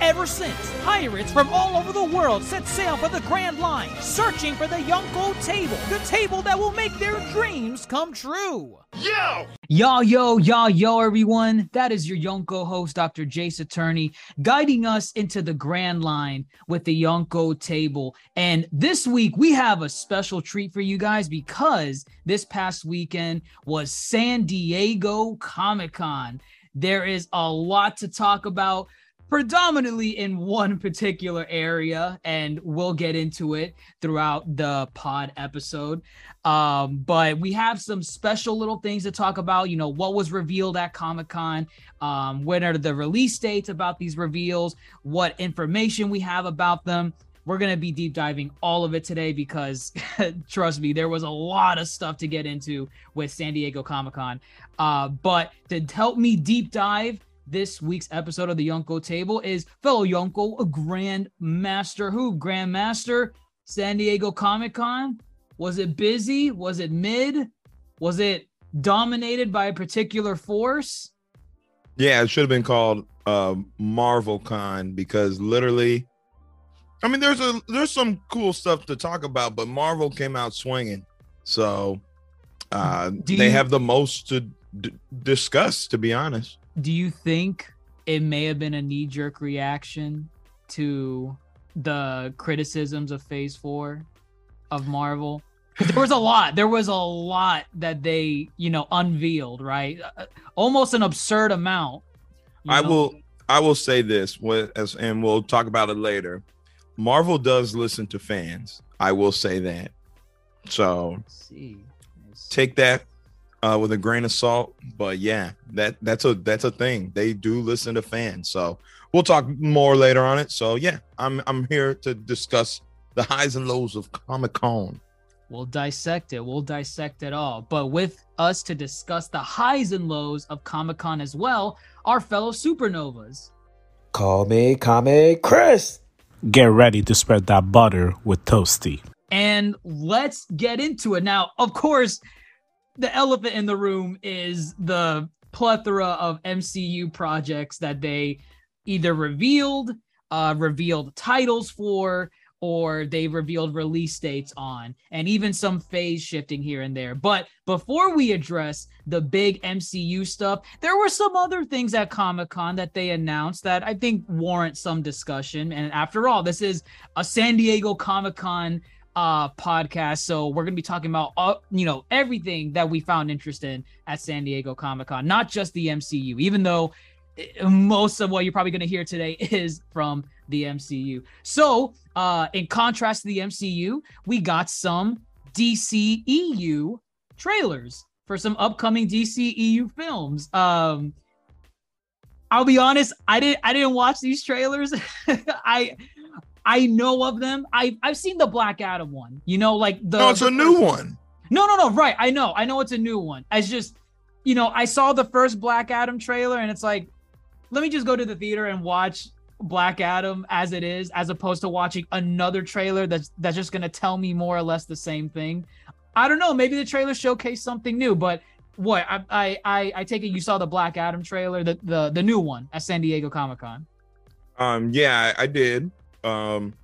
Ever since, pirates from all over the world set sail for the Grand Line, searching for the Yonko table, the table that will make their dreams come true. Yo! Yo, yo, yo, yo, everyone. That is your Yonko host, Dr. Jace Attorney, guiding us into the Grand Line with the Yonko table. And this week, we have a special treat for you guys because this past weekend was San Diego Comic Con. There is a lot to talk about predominantly in one particular area and we'll get into it throughout the pod episode. Um, but we have some special little things to talk about you know what was revealed at comic-con um, when are the release dates about these reveals what information we have about them. We're going to be deep diving all of it today because trust me there was a lot of stuff to get into with san diego comic-con. Uh, but to help me deep dive this week's episode of the Yonko Table is fellow Yonko, a Grand Master. Who? Grand Master, San Diego Comic Con. Was it busy? Was it mid? Was it dominated by a particular force? Yeah, it should have been called uh, Marvel Con because literally, I mean, there's a there's some cool stuff to talk about, but Marvel came out swinging, so uh, they have the most to d- discuss. To be honest, do you think it may have been a knee jerk reaction to the criticisms of Phase Four of Marvel? There was a lot. There was a lot that they, you know, unveiled. Right, uh, almost an absurd amount. I know? will. I will say this, as and we'll talk about it later. Marvel does listen to fans. I will say that. So see. take that uh, with a grain of salt. But yeah, that that's a that's a thing. They do listen to fans. So we'll talk more later on it. So yeah, I'm I'm here to discuss the highs and lows of Comic Con. We'll dissect it. We'll dissect it all. But with us to discuss the highs and lows of Comic Con as well, our fellow supernovas. Call me Kame Chris. Get ready to spread that butter with Toasty. And let's get into it. Now, of course, the elephant in the room is the plethora of MCU projects that they either revealed, uh, revealed titles for, or they revealed release dates on, and even some phase shifting here and there. But before we address the big MCU stuff, there were some other things at Comic Con that they announced that I think warrant some discussion. And after all, this is a San Diego Comic Con uh podcast. So we're gonna be talking about uh, you know everything that we found interesting at san diego comic-con not just the mcu even though eh, most of what you're probably gonna hear today is from the mcu so uh in contrast to the mcu we got some dceu trailers for some upcoming dceu films. Um i'll be honest i didn't i didn't watch these trailers. I I know of them. I I've seen the Black Adam one. You know, like the No, it's the a new one. No, no, no. Right. I know. I know it's a new one. It's just, you know, I saw the first Black Adam trailer and it's like, let me just go to the theater and watch Black Adam as it is, as opposed to watching another trailer that's that's just gonna tell me more or less the same thing. I don't know. Maybe the trailer showcased something new, but what I I I, I take it you saw the Black Adam trailer, the the the new one at San Diego Comic Con. Um, yeah, I did. Um,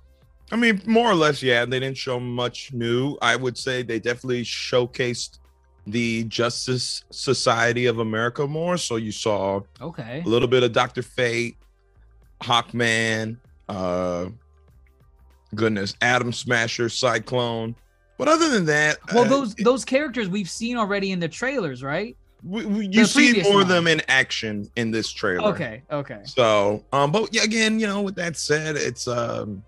I mean, more or less, yeah. They didn't show much new. I would say they definitely showcased the Justice Society of America more. So you saw okay a little bit of Doctor Fate, Hawkman, uh, goodness, Atom Smasher, Cyclone. But other than that, well, uh, those those characters we've seen already in the trailers, right? We, we, you see more one. of them in action in this trailer. Okay, okay. So, um, but yeah, again, you know, with that said, it's um,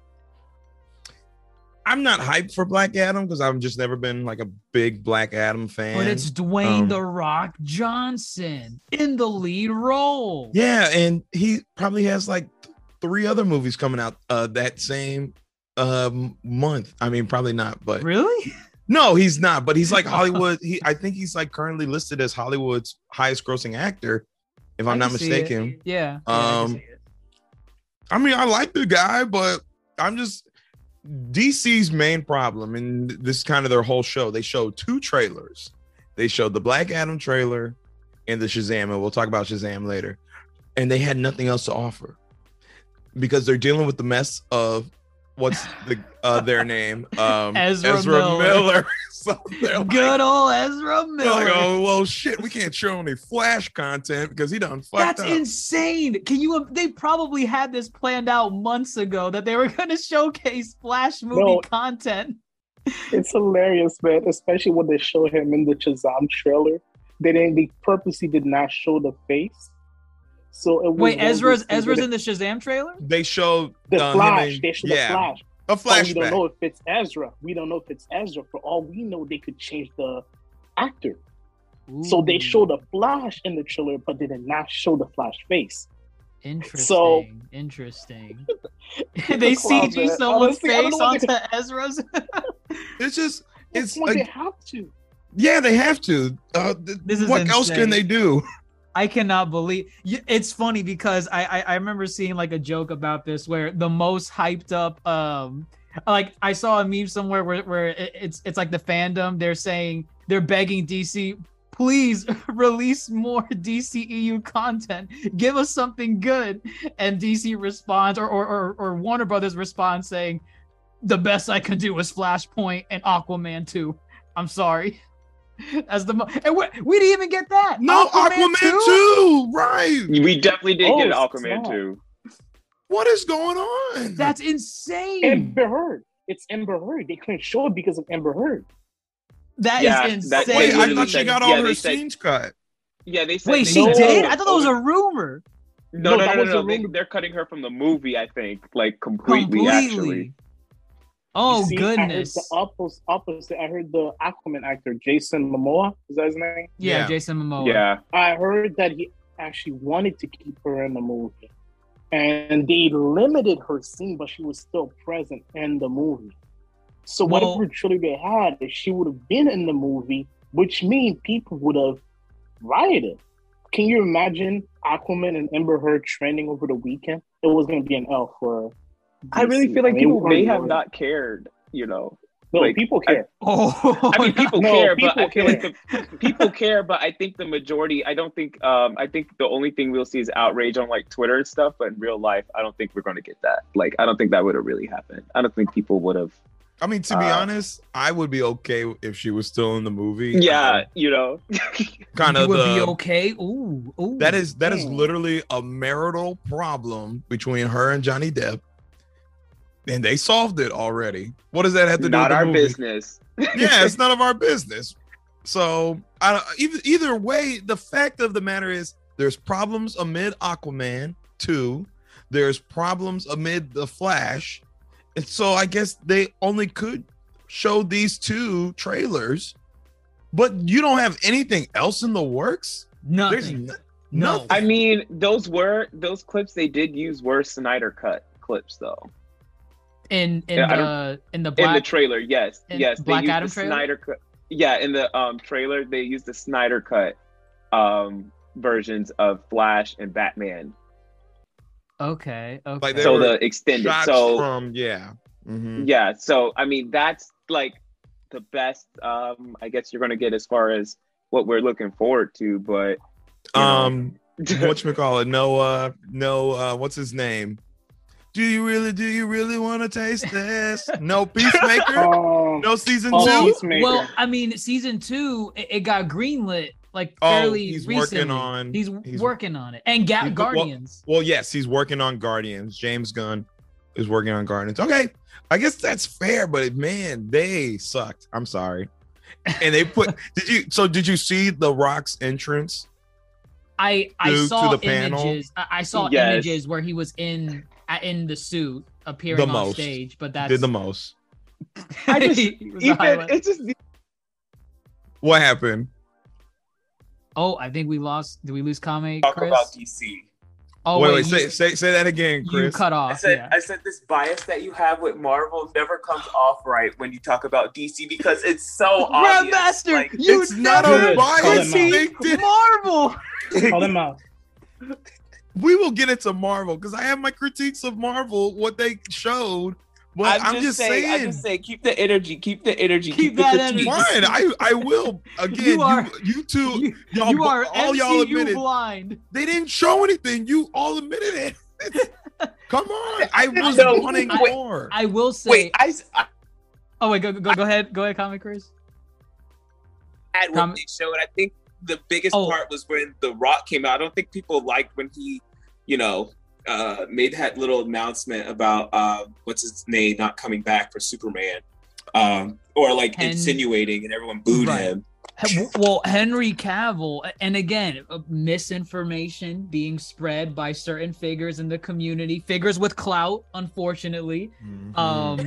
I'm not hyped for Black Adam because I've just never been like a big Black Adam fan. But it's Dwayne um, the Rock Johnson in the lead role. yeah, and he probably has like th- three other movies coming out uh that same um month. I mean, probably not, but Really? No, he's not. But he's like Hollywood. He, I think he's like currently listed as Hollywood's highest grossing actor, if I'm not mistaken. Yeah. yeah, I Um. I mean, I like the guy, but I'm just DC's main problem, and this is kind of their whole show. They showed two trailers. They showed the Black Adam trailer and the Shazam, and we'll talk about Shazam later. And they had nothing else to offer because they're dealing with the mess of what's the uh, their name, um, Ezra Miller. Miller. so like, Good old Ezra Miller. like, oh well, shit, we can't show any Flash content because he done fucked That's up. insane. Can you? They probably had this planned out months ago that they were going to showcase Flash movie No. content. It's hilarious, man. Especially when they show him in the Shazam trailer. They didn't. They purposely did not show the face. So it was Wait, Ezra's Ezra's in the Shazam trailer? they showed the uh, him Flash. in- they showed yeah, the Flash. a But we don't know if it's Ezra. We don't know if it's Ezra. For all we know, they could change the actor. So they Ooh, showed the Flash in the trailer, but they did not show the Flash face. Interesting. so- interesting. they Closet. CG someone's Honestly, face know what onto Ezra's. It's just it's It's like, they have to. yeah, they have to. Uh, th- This is what else can they do? I cannot believe it's funny because I, I I remember seeing like a joke about this where the most hyped up um like I saw a meme somewhere where where it's it's like the fandom they're saying they're begging DC please release more DCEU content. Give us something good. And DC responds or or or, or Warner Brothers responds saying the best I can do is Flashpoint and Aquaman 2 I'm sorry as the mo- and we, we didn't even get that No, Aquaman, 2? right? We definitely did Oh, get Aquaman not. too. What is going on? That's insane. Amber Heard. It's Amber Heard. They couldn't show it because of Amber Heard. That Yeah, is that- insane. Wait, I thought she said- got all they her said- scenes cut. Yeah, they said Wait, they she No. did? I thought that was a rumor. No, No, no, that no, was no. a no. They, they're cutting her from the movie. I think, like completely. Completely. Actually, Oh see, goodness. I heard the opposite, opposite. I heard the Aquaman actor Jason Momoa. Is that his name? yeah, Yeah. Jason Momoa. yeah. I heard that he actually wanted to keep her in the movie, and they limited her scene, but she was still present in the movie. So Well- whatever trailer they had, if she would have been in the movie, which means people would have rioted. Can you imagine Aquaman and Amber Heard trending over the weekend? It was going to be an L for. I really feel like mean, people may have not cared. You know, No, like, people care. Oh, I mean, people No, care, but people I feel like the people care, but I think the majority. I don't think. Um, I think the only thing we'll see is outrage on like Twitter and stuff, but in real life, I don't think we're going to get that. Like, I don't think that would have really happened. I don't think people would have. I mean, to be Uh, honest, I would be okay if she was still in the movie. Yeah, you know. kind of would the. be okay. Ooh, ooh. That is that is literally a marital problem between her and Johnny Depp, and they solved it already. What does that have to do Not with our movie? business. yeah, it's none of our business. So, I either either way, the fact of the matter is, there's problems amid Aquaman two. There's problems amid the Flash, and so I guess they only could show these two trailers. But you don't have anything else in the works. There's nothing. n- No. nothing. I mean, those were those clips they did use were Snyder cut clips though. In in Yeah, the in the in the trailer, yes, in yes, Black they Adam the trailer? Snyder cut. Yeah, in the um trailer, they used the Snyder cut um versions of Flash and Batman. okay. Okay. Like so the extended. Shots So from yeah. Mhm. yeah, so I mean that's like the best. Um, I guess you're gonna get as far as what we're looking forward to, but you know. Um, what you call it? No, uh, no, uh, what's his name? Do you really? Do you really want to taste this? No peacemaker. Um, no season two. Peacemaker. well, I mean, season two, it, it got greenlit like Oh, fairly he's working on- He's, he's- working on it, and Ga- He's- well- Guardians. Well, yes, he's working on Guardians. James Gunn is working on Guardians. Okay, I guess that's fair, but man, they sucked. I'm sorry. and they put. did you? So did you see the Rock's entrance? I I to- to saw the panel? images. I, I saw Yes. images where he was in in the suit appearing The on most. stage, but that's Did the most. I just he was the even highlight. it's just What happened? Oh, I think we lost. Did we lose Kame? talk Chris? about DC. oh wait, wait, wait, you, say, say say that again, you Chris. cut I off. said, yeah. I said this bias that you have with Marvel never comes off right when you talk about DC because it's so obvious. Grandmaster, Like, you it's not never a Good. Call bias. them out. Marvel. Call them out. we will get into Marvel because I have my critiques of Marvel, what they showed. But I'm, just saying, I'm just saying, keep the energy, keep the energy, Keep the that energy. fine. I I will again. You You, are- you, two, You, y'all, you are all y'all admitted blind. they didn't show anything. You all admitted it. Come on, I was No, wanting wait. more. I will say. Wait, I, s- I oh wait, go go go ahead. Go ahead, Kame Chris. had what Com- they showed. I think the biggest Oh. part was when The Rock came out. I don't think people liked when he, you know, uh, made that little announcement about uh, what's his name not coming back for Superman, um, or like Hen- insinuating, and everyone booed Right. him. Well, Henry Cavill, and again, misinformation being spread by certain figures in the community, figures with clout, unfortunately. Mhm. Um,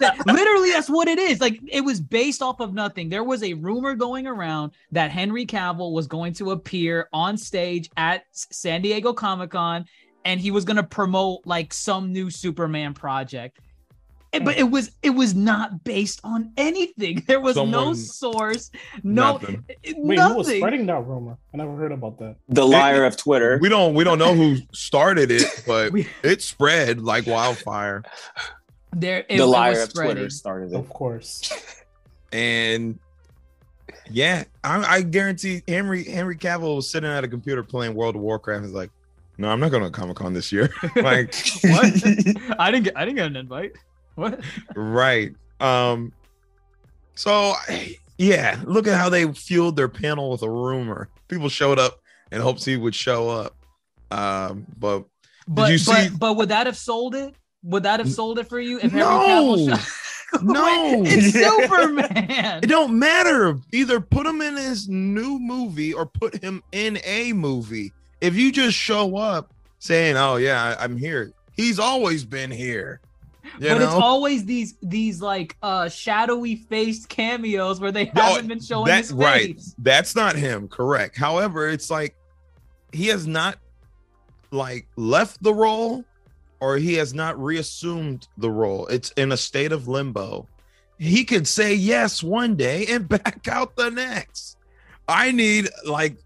that- literally, that's what it is. Like, it was based off of nothing. There was a rumor going around that Henry Cavill was going to appear on stage at San Diego Comic Con, and he was going to promote like some new Superman project. It- but it was it was not based on anything. There was no source, no Nothing. it- eh, Wait, who was spreading that rumor? I never heard about that. the liar of Twitter. we don't we don't know who started it, but We- it spread like wildfire. there, it, the it liar was of Twitter started it. Of course. And yeah, I, I guarantee Henry Henry Cavill was sitting at a computer playing World of Warcraft. He's like, no, I'm not going to Comic Con this year. like, What? I didn't get I didn't get an invite. What? right. Um. So yeah, look at how they fueled their panel with a rumor. People showed up in hopes he would show up. Um, but But you but see- but would that have sold it? Would that have sold it for you if No. No. it's Superman. It don't matter. Either put him in his new movie or put him in a movie. If you just show up saying, "Oh yeah, I'm here," he's always been here. You but know, it's always these these like uh shadowy faced cameos where they No, haven't been showing that his right. That's not him. Correct. However, it's like he has not like left the role, or he has not reassumed the role. It's in a state of limbo. He could say yes one day and back out the next. I need like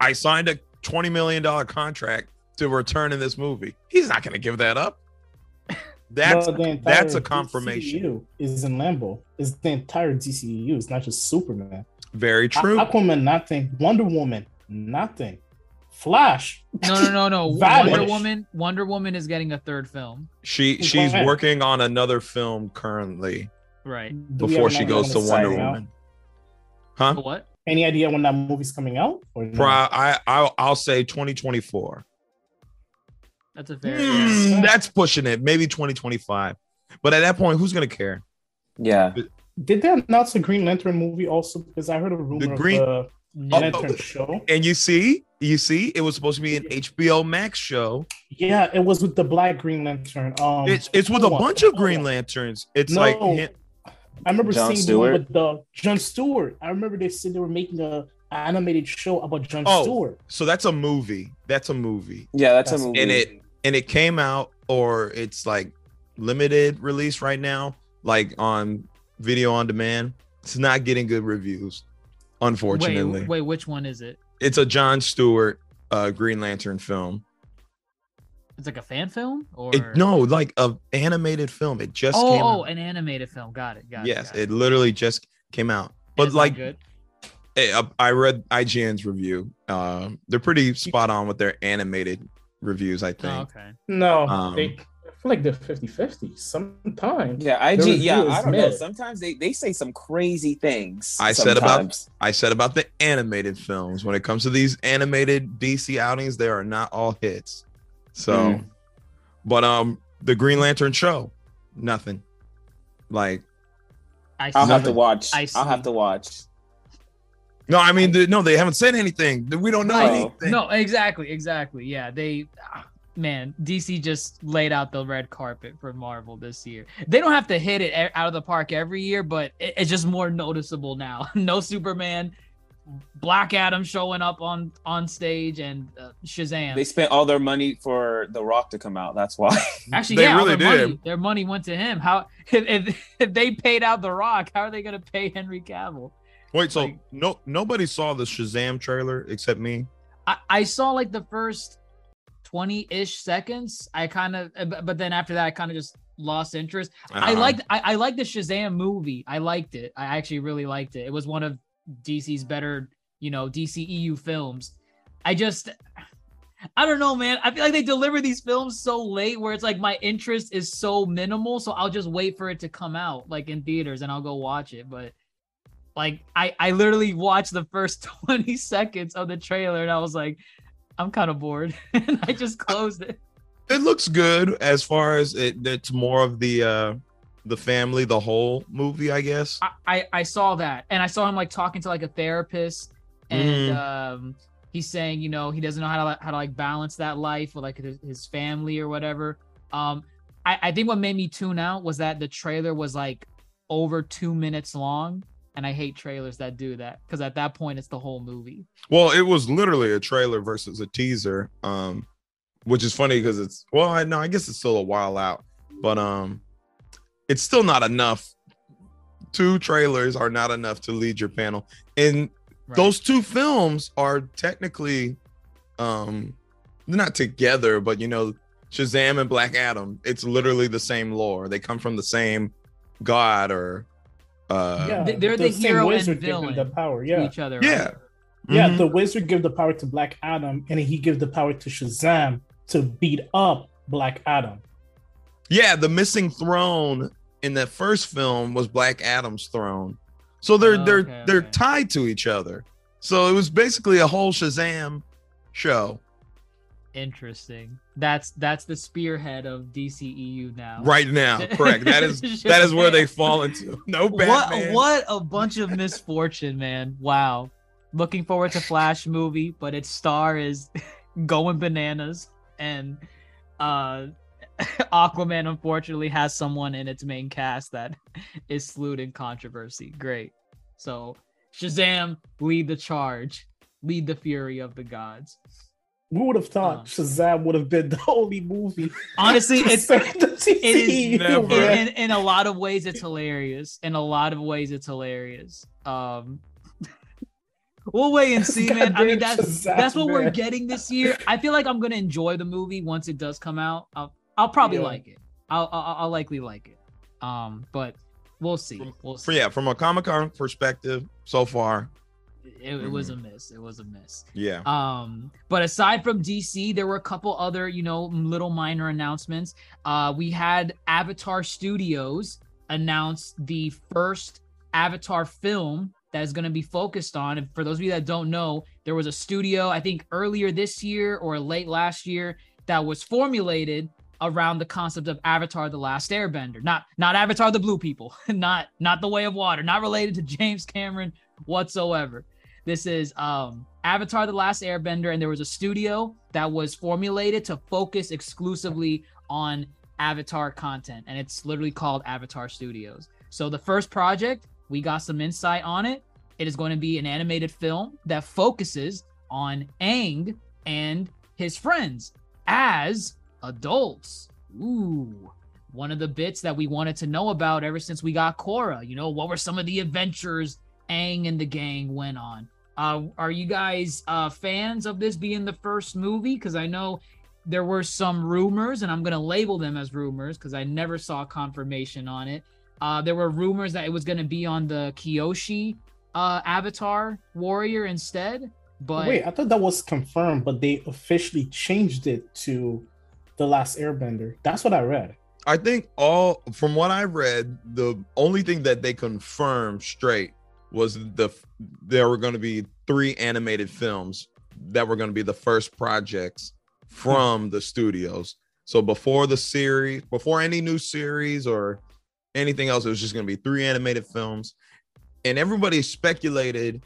I signed a twenty million dollar contract to return in this movie. He's not going to give that up. That's But the that's a confirmation. DCEU is in limbo. It's the entire DCU. It's not just Superman. very true. Aquaman, nothing. Wonder Woman, nothing. Flash. No, no, no, no. Wonder Woman. Wonder Woman is getting a third film. She she's working on another film currently Right. Before she goes to idea when it's Wonder coming out? Woman. Huh? What? Any idea when that movie's coming out? Or no? Pro- I I'll, I'll say 2024. That's a fair. Hmm, that's pushing it. Maybe 2025. But at that point, who's gonna care? Yeah. Did they announce a Green Lantern movie also? Because I heard a rumor Green- of the Oh, Lantern oh. show. And you see, you see, it was supposed to be an HBO Max show. Yeah, it was with the Black Green Lantern. Um, It's it's with a on, bunch of Green. Lanterns. It's No. like I remember Jon seeing Stewart? with the John Stewart. I remember they said they were making a an animated show about John Oh. Stewart. so that's a movie. That's a movie. Yeah, that's, That's- a movie. And it and it came out or it's like limited release right now, like on video on demand. It's not getting good reviews, unfortunately. Wait, wait, which one is it? It's a John Stewart uh Green Lantern film. It's like a fan film or It, no, like a animated film. It just Oh, came oh, out. an animated film. Got it. Got yes, it. got it literally just came out. But like good. I read IGN's review. Um, they're pretty spot on with their animated reviews. I think. Oh, okay. No, Um, they I feel like they're 50-50 sometimes. yeah, IG. Yeah, I is don't know. Sometimes they, they say some crazy things. I said about- I said about the animated films. When it comes to these animated DC outings, they are not all hits. So, Mm. but um, the Green Lantern show, nothing. Like, I I'll have to watch. I I'll have to watch. No, I mean, the, no, they haven't said anything. We don't know Right. anything. No, exactly, exactly. Yeah, they, ah, man, DC just laid out the red carpet for Marvel this year. They don't have to hit it out of the park every year, but it- it's just more noticeable now. no Superman, Black Adam showing up on on stage, and uh, Shazam. They spent all their money for The Rock to come out. That's why. Actually, They yeah, really their did. Money, their money went to him. How if, if, if they paid out The Rock, how are they going to pay Henry Cavill? Wait, so Like- no, nobody saw the Shazam trailer except me. I, I saw like the first 20 ish seconds. I kind of, but but then after that, I kind of just lost interest. I Uh-huh. liked, I, I liked the Shazam movie. I liked it. I actually really liked it. It was one of DC's better, you know, DCEU films. I just, I don't know, man. I feel like they deliver these films so late where it's like my interest is so minimal. So I'll just wait for it to come out like in theaters and I'll go watch it. But like I, I literally watched the first 20 seconds of the trailer and I was like, I'm kind of bored. and I just closed it. It looks good as far as it. It's more of the uh the family, the whole movie, I guess. I, I, I saw that and I saw him like talking to like a therapist and um he's saying, you know, he doesn't know how to how to like balance that life with like his, his family or whatever. Um I, I think what made me tune out was that the trailer was like over two minutes long. And I hate trailers that do that because at that point it's the whole movie. Well, it was literally a trailer versus a teaser, um, which is funny because it's well, I know I guess it's still a while out, but um, it's still not enough. Two trailers are not enough to lead your panel, and Right. those two films are technically, um, they're not together, but you know, Shazam and Black Adam, it's literally the same lore. They come from the same god or, uh, yeah, They- they're the same hero and wizard give villain the power. to Yeah, each other. yeah. right? yeah. Mhm. The wizard give the power to Black Adam, and he give the power to Shazam to beat up Black Adam. Yeah, the missing throne in that first film was Black Adam's throne. So they're Oh, they're okay, they're okay. tied to each other. So it was basically a whole Shazam show Interesting. That's that's the spearhead of DCEU now. right now. Correct. That is that is where they fall into. No Batman. What what a bunch of misfortune, man. Wow. Looking forward to Flash movie, but its star is going bananas and uh Aquaman unfortunately has someone in its main cast that is slewed in controversy. Great. So Shazam, lead the charge. Lead the fury of the gods. Who would have thought Uh. Shazam would have been the only movie? Honestly, it's it is Never. in, in, in a lot of ways it's hilarious. In a lot of ways it's hilarious. Um we'll wait and see man. I mean that's Shazam, that's what we're getting this year. I feel like i'm gonna enjoy the movie once it does come out. I'll, I'll probably Yeah. like it. I'll, I'll i'll likely like it. Um but we'll see. We'll For, see. yeah, from a Comic Con perspective, so far, it, it was a miss it was a miss yeah. um, but aside from DC, there were a couple other, you know, little minor announcements. Uh, we had Avatar Studios announce the first Avatar film that is going to be focused on. And for those of you that don't know, there was a studio, I think earlier this year or late last year, that was formulated around the concept of Avatar: The Last Airbender. Not not Avatar: The Blue People, not not The Way of Water, not related to James Cameron whatsoever. This is um Avatar The Last Airbender, and there was a studio that was formulated to focus exclusively on Avatar content, and it's literally called Avatar Studios. So the first project, we got some insight on it. It is going to be an animated film that focuses on Aang and his friends as adults. Ooh. One of the bits that we wanted to know about ever since we got Korra. You know, what were some of the adventures Aang and the gang went on? Uh, are you guys uh, fans of this being the first movie? Because I know there were some rumors, and I'm going to label them as rumors because I never saw confirmation on it. Uh, there were rumors that it was going to be on the Kyoshi uh, Avatar Warrior instead. But Wait, I thought that was confirmed, but they officially changed it to the Last Airbender. That's what I read. I think all from what I read, the only thing that they confirmed straight was the there were going to be three animated films that were going to be the first projects from the studios. So before the series, before any new series or anything else. It was just going to be three animated films, and everybody speculated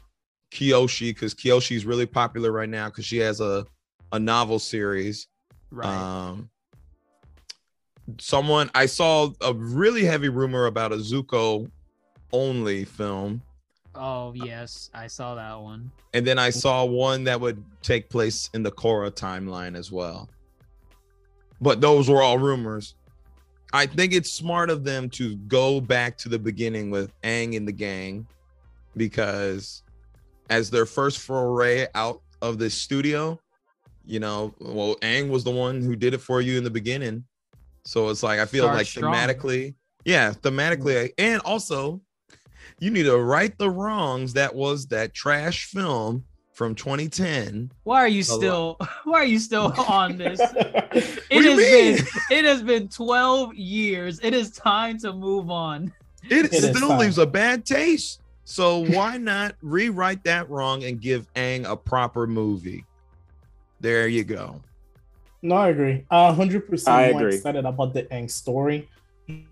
Kyoshi because Kyoshi is really popular right now because she has a a novel series. Right. Um, someone I saw a really heavy rumor about a Zuko only film, oh yes, I saw that one. and then I saw one that would take place in the Korra timeline as well. But those were all rumors. I think it's smart of them to go back to the beginning with Aang and the gang because as their first foray out of the studio, you know, well, Aang was the one who did it for you in the beginning. So it's like I feel like strong. thematically, yeah, thematically, mm-hmm. and also you need to right the wrongs that was that trash film from 2010. Why are you still? Why are you still on this? It has been. It has been twelve years. It is time to move on. It, It is still leaves a bad taste. So why not rewrite that wrong and give Aang a proper movie? There you go. No, I agree. A hundred I percent more agree. excited about the Aang story,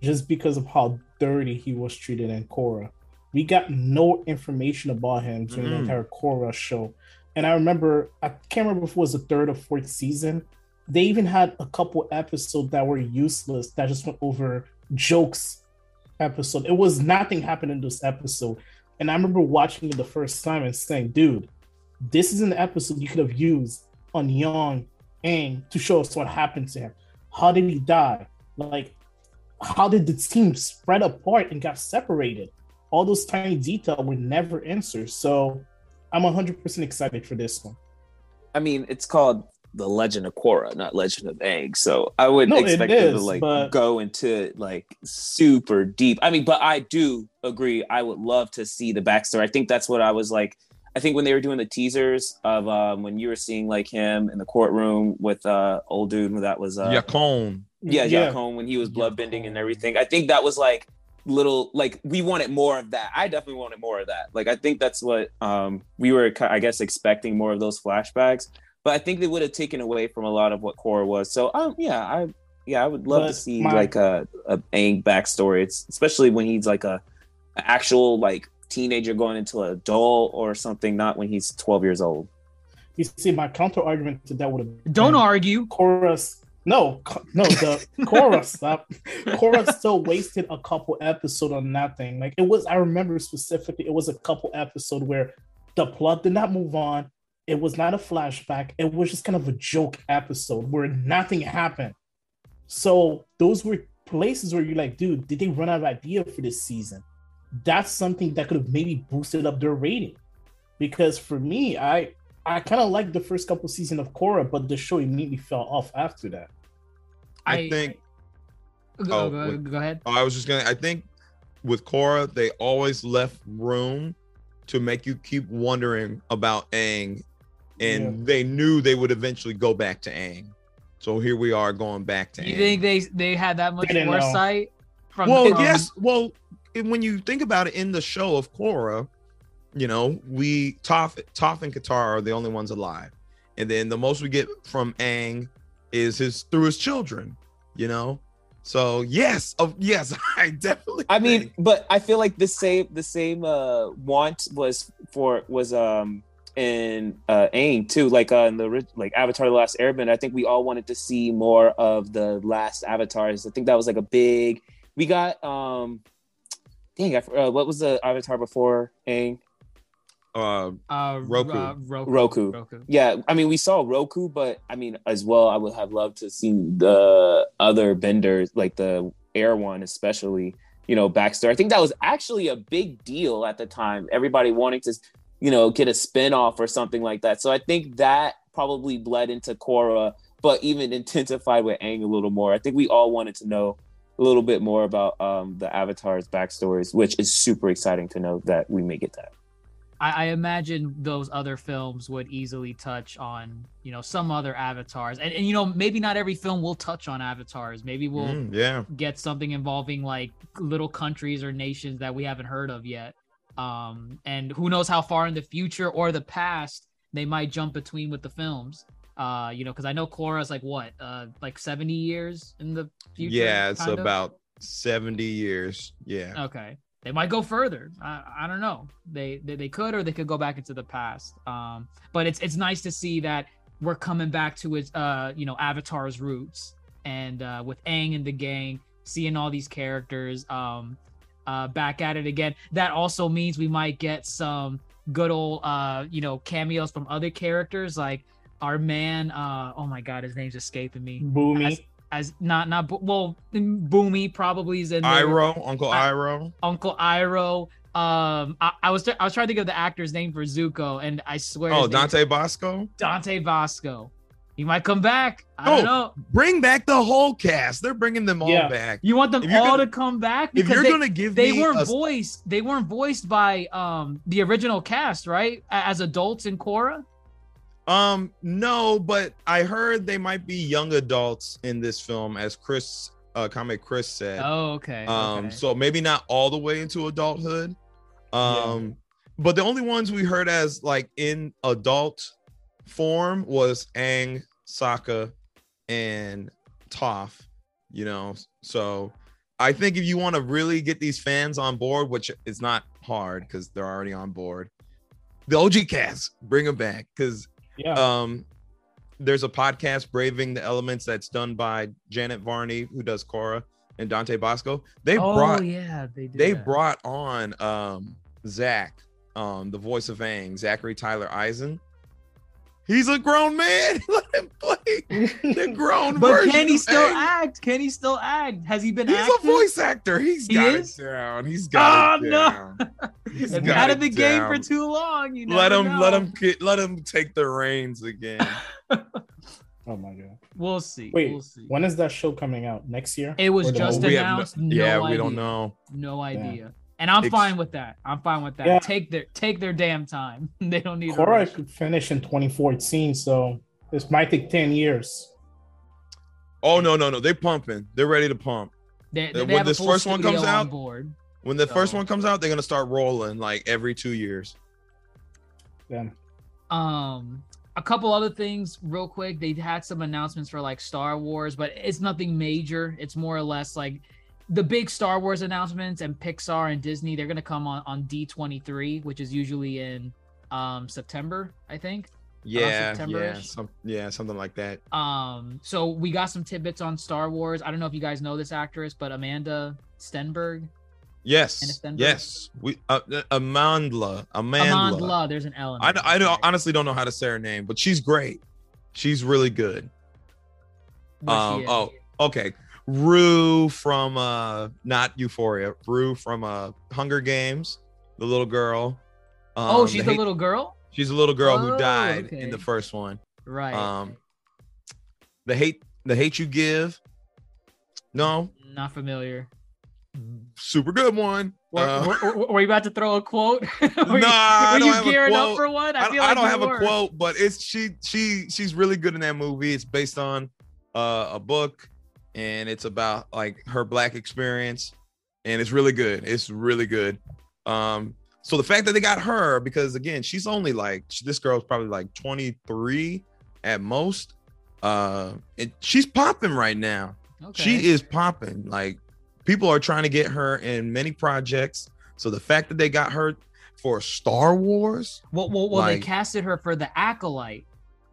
just because of how dirty he was treated in Korra. We got no information about him during the Mm. entire Korra show, and I remember I can't remember if it was the third or fourth season. They even had a couple episodes that were useless that just went over jokes. Episode. It was nothing happened in this episode, and I remember watching it the first time and saying, "Dude, this is an episode you could have used on young Aang to show us what happened to him. How did he die? Like, how did the team spread apart and got separated? All those tiny details were never answered. So I'm 100% excited for this one. I mean, it's called The Legend of Korra, not Legend of Aang. So I would No, expect them to like but- go into like super deep. I mean, but I do agree. I would love to see the backstory. I think that's what I was like. I think when they were doing the teasers of um, when you were seeing like him in the courtroom with uh old dude that was uh Yakone. yeah, Yeah. Yakone when he was bloodbending and everything. I think that was like little like we wanted more of that. I definitely wanted more of that. Like I think that's what um we were I guess expecting more of those flashbacks. But I think they would have taken away from a lot of what Korra was. So um yeah, I yeah, I would love to see my- like a, a Aang backstory. It's especially when he's like a, a actual like teenager going into an adult or something, not when he's 12 years old. You see, my counter argument to that would have Don't argue. Korra's. No, no, the Korra stuff. Korra still wasted a couple episode on nothing. Like it was, I remember specifically, it was a couple episode where the plot did not move on. It was not a flashback. It was just kind of a joke episode where nothing happened. So those were places where you're like, dude, did they run out of idea for this season? That's something that could have maybe boosted up their rating. Because for me, I I kind of liked the first couple season of Korra, but the show immediately fell off after that. I, I- think Go, Oh, go, wait. go ahead. Oh, I was just gonna. I think with Korra, they always left room to make you keep wondering about Aang, and Yeah. they knew they would eventually go back to Aang. So here we are going back to You Aang. think they they had that much They know. foresight? From well, from- yes. Well, when you think about it, in the show of Korra, you know, we Toph, Toph and Katara are the only ones alive, and then the most we get from Aang is his through his children. You know, so yes, of yes, I definitely. I mean, think- but I feel like the same the same uh want was for was um in uh Aang too, like uh in the like Avatar: The Last Airbender. I think we all wanted to see more of the last avatars. I think that was like a big. We got um, dang, I, uh, what was the Avatar before Aang? Uh, uh, Roku. uh, Roku. Roku. Roku. Yeah, I mean, we saw Roku, but I mean, as well, I would have loved to see the other benders, like the Air one, especially, you know, Baxter. I think that was actually a big deal at the time. Everybody wanting to, you know, get a spin off or something like that. So I think that probably bled into Korra, but even intensified with Aang a little more. I think we all wanted to know a little bit more about um, the Avatar's backstories, which is super exciting to know that we may get that. I, I imagine those other films would easily touch on, you know, some other avatars, and, and you know, maybe not every film will touch on avatars. Maybe we'll mm, yeah, get something involving like little countries or nations that we haven't heard of yet. Um, and who knows how far in the future or the past they might jump between with the films. Uh, you know, because I know Korra's like what, uh, like seventy years in the future. yeah, it's kind of? about 70 years. Yeah. Okay. They might go further. I, I don't know. They, they they could or they could go back into the past. Um, but it's it's nice to see that we're coming back to its uh you know Avatar's roots and uh with Aang and the gang, seeing all these characters um uh back at it again. That also means we might get some good old uh you know cameos from other characters like our man uh oh my god his name's escaping me Bumi. As, as not not well Bumi probably is in there. Iroh, Uncle I- Iroh. Uncle Iroh. Um, I, I was I was trying to think of the actor's name for Zuko, and I swear. Oh, his name- Dante Basco. Dante Basco. He might come back. I Oh, don't know. Bring back the whole cast. They're bringing them all Yeah. back. You want them all gonna- to come back if you're they, gonna give they me weren't a- voiced. They weren't voiced by um the original cast, right? As adults in Korra. Um, no, but I heard they might be young adults in this film, as Chris, uh, Kame Chris said. Oh, okay. Um, okay. so maybe not all the way into adulthood. Um, but the only ones we heard as like in adult form was Aang, Sokka, and Toph. You know, so I think if you want to really get these fans on board, which is not hard because they're already on board, the OG cast bring them back because Yeah. um there's a podcast braving the elements that's done by janet varney who does korra and dante basco they oh brought yeah, they they that. brought on um zach um the voice of Aang, zachary tyler eisen he's a grown man let him play the grown But version can he still Aang. act? Can he still act? Has he been? he's active? a voice actor He's He got is? it down he's got Oh, it no. down He's If you're out of it the game for down. too long, you let never him let him let him take the reins again oh my god. We'll see. Wait, we'll see. when is that show coming out? Next year? It was Or just movie? We have no- announced. No, yeah we idea. don't know No idea. And I'm Ex- fine with that. I'm fine with that. Yeah. Take their take their damn time. they don't need. to Korra could finish in 2014, so this might take 10 years. Oh no, no, no! They're pumping. They're ready to pump. They, they when this first one comes on out- board. When the first one comes out, they're gonna start rolling like every two years. Then Um, a couple other things, real quick. They had some announcements for like Star Wars, but it's nothing major. It's more or less like the big Star Wars announcements and Pixar and Disney. They're gonna come on on D23, which is usually in um September, I think. Yeah, yeah, some, yeah, something like that. Um, so we got some tidbits on Star Wars. I don't know if you guys know this actress, but Amanda Stenberg, Yes, Stenberg? yes. We uh, uh, Amandla, Amandla. Amandla. There's an L. in I. I don't, honestly don't know how to say her name, but she's great. She's really good. Where she Um, is. oh, okay. Rue from uh not Euphoria. Rue from uh Hunger Games, the little girl. oh, Um, she's the the little girl. She's a little girl Oh, who died okay. in the first one. Right. Um, the hate, the hate you give. No, Not familiar. super good one. Were, Uh, were, were- you about to throw a quote? were you, Nah, I were don't you have a gearing up for one? I, feel I like don't have were. a quote, but it's she she she's really good in that movie. It's based on uh, a book, and it's about like her black experience, and it's really good. It's really good. Um, so the fact that they got her, because again, she's only like this girl's probably like 23 at most. Uh, and she's popping right now. Okay. She is popping. Like people are trying to get her in many projects. So the fact that they got her for Star Wars, Well, well, well they like- casted her for the acolyte,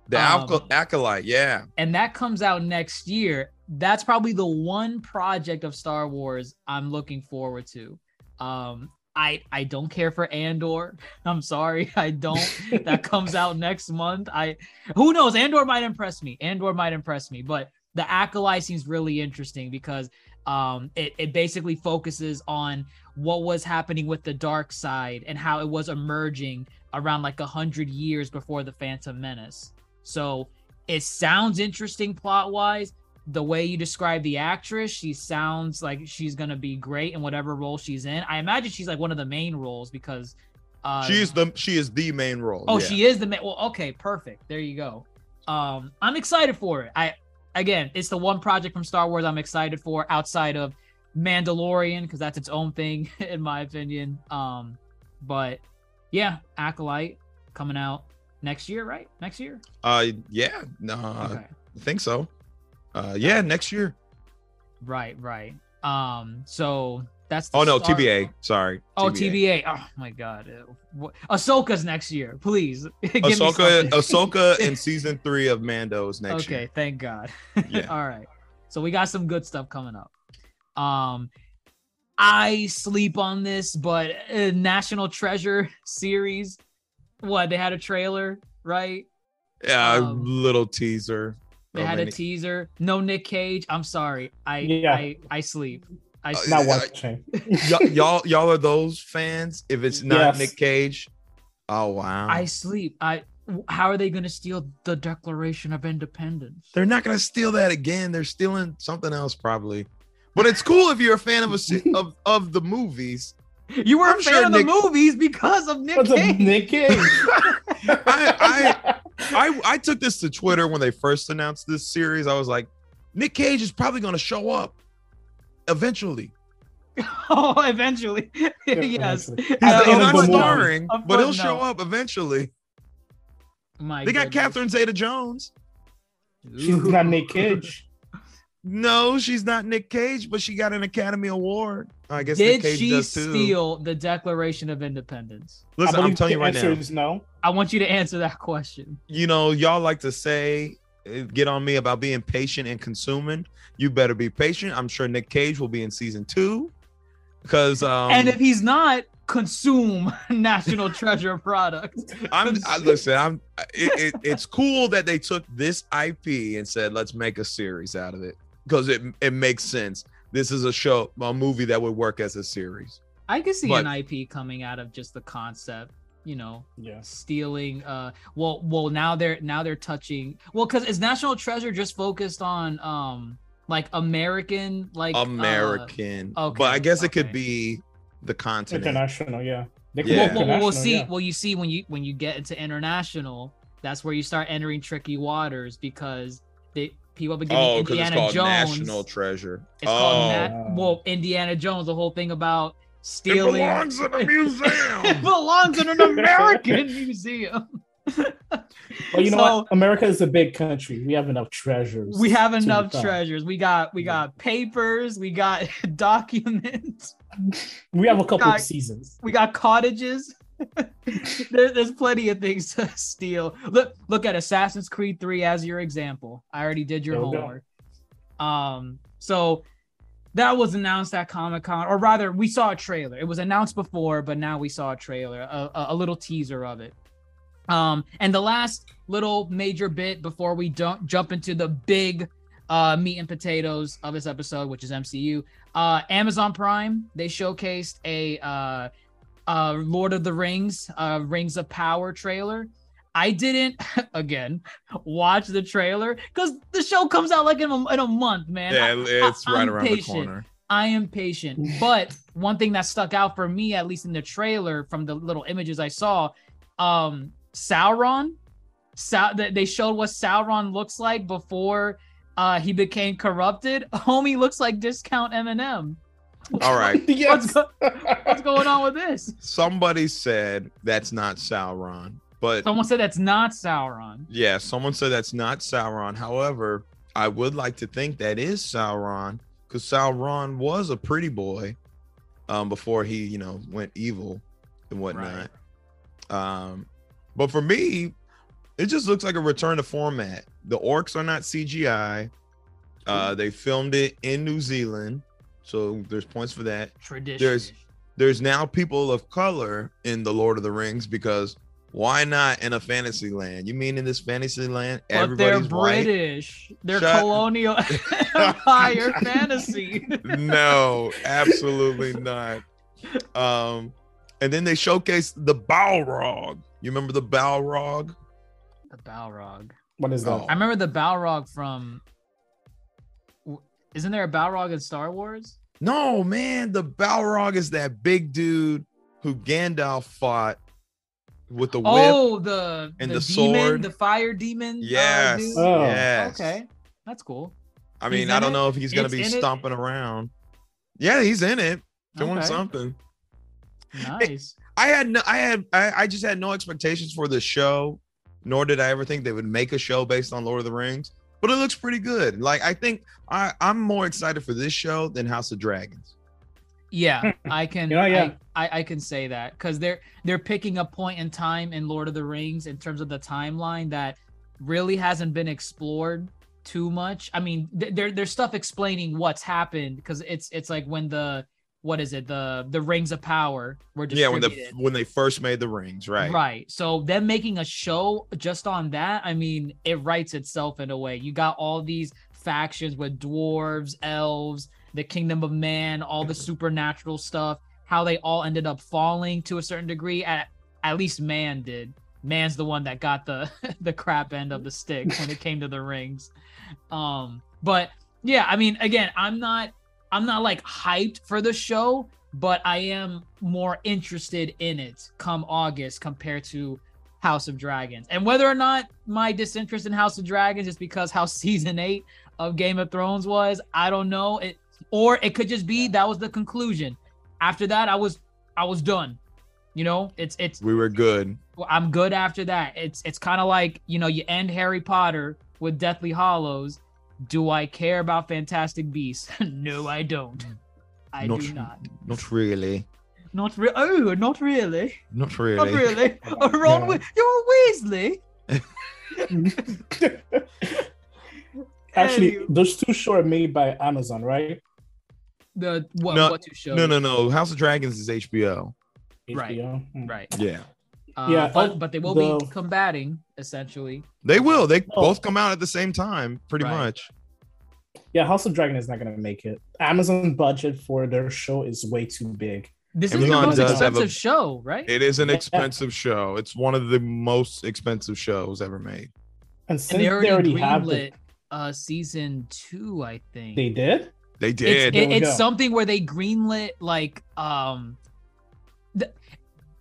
the Um, acolyte, yeah. and that comes out next year. That's probably the one project of Star Wars I'm looking forward to. Um, I I don't care for Andor. I'm sorry, I don't. that comes out next month. I who knows? Andor might impress me. Andor might impress me, but the acolyte seems really interesting because um it, it basically focuses on what was happening with the dark side and how it was emerging around like a hundred years before the Phantom Menace. So it sounds interesting plot wise. The way you describe the actress, she sounds like she's gonna be great in whatever role she's in. I imagine she's like one of the main roles because uh She's the she is the main role. Oh, yeah. she is the main. well. Okay, perfect. There you go. Um, I'm excited for it. I again, it's the one project from Star Wars I'm excited for outside of Mandalorian because that's its own thing in my opinion. Um, but yeah, Acolyte coming out next year, right? Next year. Uh yeah, no, Okay. I think so. Uh yeah, next year. Right, right. Um, so that's Oh no, start- TBA. Sorry. Oh, TBA. Oh my god. What- Ahsoka's next year, please. Ahsoka. Ahsoka, in season three of Mando's next okay, year. thank God. Yeah. All right. So we got some good stuff coming up. Um I sleep on this, but uh, National Treasure series, what they had a trailer, right? Yeah, Um, little teaser. They of had a teaser. No Nick Cage. I'm sorry. I Yeah. I I sleep. I Uh, sleep. Not I- watching. Y- y'all, y'all are those fans. If it's not Yes. Nick Cage, oh wow, I sleep. I how are they going to steal the Declaration of Independence? they're not gonna steal that again. They're stealing something else probably. But it's cool if you're a fan of a of of the movies. You were I'm a fan sure of the movies because of Nick What's up, Cage. Nick Cage? I, I I I took this to Twitter when they first announced this series. I was like, Nick Cage is probably gonna show up eventually. oh, eventually. yes. eventually. He's, At the he's not starring, A but he'll show up eventually. My They got goodness. Catherine Zeta Jones. She's not Nick Cage. No, she's not Nick Cage, but she got an Academy Award. I guess Nick Did Cage she does too. steal the Declaration of Independence? Listen, I I'm telling you the right now. is no. I want you to answer that question. You know, y'all like to say, eh, get on me about being patient and consuming. You better be patient. I'm sure Nick Cage will be in season two because um, and if he's not, consume National Treasure product. I'm I, listen. I'm. It, it, it's cool that they took this IP and said, let's make a series out of it because it it makes sense. This is a show, a movie that would work as a series. I can see But- an IP coming out of just the concept, you know, Yes. stealing uh well well now they're now they're touching well because is national treasure just focused on um like american like uh, American, okay, but I guess it could be the continent. International, yeah. They Yeah. can well, well, we'll see yeah. well you see when you when you get into international that's where you start entering tricky waters because they people have been giving Oh, because it's indiana called jones National Treasure. it's oh, called Na- well indiana jones the whole thing about stealing. belongs in a museum. it belongs in an american museum. Well, you know what? America is a big country. We have enough treasures. we have enough treasures. We got we got papers. We got documents. We have a couple Got- of seasons. we got cottages. There, there's plenty of things to steal. Look look at assassin's creed 3 as your example. I already did your There homework. Um so that was announced at comic-con or rather we saw a trailer. It was announced before but now we saw a trailer a, a, little teaser of it. Um and the last little major bit before we don't jump into the big uh meat and potatoes of this episode which is mcu uh amazon prime they showcased a uh uh lord of the rings uh rings of power trailer i didn't again watch the trailer because the show comes out like in a, in a month man yeah, I- it's I- right I'm around patient. the corner. I am patient. But one thing that stuck out for me, at least in the trailer, from the little images I saw, um, Sauron. Sau- that they showed what Sauron looks like before uh he became corrupted. Homie looks like discount Eminem. All right. yes. What's, go- what's going on with this? Somebody said that's not Sauron, but Someone said that's not Sauron. yeah, someone said that's not Sauron. However, I would like to think that is Sauron because Sauron was a pretty boy um, before he, you know, went evil and whatnot. Right. Um, but for me, it just looks like a return to format. The orcs are not CGI. Uh, they filmed it in New Zealand, so there's points for that. Tradition. There's there's now people of color in the Lord of the Rings because why not in a fantasy land? You mean in this fantasy land, but they're everybody's white? British. They're Shut- colonial empire fantasy. no, absolutely not. Um, and then they showcase the Balrog. You remember the Balrog? The Balrog. What is that? Oh. I remember the Balrog from. Isn't there a Balrog in Star Wars? No, man, the Balrog is that big dude who Gandalf fought with the whip. Oh, the and the, the demon, sword. the fire demon. uh, yes, dude? Oh. yes. Okay, that's cool. I mean, He's I don't it? know if he's gonna It's be in it? stomping around. Yeah, he's in it, doing Okay. something. Nice. I had no, I had, I, I just had no expectations for the show, nor did I ever think they would make a show based on Lord of the Rings. but it looks pretty good. Like I think I I'm more excited for this show than House of Dragons. Yeah, I can. Yeah, yeah. I, I, I can say that because they're they're picking a point in time in Lord of the Rings in terms of the timeline that really hasn't been explored too much. I mean, th- there there's stuff explaining what's happened because it's it's like when the what is it the the rings of power were Yeah, when the when they first made the rings, right? Right. So them making a show just on that, I mean, it writes itself in a way. You got all these factions with dwarves, elves, the kingdom of man, all the supernatural stuff, how they all ended up falling to a certain degree. At at least man did. Man's the one that got the the crap end of the stick when it came to the rings. Um, but yeah, I mean, again, I'm not I'm not like hyped for the show, but I am more interested in it come August compared to House of Dragons. And whether or not my disinterest in House of Dragons is because how season eight of Game of Thrones was, I don't know. It or it could just be that was the conclusion. After that, I was I was done. You know, it's it's We were good. I'm good after that. It's it's kind of like you know you end Harry Potter with Deathly Hallows. Do I care about Fantastic Beasts? no, I don't. I not, do not. Not really. Not really. Oh, not really. Not really. Not really. Oh, Ron, Yeah. we- you're a Weasley. Actually, Anyway. those two shows are made by Amazon, right? The what? No, what to show? No, no, no. House of Dragons is HBO. Right. HBO. Mm. Right. Yeah. Uh, Yeah, but but they will the- be combating essentially. They will. They Oh. both come out at the same time, pretty Right. much. Yeah, House of Dragon is not gonna make it. Amazon budget for their show is way too big. This is the most does have a- expensive show, right? It is an Yeah. expensive show. It's one of the most expensive shows ever made. And since and they already, already have greenlit the, uh season two, I think. they did. They it's, did. it- it's something where they greenlit like um the,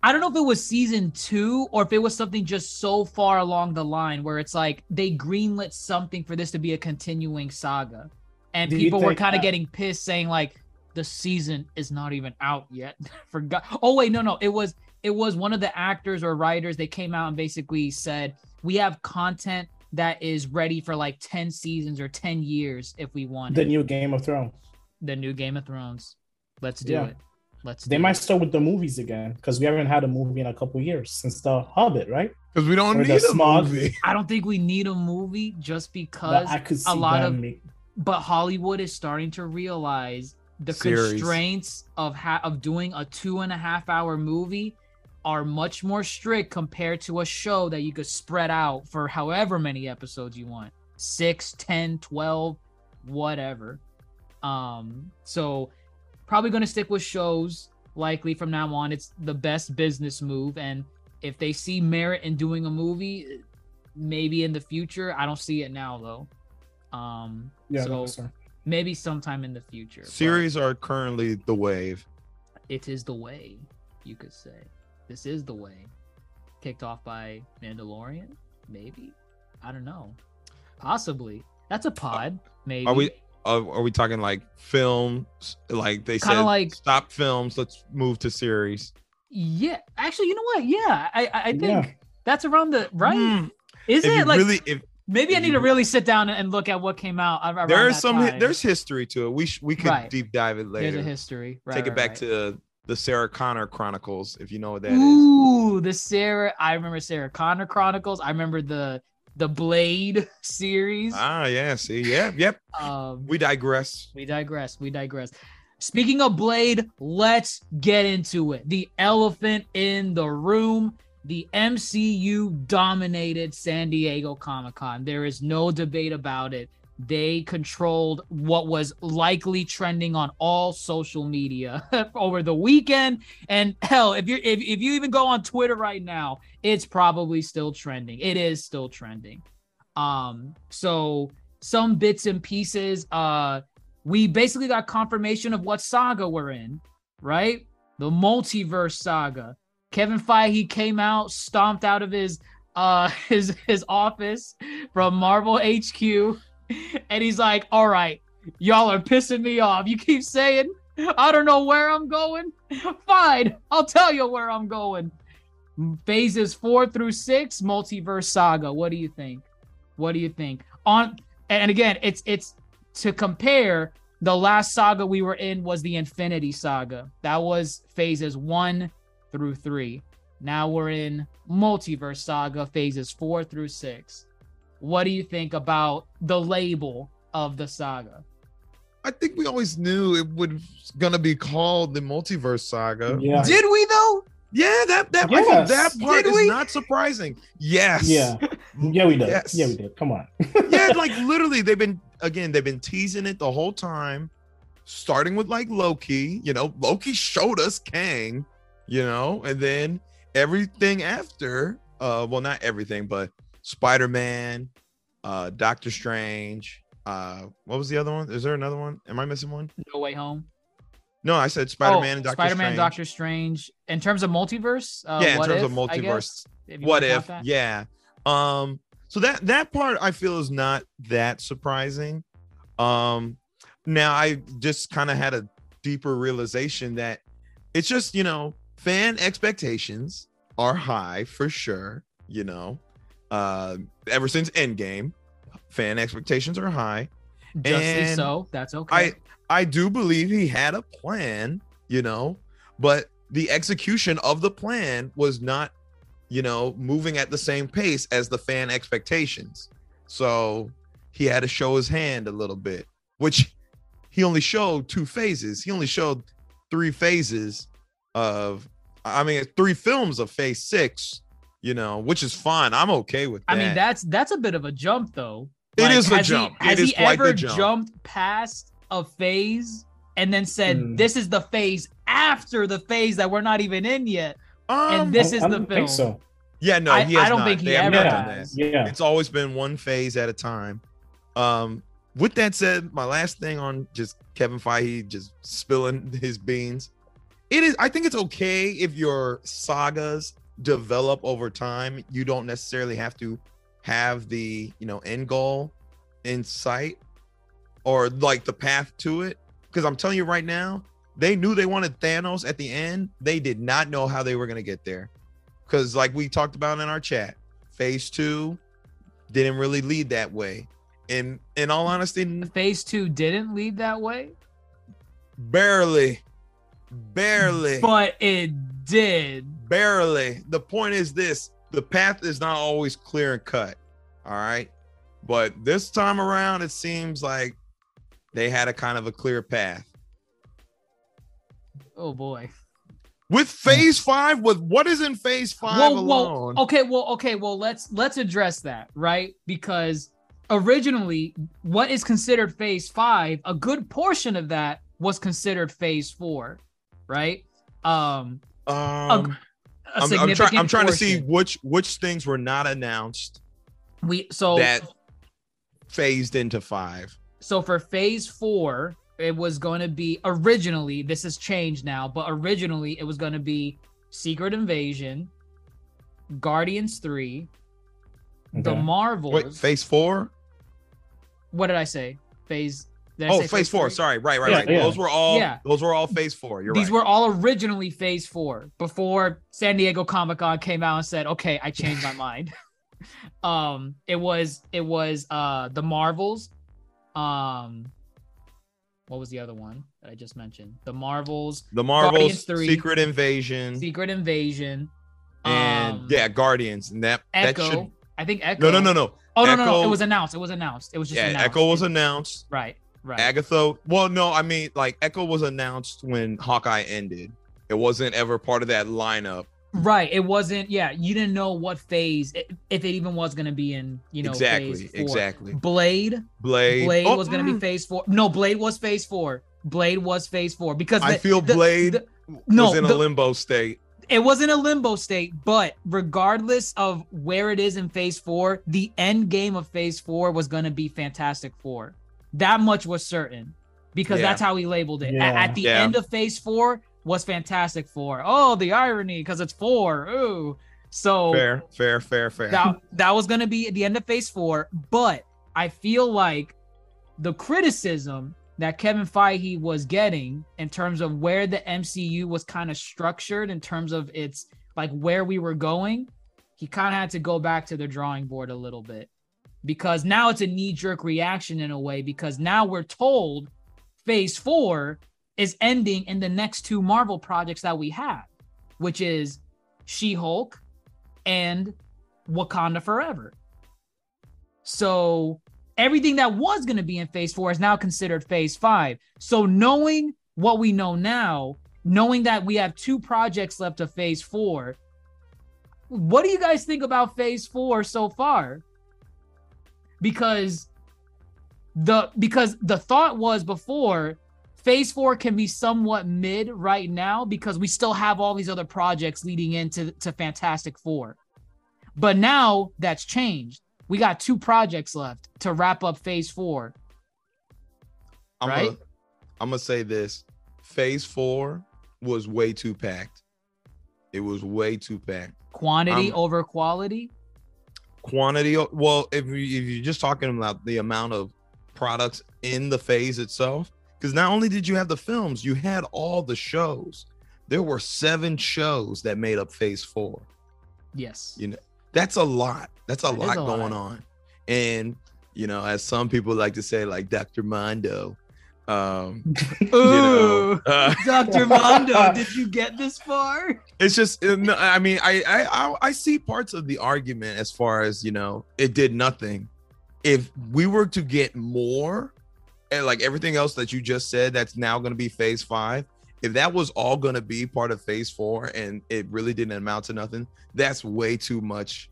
I don't know if it was season two or if it was something just so far along the line where it's like they greenlit something for this to be a continuing saga. And Do people were kind of getting pissed saying like the season is not even out yet. Forgot. Oh wait, no, no. It was it was one of the actors or writers. They came out and basically said we have content that is ready for like 10 seasons or 10 years if we want The it. new Game of Thrones. the new Game of Thrones. Let's do Yeah. it. Let's They do might it. start with the movies again because we haven't had a movie in a couple years since The Hobbit, right? Because we don't Or need a Smaug. movie. I don't think we need a movie just because I could see a lot them of make- but Hollywood is starting to realize the Series. constraints of ha- of doing a two and a half hour movie are much more strict compared to a show that you could spread out for however many episodes you want. 6 10 12 whatever. Um so probably going to stick with shows likely from now on. It's the best business move and if they see merit in doing a movie maybe in the future. I don't see it now though. Um yeah, so no, sir. maybe sometime in the future Series are currently the wave. it is the way you could say this is the way kicked off by mandalorian maybe i don't know possibly that's a pod maybe Are we are, are we talking like films? Like they Kinda said, like- stop films. Let's move to series. yeah actually you know what yeah i i, I think Yeah. that's around the right Hmm. is If it like really, if maybe i need you- to really sit down and look at what came out ar- around there is that some, hi- there's history to it. We sh- we could Right. deep dive it later. there's a history right, Take it back right. to the Sarah Connor Chronicles, if you know what that is. Ooh, the Sarah. I remember Sarah Connor Chronicles. I remember the the Blade series. Ah, yeah. See, yeah, yep. Um, We digress. we digress. We digress. Speaking of Blade, let's get into it. The elephant in the room. The MCU dominated San Diego Comic Con. There is no debate about it. They controlled what was likely trending on all social media over the weekend. And hell, if you if, if you even go on Twitter right now, it's probably still trending. It is still trending. Um, so some bits and pieces. Uh, we basically got confirmation of what saga we're in, right? The multiverse saga. Kevin Feige came out, stomped out of his uh his his office from Marvel HQ, and he's like, "All right, y'all are pissing me off. You keep saying I don't know where I'm going. Fine, I'll tell you where I'm going." Phases four through six, multiverse saga. What do you think? What do you think? On and again, it's it's to compare. The last saga we were in was the Infinity Saga. That was phases one through three. Now we're in Multiverse Saga phases four through six. What do you think about the label of the saga? I think we always knew it was gonna be called the Multiverse Saga. Yeah. Did we though? Yeah, that that I think Yes. that part Did is we? not surprising. Yes. Yeah. Yeah, we did. Yes. Yeah, we did. Come on. yeah, like literally, they've been again, they've been teasing it the whole time, starting with like Loki. You know, Loki showed us Kang, you know, and then everything after, uh, well, not everything, but Spider-Man, uh, Doctor Strange. Uh, what was the other one? Is there another one? Am I missing one? No Way Home. No, I said Spider-Man and Doctor Oh, Spider-Man, Strange. Doctor Strange. In terms of multiverse, uh, yeah, in what terms if, of multiverse. guess, if what if? that. Yeah. Um. So that that part I feel is not that surprising. Um. Now I just kind of had a deeper realization that it's just you know fan expectations are high for sure. You know, uh, ever since Endgame, fan expectations are high. Justly And so. That's okay. I I do believe he had a plan, you know, but the execution of the plan was not, you know, moving at the same pace as the fan expectations. So he had to show his hand a little bit, which he only showed two phases. He only showed three phases of I mean three films of phase 6, you know, which is fine. I'm okay with that. I mean, that's that's a bit of a jump, though. It is a has he- jump. Has he ever jump. jumped past a phase and then said, Hmm. "This is the phase after the phase that we're not even in yet," Um, and this I- is I the don't film? think so. Yeah, no, I- he has I don't not. think he They have ever done that. has. Yeah. It's always been one phase at a time. Um, with that said, my last thing on just Kevin Feige just spilling his beans. It is. I think it's okay if your sagas develop over time. You don't necessarily have to have the you know end goal in sight or like the path to it. Because I'm telling you right now, they knew they wanted Thanos at the end. They did not know how they were gonna get there. Because like we talked about in our chat, phase two didn't really lead that way. And in all honesty, Phase two didn't lead that way, barely, barely, but it did. Barely. The point is this the path is not always clear and cut. All right. But this time around, it seems like they had a kind of a clear path. Oh boy. With phase five, with what is in phase five Whoa, alone? whoa. Okay, well, okay, well, let's let's address that, right? Because originally, what is considered phase five, a good portion of that was considered phase four, right? Um, Um, a I'm, I'm, significant trying, I'm trying to see which which things were not announced we so that phased into five. so for phase four, it was going to be originally. This has changed now, but originally it was going to be Secret Invasion, Guardians Three, the Okay. Marvels. Wait, phase four? what did I say? Phase. Oh, say phase four. three? Sorry, right, right, Yeah, right. yeah. Those were all. Yeah. Those were all phase four. You're These right. were all originally phase four before San Diego Comic Con came out and said, "Okay, I changed my mind." um, it was it was uh the Marvels, um, what was the other one that I just mentioned? The Marvels, the Marvels, three, Secret Invasion, Secret Invasion, and um, yeah, Guardians, and that Echo. that should. I think Echo. No, no, no, no. Oh no, no, no, it was announced. It was announced. It was just Yeah, announced. Echo was announced. right, right. Agatha. Well, no, I mean like Echo was announced when Hawkeye ended. It wasn't ever part of that lineup. Right. It wasn't. Yeah, you didn't know what phase, if it even was going to be in. You know, exactly, exactly. Blade. Blade. Blade Oh, was going to be mm, phase four. No, Blade was phase four. Blade was phase four because I the- feel the- Blade the- no, was in the- a limbo state. it was in a limbo state. But regardless of where it is in phase four, the end game of phase four was going to be Fantastic Four. That much was certain because Yeah. that's how he labeled it. A- Yeah. At, the Yeah. end of phase four was Fantastic Four. Oh, the irony because it's four. Ooh. So Fair, fair, fair, fair. that that was going to be at the end of phase four but i feel like the criticism that kevin feige was getting in terms of where the mcu was kind of structured in terms of its like where we were going he kind of had to go back to the drawing board a little bit because now it's a knee jerk reaction in a way because now we're told phase four is ending in the next two Marvel projects that we have, which is She Hulk and Wakanda Forever. So everything that was going to be in phase four is now considered phase five. So knowing what we know now, knowing that we have two projects left of phase four, what do you guys think about phase four so far? Because the because the thought was before phase four can be somewhat mid right now because we still have all these other projects leading into to Fantastic Four. But now that's changed. We got two projects left to wrap up phase four. I'm right? Gonna, I'm gonna say this: Phase four was way too packed. It was way too packed. Quantity Um, over quality. Quantity. Well, if, you, if you're just talking about the amount of products in the phase itself, because not only did you have the films, you had all the shows. There were seven shows that made up Phase Four. Yes. You know, that's a lot. That's a That lot a going lot. on. And you know, as some people like to say, like Dr. Mondo, um, you know, Ooh, uh, Dr. Mondo, did you get this far? it's just uh, no, i mean I, I i i see parts of the argument as far as you know it did nothing if we were to get more and like everything else that you just said that's now going to be phase five if that was all going to be part of phase four and it really didn't amount to nothing that's way too much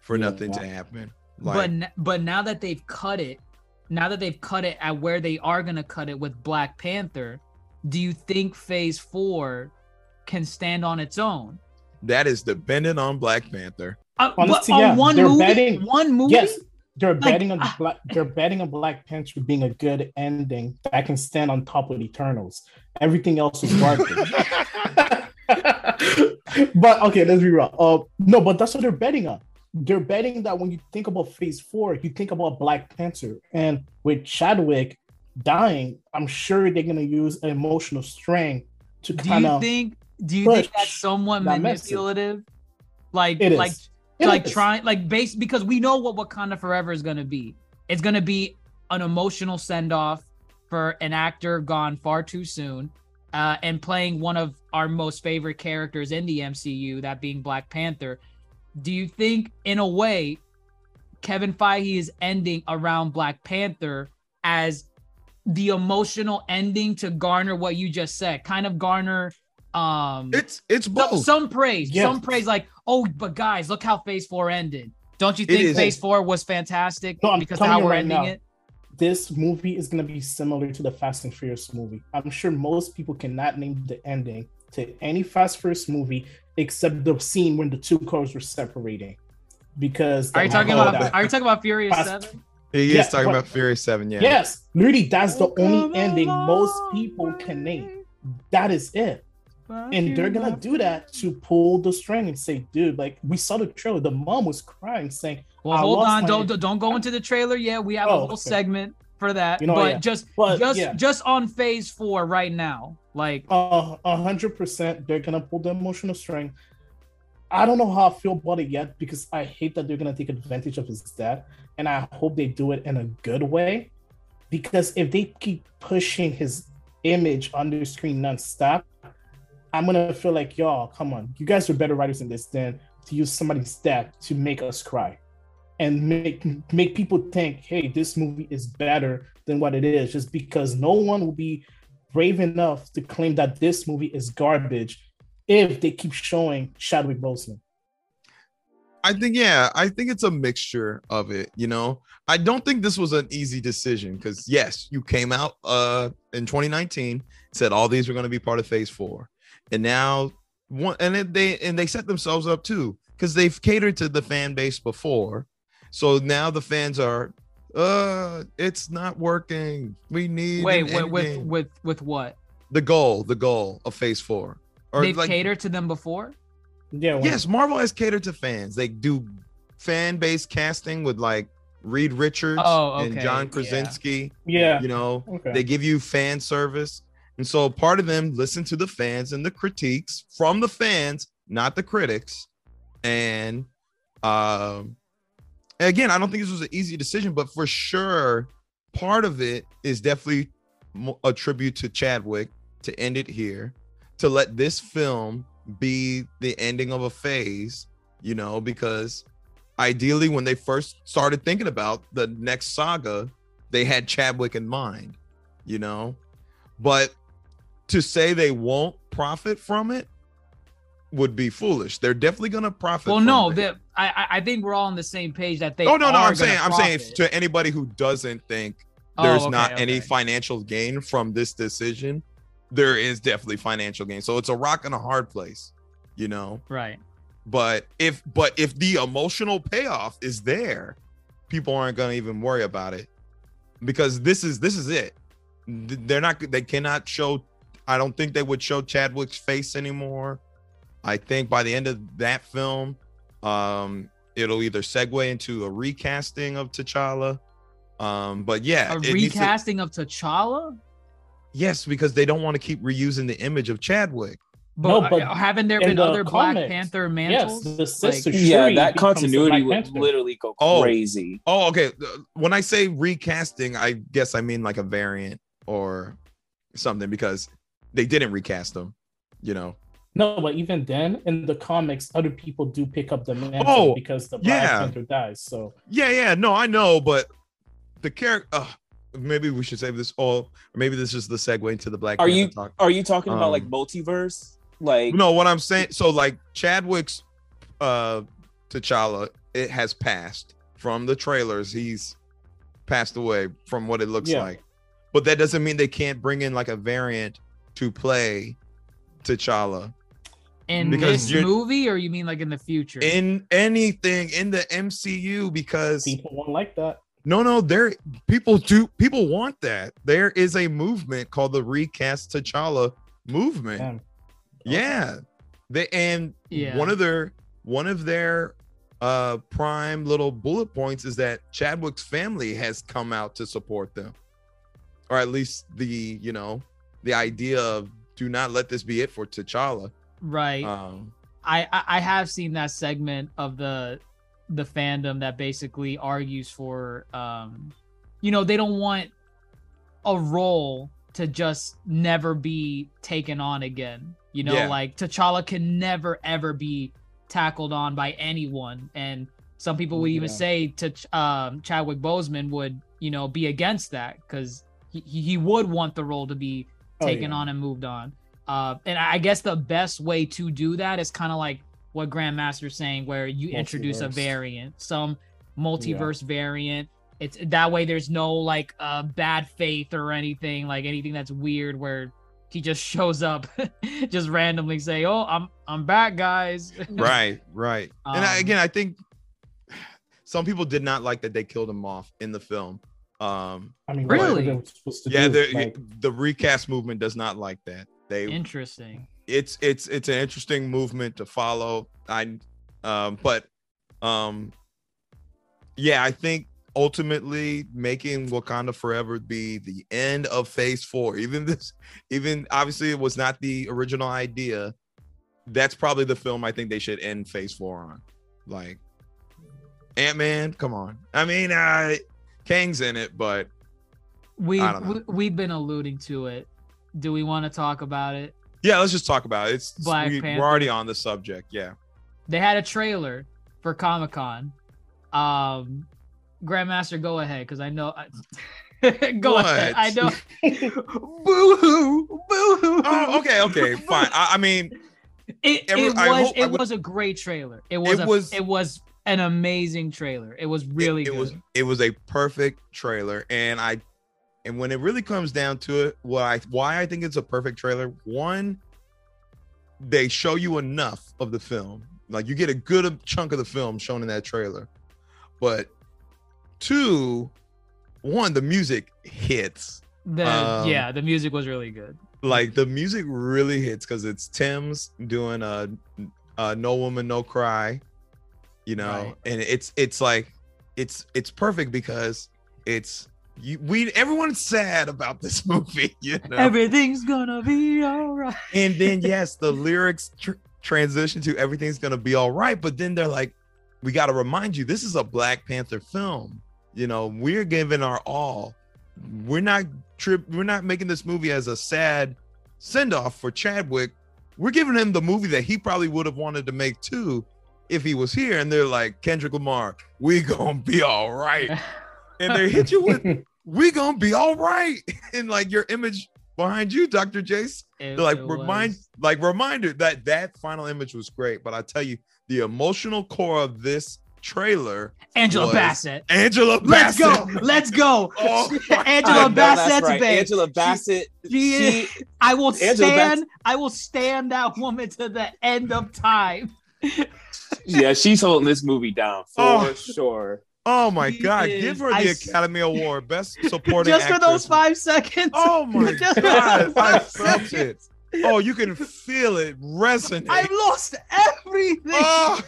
for Yeah. nothing to happen but like n- but now that they've cut it, now that they've cut it at where they are gonna cut it with Black Panther, do you think Phase Four can stand on its own? that is dependent on black panther Uh, Honestly, but on yeah, one they're movie, betting- one movie. Yes, they're Like, betting on ah. Black. They're betting on Black Panther being a good ending that can stand on top of Eternals. Everything else is garbage. but okay, let's be real. Uh, no, but that's what they're betting on. They're betting that when you think about Phase Four, you think about Black Panther, and with Chadwick dying, I'm sure they're gonna use an emotional strength to Do you think? Do you think that's somewhat that message. manipulative? Like, It is. like, It like is. trying, like, base because we know what Wakanda Forever is gonna be. It's gonna be an emotional send off for an actor gone far too soon, uh, and playing one of our most favorite characters in the MCU, that being Black Panther. Do you think, in a way, Kevin Feige is ending around Black Panther as the emotional ending to garner what you just said, kind of garner um it's it's some, both some praise, Yes. some praise like, oh, but guys, look how phase four ended. Don't you think phase four was fantastic No, I'm because how we're right ending now. it? this movie is going to be similar to the Fast and Furious movie. I'm sure most people cannot name the ending to any Fast Furious movie except the scene when the two cars were separating. Because Are you talking about that- are you talking about Furious Fast- Seven? he Yeah, is talking but- about Furious Seven, yeah. Yes, literally, that's the Oh, only ending a most people can name. That is it. And they're gonna do that to pull the string and say, dude, like we saw the trailer. The mom was crying, saying, Well, hold on, don't don't go into the trailer yet. We have a Oh, whole okay. segment for that. You know, but yeah. just But, just yeah. just on phase four right now. Like a hundred percent, they're gonna pull the emotional string. I don't know how I feel about it yet because I hate that they're gonna take advantage of his death, and I hope they do it in a good way. Because if they keep pushing his image on the screen nonstop, I'm gonna feel like y'all, come on, you guys are better writers than this than to use somebody's death to make us cry, and make make people think, hey, this movie is better than what it is, just because no one will be brave enough to claim that this movie is garbage if they keep showing Chadwick Boseman. I think yeah, I think it's a mixture of it, you know. I don't think this was an easy decision because yes, you came out uh in 2019, said all these were going to be part of phase 4. And now one and it, they and they set themselves up too cuz they've catered to the fan base before. So now the fans are uh it's not working. We need wait, an with with, with with what? the goal, the goal of phase 4. Or They've like catered to them before. Yeah, when- Yes, Marvel has catered to fans. They do fan based casting with like Reed Richards Oh, and okay, John yeah. Krasinski. yeah. You know, Okay. they give you fan service. And so part of them listen to the fans and the critiques from the fans, not the critics. And um again, I don't think this was an easy decision, but for sure, part of it is definitely a tribute to Chadwick to end it here, to let this film be the ending of a phase, you know, because ideally, when they first started thinking about the next saga, they had Chadwick in mind, you know, but to say they won't profit from it would be foolish. They're definitely going to profit. Well, no, that I I- think we're all on the same page that they. oh no, no, I'm saying, gonna I'm saying to anybody who doesn't think Oh, there's okay, not any financial gain from this decision, there is definitely financial gain. So it's a rock and a hard place, you know. right. But if but if the emotional payoff is there, people aren't gonna even worry about it because this is this is it. They're not they cannot show. I don't think they would show Chadwick's face anymore. I think by the end of that film, um, it'll either segue into a recasting of T'Challa. Um, but yeah, A it needs to- recasting of T'Challa. yes, because they don't want to keep reusing the image of Chadwick. But, No, but uh, haven't there been the other Black comics, Panther yes, the sister Like- Yeah, that continuity would Panther. literally go Oh. crazy. Oh, okay. When I say recasting, I guess I mean like a variant or something because they didn't recast them. You know. No, but even then, in the comics, other people do pick up the mantle Oh, because the Black yeah. Panther dies. So Yeah, yeah. No, I know, but the character. Uh, maybe we should save this. all. maybe this is the segue into the Black. Are Panther you talk. are you talking about like Um, multiverse? Like No, what I'm saying. So like Chadwick's uh T'Challa, it has passed from the trailers. He's passed away from what it looks Yeah. like. But that doesn't mean they can't bring in like a variant to play T'Challa in because this movie, or you mean like in the future? in anything in the MCU because people won't like that. no, no, there people do people want that. There is a movement called the recast T'Challa movement. Damn. Yeah. They and Yeah. one of their one of their uh prime little bullet points is that Chadwick's family has come out to support them. Or at least the, you know, the idea of do not let this be it for T'Challa. Right. Um I, I I have seen that segment of the the fandom that basically argues for um you know they don't want a role to just never be taken on again you know Yeah. like T'Challa can never ever be tackled on by anyone and some people would even Yeah. say to um Chadwick Boseman would you know be against that because he, he he would want the role to be Oh, taken yeah. on and moved on. Uh, and I guess the best way to do that is kind of like what Grandmaster's saying, where you introduce a variant, some multiverse variant. It's that way. There's no like uh, bad faith or anything, like anything that's weird, where he just shows up, just randomly say, "Oh, I'm I'm back, guys." right, right. and I, Um, again, I think some people did not like that they killed him off in the film. Um I mean, Really? what were they supposed to yeah, do? Like, the recast movement does not like that. They Interesting. it's it's it's an interesting movement to follow. I um but um yeah, I think ultimately making Wakanda Forever be the end of phase 4. Even this even obviously it was not the original idea. That's probably the film I think they should end phase 4 on. Like Ant-Man, come on. I mean, uh Kang's in it, but We I don't know. we we've been alluding to it. Do we want to talk about it? yeah, let's just talk about it. It's Black we, Panther. we're already on the subject. Yeah. they had a trailer for Comic Con. Um, Grandmaster, go ahead, because I know. I... go What? ahead. I know. boo hoo, boo hoo. Oh, okay, okay, fine. I, I mean, It, Every- it I was it was a great trailer. It was It a, was- it was an amazing trailer. It was really it, it good. was it was a perfect trailer and i and when it really comes down to it what i why i think it's a perfect trailer one they show you enough of the film like you get a good chunk of the film shown in that trailer but two one the music hits the um, yeah, the music was really good. like the music really hits because it's Tems doing a, a no woman no cry, you know, Right. and it's it's like it's it's perfect because it's you we everyone's sad about this movie, you know, Everything's gonna be alright. and then yes, the lyrics tr- transition to everything's gonna be all right, but then they're like, we got to remind you this is a Black Panther film. You know, we're giving our all. We're not trip. We're not making this movie as a sad send off for Chadwick. We're giving him the movie that he probably would have wanted to make too if he was here. And they're like, Kendrick Lamar, we gonna be all right. and they hit you with, we gonna be all right. And like your image behind you, Dr. Jace. It- like it remind was. like reminder that that final image was great. But I tell you, the emotional core of this trailer Angela Bassett. Angela Bassett Let's go. Let's go. Oh Angela I know Bassett's right. babe. Angela Bassett. She- she- I will Angela stand. Bassett- I will stand that woman to the end of time. yeah, she's holding this movie down for Oh. sure. Oh my She god, is- give her the s- Academy Award Best Supporting Just for those five seconds. Oh my Just for god, I five felt it. seconds. Oh, you can feel it resonate. I lost everything. oh,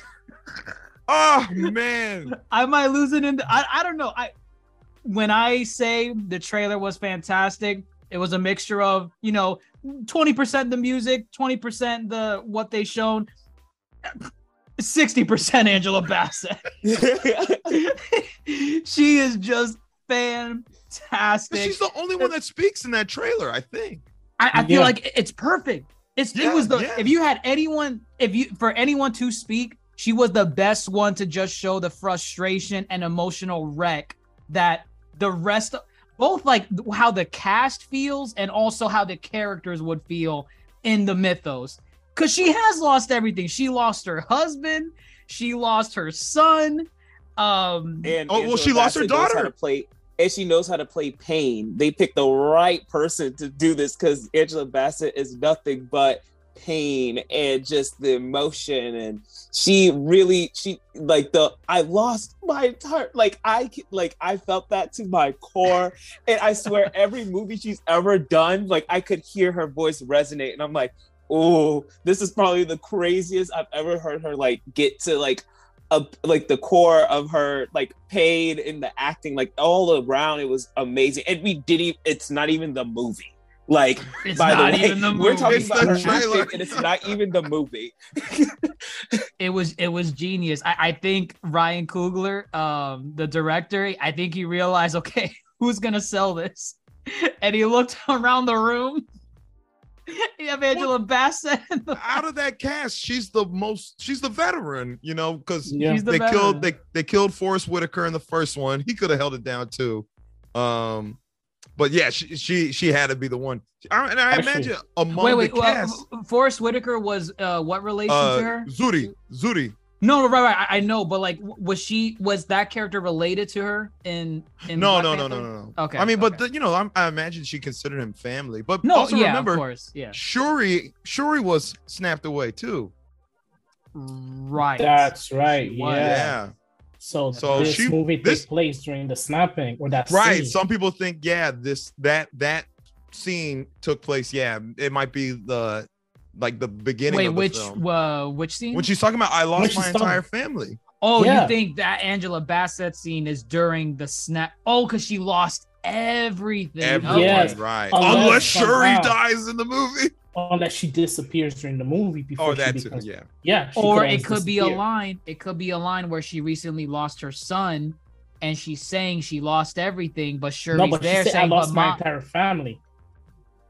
oh man. I might lose it in. The, I I don't know. I when I say the trailer was fantastic, it was a mixture of you know twenty percent the music, twenty percent the what they shown, sixty percent Angela Bassett. she is just fantastic. She's the only one that speaks in that trailer, I think. I, I feel Yeah. like it's perfect. It's Yeah, it was the yeah. if you had anyone if you for anyone to speak, she was the best one to just show the frustration and emotional wreck that the rest of both like how the cast feels and also how the characters would feel in the mythos. Cause she has lost everything. She lost her husband, she lost her son. Um And Oh, well, she lost her Bassett knows how daughter. play, and she knows how to play pain. They picked the right person to do this because Angela Bassett is nothing but pain and just the emotion. And she really, she like the I lost my entire like I like I felt that to my core. And I swear, every movie she's ever done, like I could hear her voice resonate, and I'm like. Oh, this is probably the craziest I've ever heard her like get to like a, like the core of her like paid in the acting like all around it was amazing and we didn't it's not even the movie like it's by not the way even the we're talking It's about the her trailer. acting and it's not even the movie it was it was genius. I, I think Ryan Coogler, um, the director, I think he realized, okay, who's gonna sell this? And he looked around the room. You have Angela Bassett. Out of that cast, she's the most she's the veteran, you know, because Yeah. She's the they killed they, they killed Forest Whitaker in the first one. He could have held it down too. Um, but yeah, she she, she had to be the one. I, and I Actually- imagine among wait, wait. the Well, cast, Forest Whitaker was uh, what relation to uh, her? Zuri, Zuri. No, no, right, right. I, I know, but like, was she was that character related to her in? in No, no, no, no, no, no. Okay, I mean, but the, you know, I'm, I imagine she considered him family. But No, also yeah, remember, of course, yeah, Shuri, Shuri was snapped away too. right. That's right. Yeah. Yeah. So, So this she- movie this- takes place during the snapping or that right scene. some people think yeah this that that scene took place yeah it might be the like the beginning Wait, of the which film. uh, which scene? when she's talking about i lost she's my talking- entire family Oh, Yeah. you think that Angela Bassett scene is during the snap? Oh, because she lost everything. everyone Yes. right Unless unless shuri somehow- dies in the movie Unless she disappears during the movie before oh she that too becomes, yeah yeah. or always it could be a line. It could be a line where she recently lost her son, and she's saying she lost everything, but Shuri's No, but she there said, I lost my mom." entire family.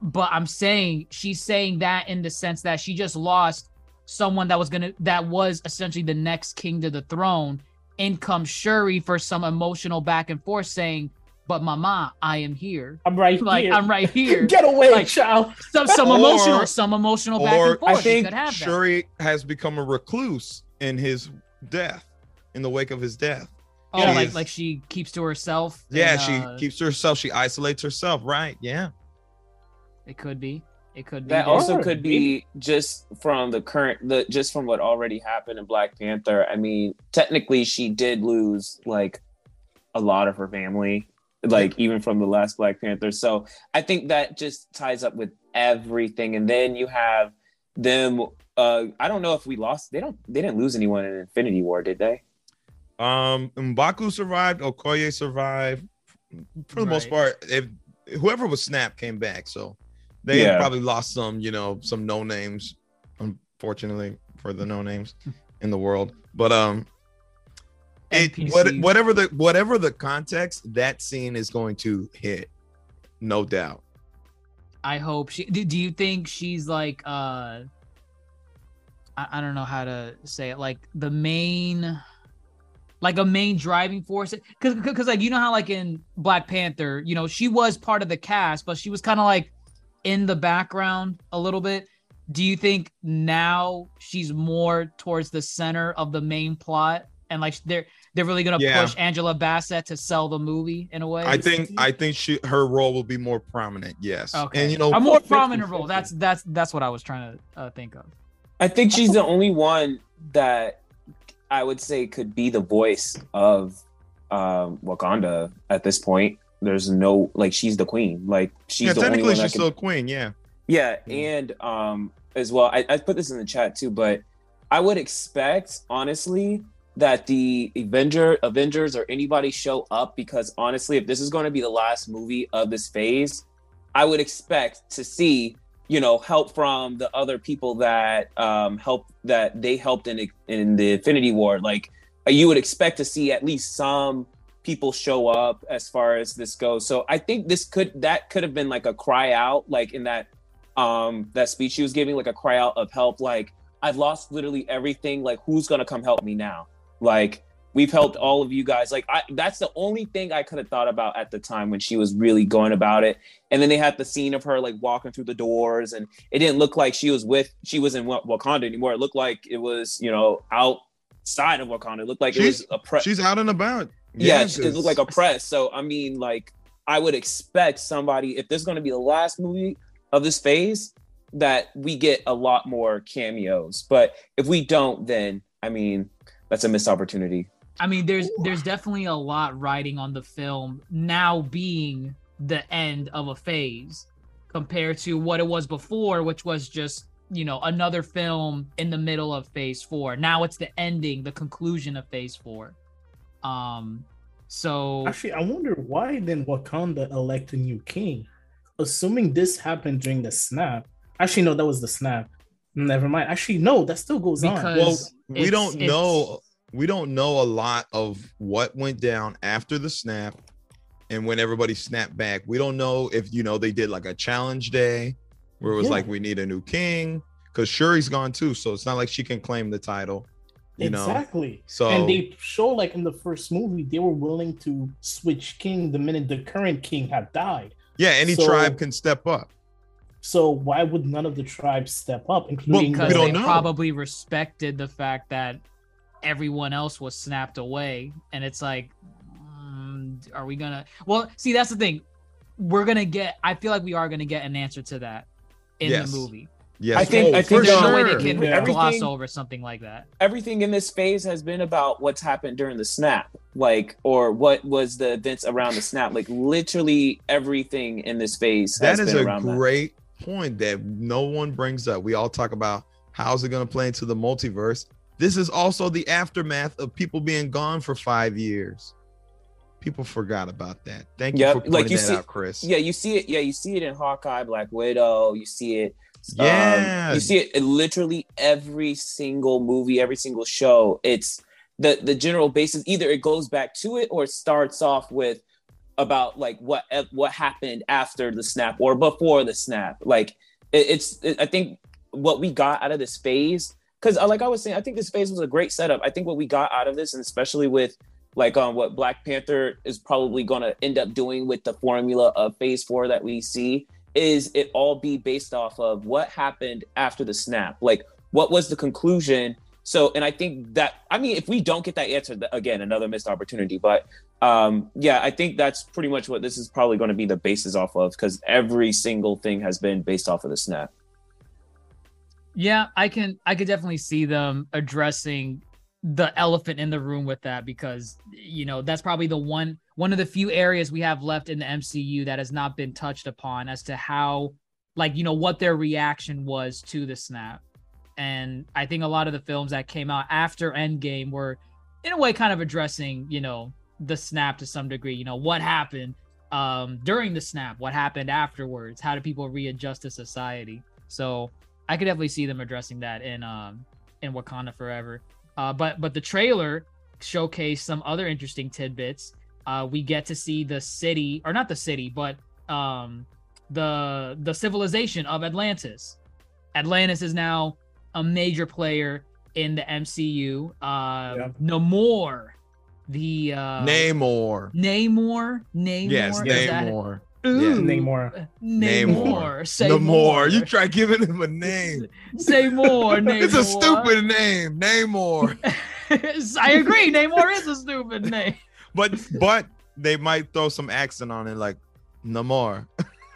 But I'm saying she's saying that in the sense that she just lost someone that was gonna that was essentially the next king to the throne. In comes Shuri for some emotional back and forth, saying, "But Mama, I am here. I'm right Like here. I'm right here." Get away, Like, child. some some Or- emotional, some emotional back or and forth. I think you could have that. shuri has become a recluse in his death in the wake of his death Oh, She like is- like she keeps to herself. yeah and, she uh, keeps to herself she isolates herself right yeah It could be. It could be. that There's- also could be just from the current the just from what already happened in black panther i mean technically she did lose like a lot of her family like even from the last black panther so i think that just ties up with everything and then you have them uh i don't know if we lost they don't they didn't lose anyone in infinity war did they Um, Mbaku survived. Okoye survived. For the most part, if whoever was snapped came back, so they Yeah. probably lost some, you know, some no names. Unfortunately for the no names in the world, but um, it, what, whatever the whatever the context, that scene is going to hit, no doubt. I hope she. Do, do you think she's like uh? I, I don't know how to say it. Like the main, like a main driving force. Because because like you know how like in Black Panther, you know she was part of the cast, but she was kind of like in the background a little bit. Do you think now she's more towards the center of the main plot and like they're they're really gonna yeah. push Angela Bassett to sell the movie in a way. I think I think she her role will be more prominent. Yes. Okay. And you know, a more prominent role. That's that's that's what I was trying to uh, think of. I think she's the only one that I would say could be the voice of um, Wakanda at this point. There's no like she's the queen. Like she's yeah, the technically only one she's still queen. Yeah. Yeah, and um as well. I, I put this in the chat too, but I would expect honestly that the Avenger Avengers or anybody show up because honestly, if this is going to be the last movie of this phase, I would expect to see you know help from the other people that um help that they helped in in the Infinity War. Like you would expect to see at least some people show up as far as this goes. So I think this could that could have been like a cry out, like in that um that speech she was giving, like a cry out of help, like I've lost literally everything. Like who's gonna come help me now? Like we've helped all of you guys. Like I, that's the only thing I could have thought about at the time when she was really going about it. And then they had the scene of her like walking through the doors, and it didn't look like she was with she was in Wakanda anymore. It looked like it was you know outside of Wakanda. It looked like she's, it was a press. She's out and about. Yeah, yeah it looked like a press. So I mean, like I would expect somebody if this is going to be the last movie of this phase that we get a lot more cameos. But if we don't, then I mean that's a missed opportunity. I mean, there's there's definitely a lot riding on the film now being the end of a phase compared to what it was before, which was just you know another film in the middle of phase four. Now it's the ending, the conclusion of phase four. Um, so actually, I wonder why then Wakanda elect a new king, assuming this happened during the snap. Actually, no, that was the snap. Never mind. Actually, no, that still goes because on. Well, we don't know. We don't know a lot of what went down after the snap and when everybody snapped back. We don't know if you know they did like a challenge day where it was yeah. like we need a new king because Shuri's gone too, so it's not like she can claim the title. You exactly. Know? So and they show like in the first movie they were willing to switch king the minute the current king had died. Yeah, any so, tribe can step up. So why would none of the tribes step up, including well, because they know. probably respected the fact that everyone else was snapped away, and it's like, um, are we gonna? Well, see, that's the thing. We're gonna get. I feel like we are gonna get an answer to that in yes. the movie. Yes, I think oh, I think there's no way they can yeah. gloss over something like that. Everything in this phase has been about what's happened during the snap, like or what was the events around the snap. Like literally everything in this phase. That is a great point that no one brings up. We all talk about how's it going to play into the multiverse. This is also the aftermath of people being gone for five years. People forgot about that. Thank you yep. for pointing like you that see, out, Chris. Yeah, you see it. Yeah, you see it in Hawkeye, Black Widow. You see it. Yeah, um, you see it in literally every single movie, every single show. It's the the general basis. Either it goes back to it or it starts off with about like what what happened after the snap or before the snap. Like it, it's it, I think what we got out of this phase because uh, like I was saying, I think this phase was a great setup. I think what we got out of this, and especially with like um what Black Panther is probably going to end up doing with the formula of Phase Four that we see, is it all be based off of what happened after the snap? Like what was the conclusion? So, and I think that I mean, if we don't get that answer, again, another missed opportunity. But um, yeah, I think that's pretty much what this is probably going to be the basis off of because every single thing has been based off of the snap. Yeah, I can I could definitely see them addressing the elephant in the room with that because you know that's probably the one one of the few areas we have left in the MCU that has not been touched upon as to how like you know what their reaction was to the snap. And I think a lot of the films that came out after Endgame were in a way kind of addressing, you know, the snap to some degree. You know, what happened um, during the snap? What happened afterwards? How do people readjust to society? So I could definitely see them addressing that in um, in Wakanda Forever. Uh, but but the trailer showcased some other interesting tidbits. Uh, we get to see the city, or not the city, but um, the the civilization of Atlantis. Atlantis is now a major player in the MCU. Uh, Yep. Namor, the uh, Namor. Namor, Namor. Yes, is that- Namor. Ooh, Namor. Namor. Say Namor. more. You try giving him a name. Say more, Namor. It's a stupid name. Namor. I agree. Namor is a stupid name. but but they might throw some accent on it like Namor.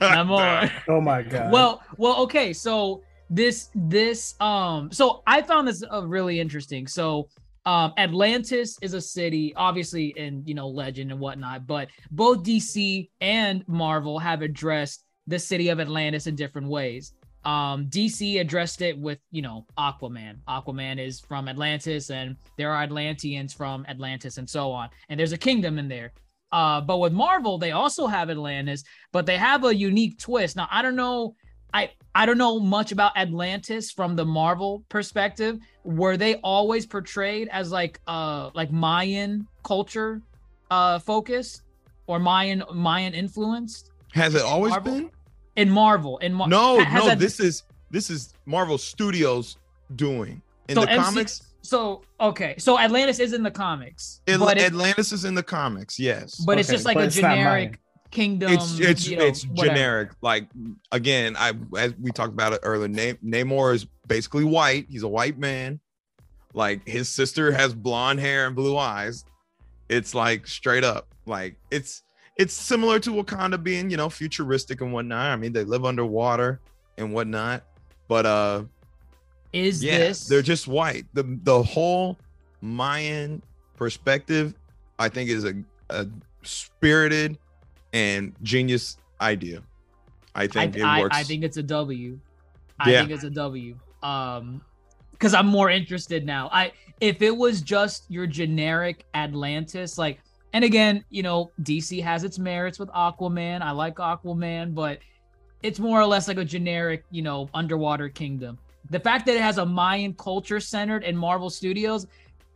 Namor. Oh my god. well well okay so this this um so i found this uh, really interesting so um atlantis is a city obviously in you know legend and whatnot but both dc and marvel have addressed the city of atlantis in different ways. Um dc addressed it with you know aquaman. Aquaman is from atlantis and there are atlanteans from atlantis and so on and there's a kingdom in there. Uh, but with Marvel, they also have Atlantis, but they have a unique twist. Now, I don't know, I I don't know much about Atlantis from the Marvel perspective. Were they always portrayed as like uh like Mayan culture uh focus or Mayan Mayan influenced? Has it always Marvel? been? In Marvel, in Mar- No, ha- no. that- This is this is Marvel Studios doing in so the MC comics. So okay, so Atlantis is in the comics, Atl- but it- Atlantis is in the comics. Yes, but it's just like a generic kingdom. it's it's you know, it's whatever. generic. Like again, I as we talked about it earlier. Na- Namor is basically white. He's a white man. Like his sister has blonde hair and blue eyes. It's like straight up. Like it's it's similar to Wakanda being you know futuristic and whatnot. I mean they live underwater and whatnot. But uh, Is yeah, this they're just white. The the whole Mayan perspective, I think, is a, a spirited and genius idea. I I, think it I, works. I think it's a W. I Yeah. think it's a W. Um, because I'm more interested now. I if it was just your generic Atlantis, like, and again, you know, DC has its merits with Aquaman. I like Aquaman, but it's more or less like a generic, you know, underwater kingdom. The fact that it has a Mayan culture centered in Marvel Studios,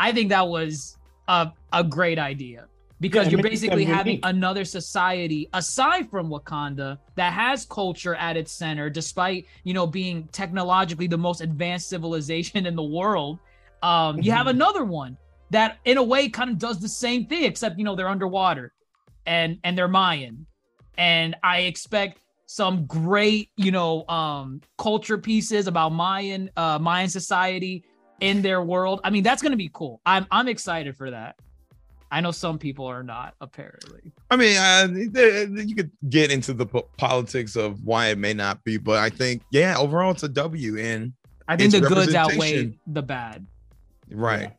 I think that was a a great idea because Yeah, you're basically having unique. another society aside from Wakanda that has culture at its center, despite you know being technologically the most advanced civilization in the world. Um, you have Mhm. another one that, in a way, kind of does the same thing, except you know they're underwater, and and they're Mayan, and I expect some great you know um culture pieces about Mayan uh Mayan society in their world. I mean, that's gonna be cool. I'm I'm excited for that. I know some people are not, apparently. I mean, uh, you could get into the politics of why it may not be, but I think, yeah, overall, it's a W. And I think the goods outweigh the bad. right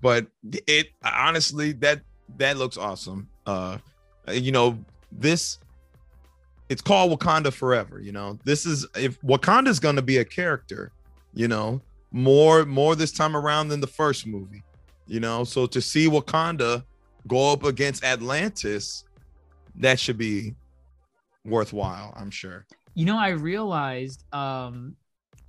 but it honestly that that looks awesome uh you know this it's called wakanda forever you know this is if wakanda's gonna be a character you know more more this time around than the first movie you know so to see wakanda go up against atlantis that should be worthwhile i'm sure You know, I realized um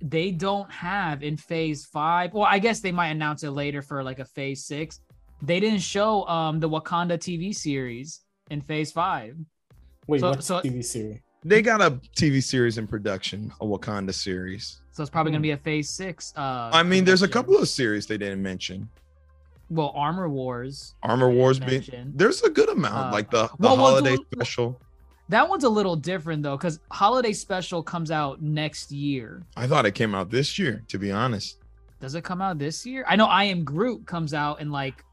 they don't have in phase five. Well, I guess they might announce it later for like a phase six. They didn't show um the Wakanda TV series in phase five. Wait, So- what so- TV series? they got a tv series in production a wakanda series So it's probably gonna be a phase six. Uh i mean there's a couple of series they didn't mention well Armor Wars. Armor Wars being there's a good amount, Uh, like the, the well, well, holiday the- special. That one's a little different though, because holiday special comes out next year. I thought it came out this year, to be honest. Does it come out this year? I know I Am Groot comes out in like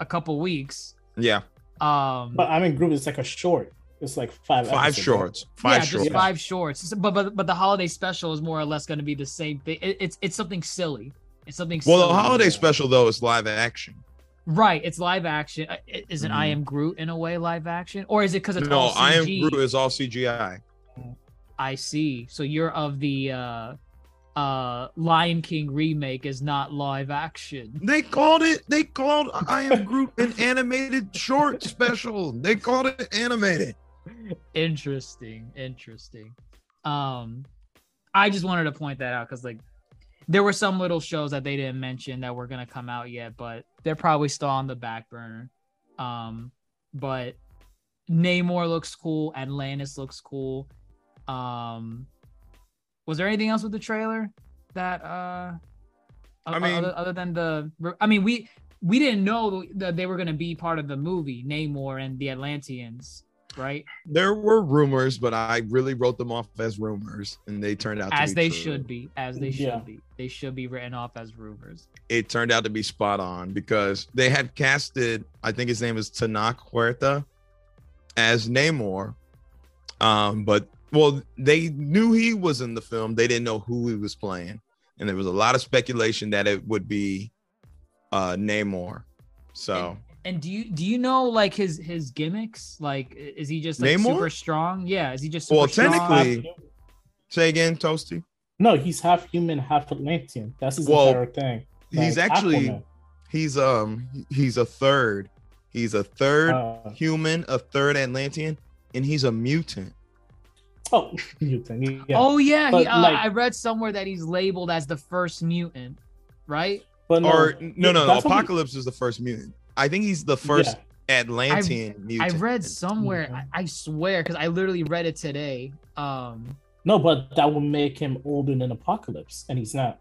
a couple weeks. Yeah, Um But I'm in group. It's like a short. It's like five. five episodes, shorts, yeah, five just shorts. five shorts. But but but the holiday special is more or less going to be the same thing. It, it's it's something silly. It's something. Well, the holiday special though is live action. Right? It's live action. Is it I Mhm. Am Groot in a way live action, or is it because it's no, I am? Groot is all CGI. I see. So you're of the uh uh Lion King remake is not live action. They called it. They called I am Groot an animated short special. They called it animated. interesting interesting um i just wanted to point that out because like there were some little shows that they didn't mention that were gonna come out yet, but they're probably still on the back burner. Um, but Namor looks cool. Atlantis looks cool. Um, was there anything else with the trailer that uh? I mean- other, other than the, I mean, we we didn't know that they were gonna be part of the movie, Namor and the Atlanteans, right? There were rumors, but I really wrote them off as rumors, and they turned out to As be they true. should be, as they should Yeah. be. They should be written off as rumors. It turned out to be spot on because they had casted, I think his name is Tenoch Huerta, as Namor. Um, but well, they knew he was in the film. They didn't know who he was playing, and there was a lot of speculation that it would be uh Namor. So And do you do you know like his his gimmicks? Like, is he just like Namor? super strong? Yeah, is he just super well, strong? technically, say again, Toasty. No, he's half human, half Atlantean. That's his Well, entire thing. He's actually Aquaman. he's um he's a third. He's a third Uh, human, a third Atlantean, and he's a mutant. oh, mutant. Yeah. Oh yeah, he, uh, like- I read somewhere that he's labeled as the first mutant, right? but no, or no, no, no. that's what he- Apocalypse is the first mutant. I think he's the first Atlantean I mutant. I read somewhere. Mhm. I, I swear, because I literally read it today. Um, No, but that would make him older than Apocalypse, and he's not.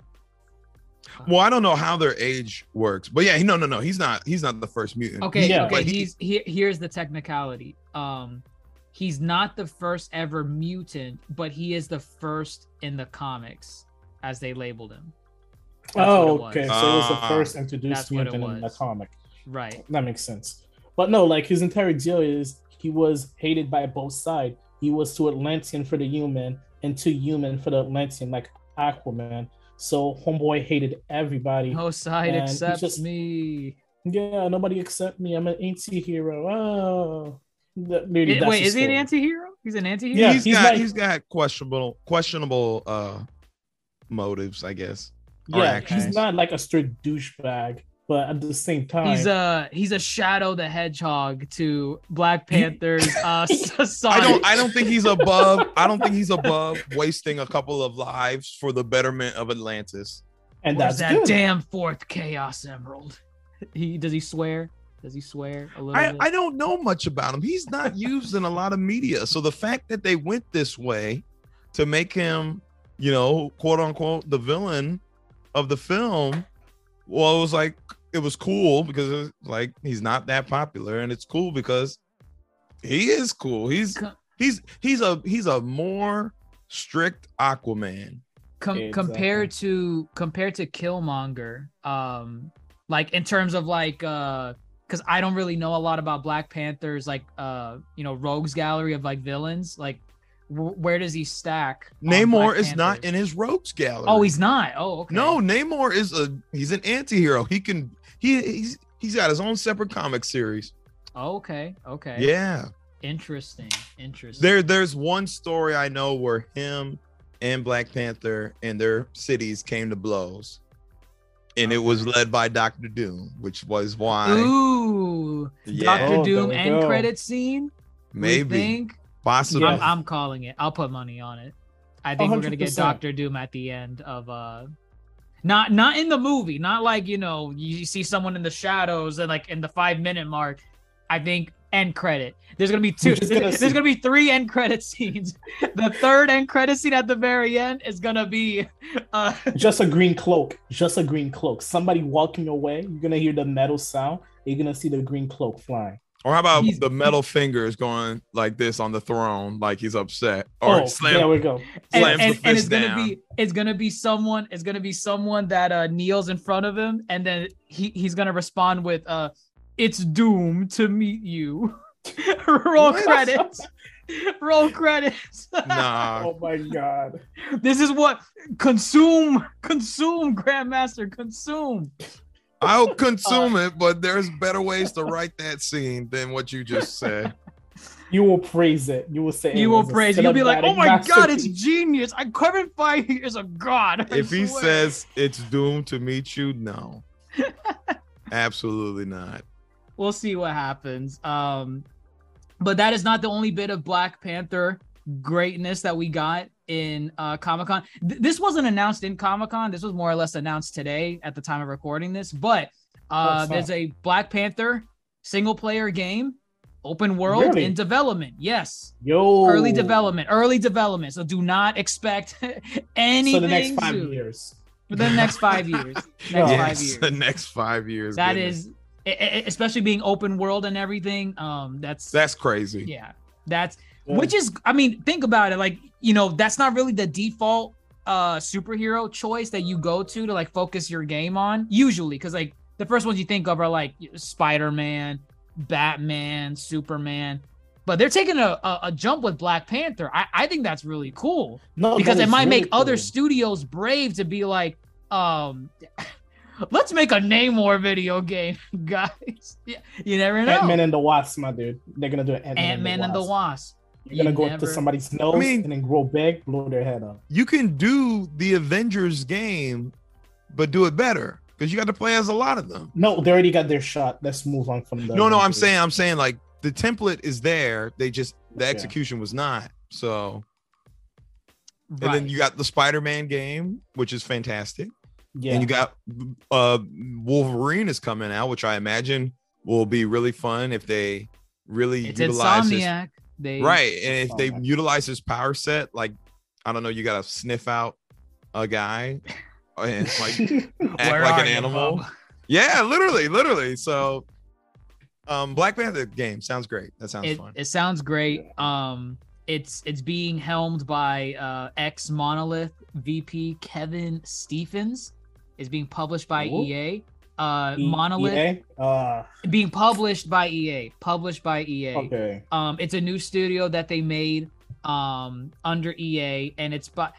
well, I don't know how their age works, but yeah, no, no, no. He's not. He's not the first mutant. Okay, Yeah. okay. But he's he, here's the technicality. Um, he's not the first ever mutant, but he is the first in the comics, as they labeled him. That's oh, okay. So it was the Ah. first introduced That's mutant in the comic. Right. That makes sense. But no, like his entire deal is he was hated by both sides. He was too Atlantean for the human and too human for the Atlantean, like Aquaman. So Homeboy hated everybody. No side And he except just- me. Yeah, nobody accept me. I'm an anti-hero. Oh, That- really, Eh, Wait, the is he an story. anti-hero? He's an anti-hero. Yeah, he's he's got like- he's got questionable questionable uh motives, I guess. Yeah, he's not like a straight douchebag, but at the same time, He's a he's a Shadow the Hedgehog to Black Panther's uh I don't I don't think he's above I don't think he's above wasting a couple of lives for the betterment of Atlantis. and Where's that's that good. damn fourth Chaos Emerald? He does he swear? Does he swear a little I, bit? I don't know much about him. He's not used in a lot of media. So the fact that they went this way to make him, you know, quote unquote, the villain of the film, well, it was like it was cool because it was like he's not that popular, and it's cool because he is cool. He's he's he's a he's a more strict Aquaman. Com- Exactly. compared to compared to Killmonger, um, like in terms of like uh, because I don't really know a lot about Black Panther's like uh, you know, rogues gallery of like villains. Like, wh- where does he stack? Namor is not in his rogues gallery. Oh, he's not. Oh, okay. No, Namor is a he's an anti-hero. He can he he's he's got his own separate comic series. Oh, okay. Okay. Yeah. Interesting. Interesting. There there's one story I know where him and Black Panther and their cities came to blows. And it was led by Doctor Doom, which was why Ooh, yeah, Doctor Oh, Doom end go. credit scene. We maybe think? possibly. I'm, I'm calling it. I'll put money on it. I think we're gonna get Doctor Doom at the end of uh not not in the movie, not like you know, you see someone in the shadows and like in the five minute mark. I think end credit. There's gonna be two. We're gonna There's see. gonna be three end credit scenes. the third end credit scene at the very end is gonna be uh just a green cloak, just a green cloak. Somebody walking away, you're gonna hear the metal sound. You're gonna see the green cloak flying. Or how about He's- the metal fingers going like this on the throne, like he's upset, or oh, slam there we go. and, slams and, the and it's fist gonna be it's gonna be someone it's gonna be someone that uh kneels in front of him and then he, he's gonna respond with uh it's doomed to meet you roll credits roll credits nah. Oh my god. this is what consume consume grandmaster consume I'll consume it, but there's better ways to write that scene than what you just said. You will praise it. You will say it you will was a praise you'll be like oh my god it's genius i kevin feige is a god I if he says it's doomed to meet you, no. Absolutely not. we'll see what happens. Um, but that is not the only bit of Black Panther greatness that we got in uh, Comic Con. Th- this wasn't announced in Comic Con. This was more or less announced today at the time of recording this. But uh, there's a Black Panther single player game, open world Really? in development. Yes, Yo, early development, early development. So do not expect anything So the next five soon. years. Within the next five years. Next Yeah. five years. the next five years. That goodness. is, especially being open world and everything. Um, that's that's crazy. yeah, that's Yeah. which is. I mean, think about it. Like you know, that's not really the default uh superhero choice that you go to to like focus your game on usually because like the first ones you think of are like spider-man batman superman but they're taking a, a, a jump with black panther I, I think that's really cool No, because it might really make other studios brave to be like um let's make a name namor video game guys yeah, you never know Ant Man and the Wasp, my dude. They're gonna do Ant ant-man and the wasp You're gonna You go up to somebody's nose I mean- and then grow big, blow their head up. You can do the Avengers game, but do it better because you got to play as a lot of them. No, they already got their shot. Let's move on from the. No, no, I'm saying, I'm saying, like the template is there. They just the Yeah. execution was not. So, and then you got the Spider-Man game, which is fantastic. Yeah. And you got uh Wolverine is coming out, which I imagine will be really fun if they really it's utilize his, insomniac they right. And if they Insomniac. utilize his power set, like I don't know, you gotta sniff out a guy and like act like an animal. Bob? Yeah, literally, literally. So um Black Panther game sounds great. That sounds it, fun. it sounds great. Um, it's it's being helmed by uh, ex Monolith VP Kevin Stephens. Is being published by Ooh. EA. Uh, E- Monolith EA? Uh, being published by EA. Published by EA. okay. Um, it's a new studio that they made um under EA, and it's by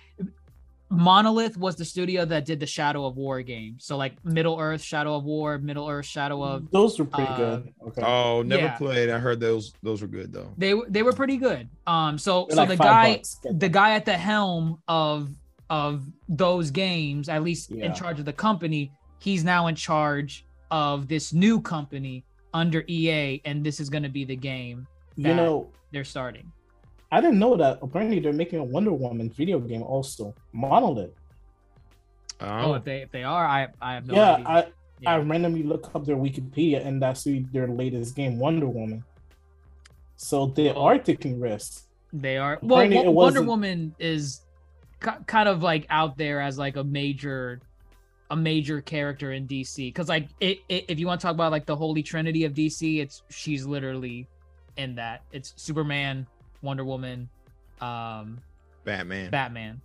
Monolith was the studio that did the Shadow of War game. So like Middle Earth, Shadow of War, Middle Earth, Shadow of Those were pretty uh, good. Okay. Oh, never Yeah. played. I heard those those were good though. they were- they were pretty good. Um, so They're so like the guy bucks. The guy at the helm of of those games, at least Yeah. in charge of the company, he's now in charge of this new company under EA, and this is going to be the game You that know, they're starting. I didn't know that. Apparently, they're making a Wonder Woman video game also. Monolith. Oh, oh if they if they are, I I have no yeah, idea. I Yeah. I randomly look up their Wikipedia, and that's who their latest game, Wonder Woman. So they Oh. are taking risks. They are well. Apparently Wo- it Wonder Woman is kind of like out there as like a major, a major character in DC. Because like it, it, if you want to talk about like the holy trinity of DC, it's she's literally in that. It's Superman, Wonder Woman, um, Batman. Batman,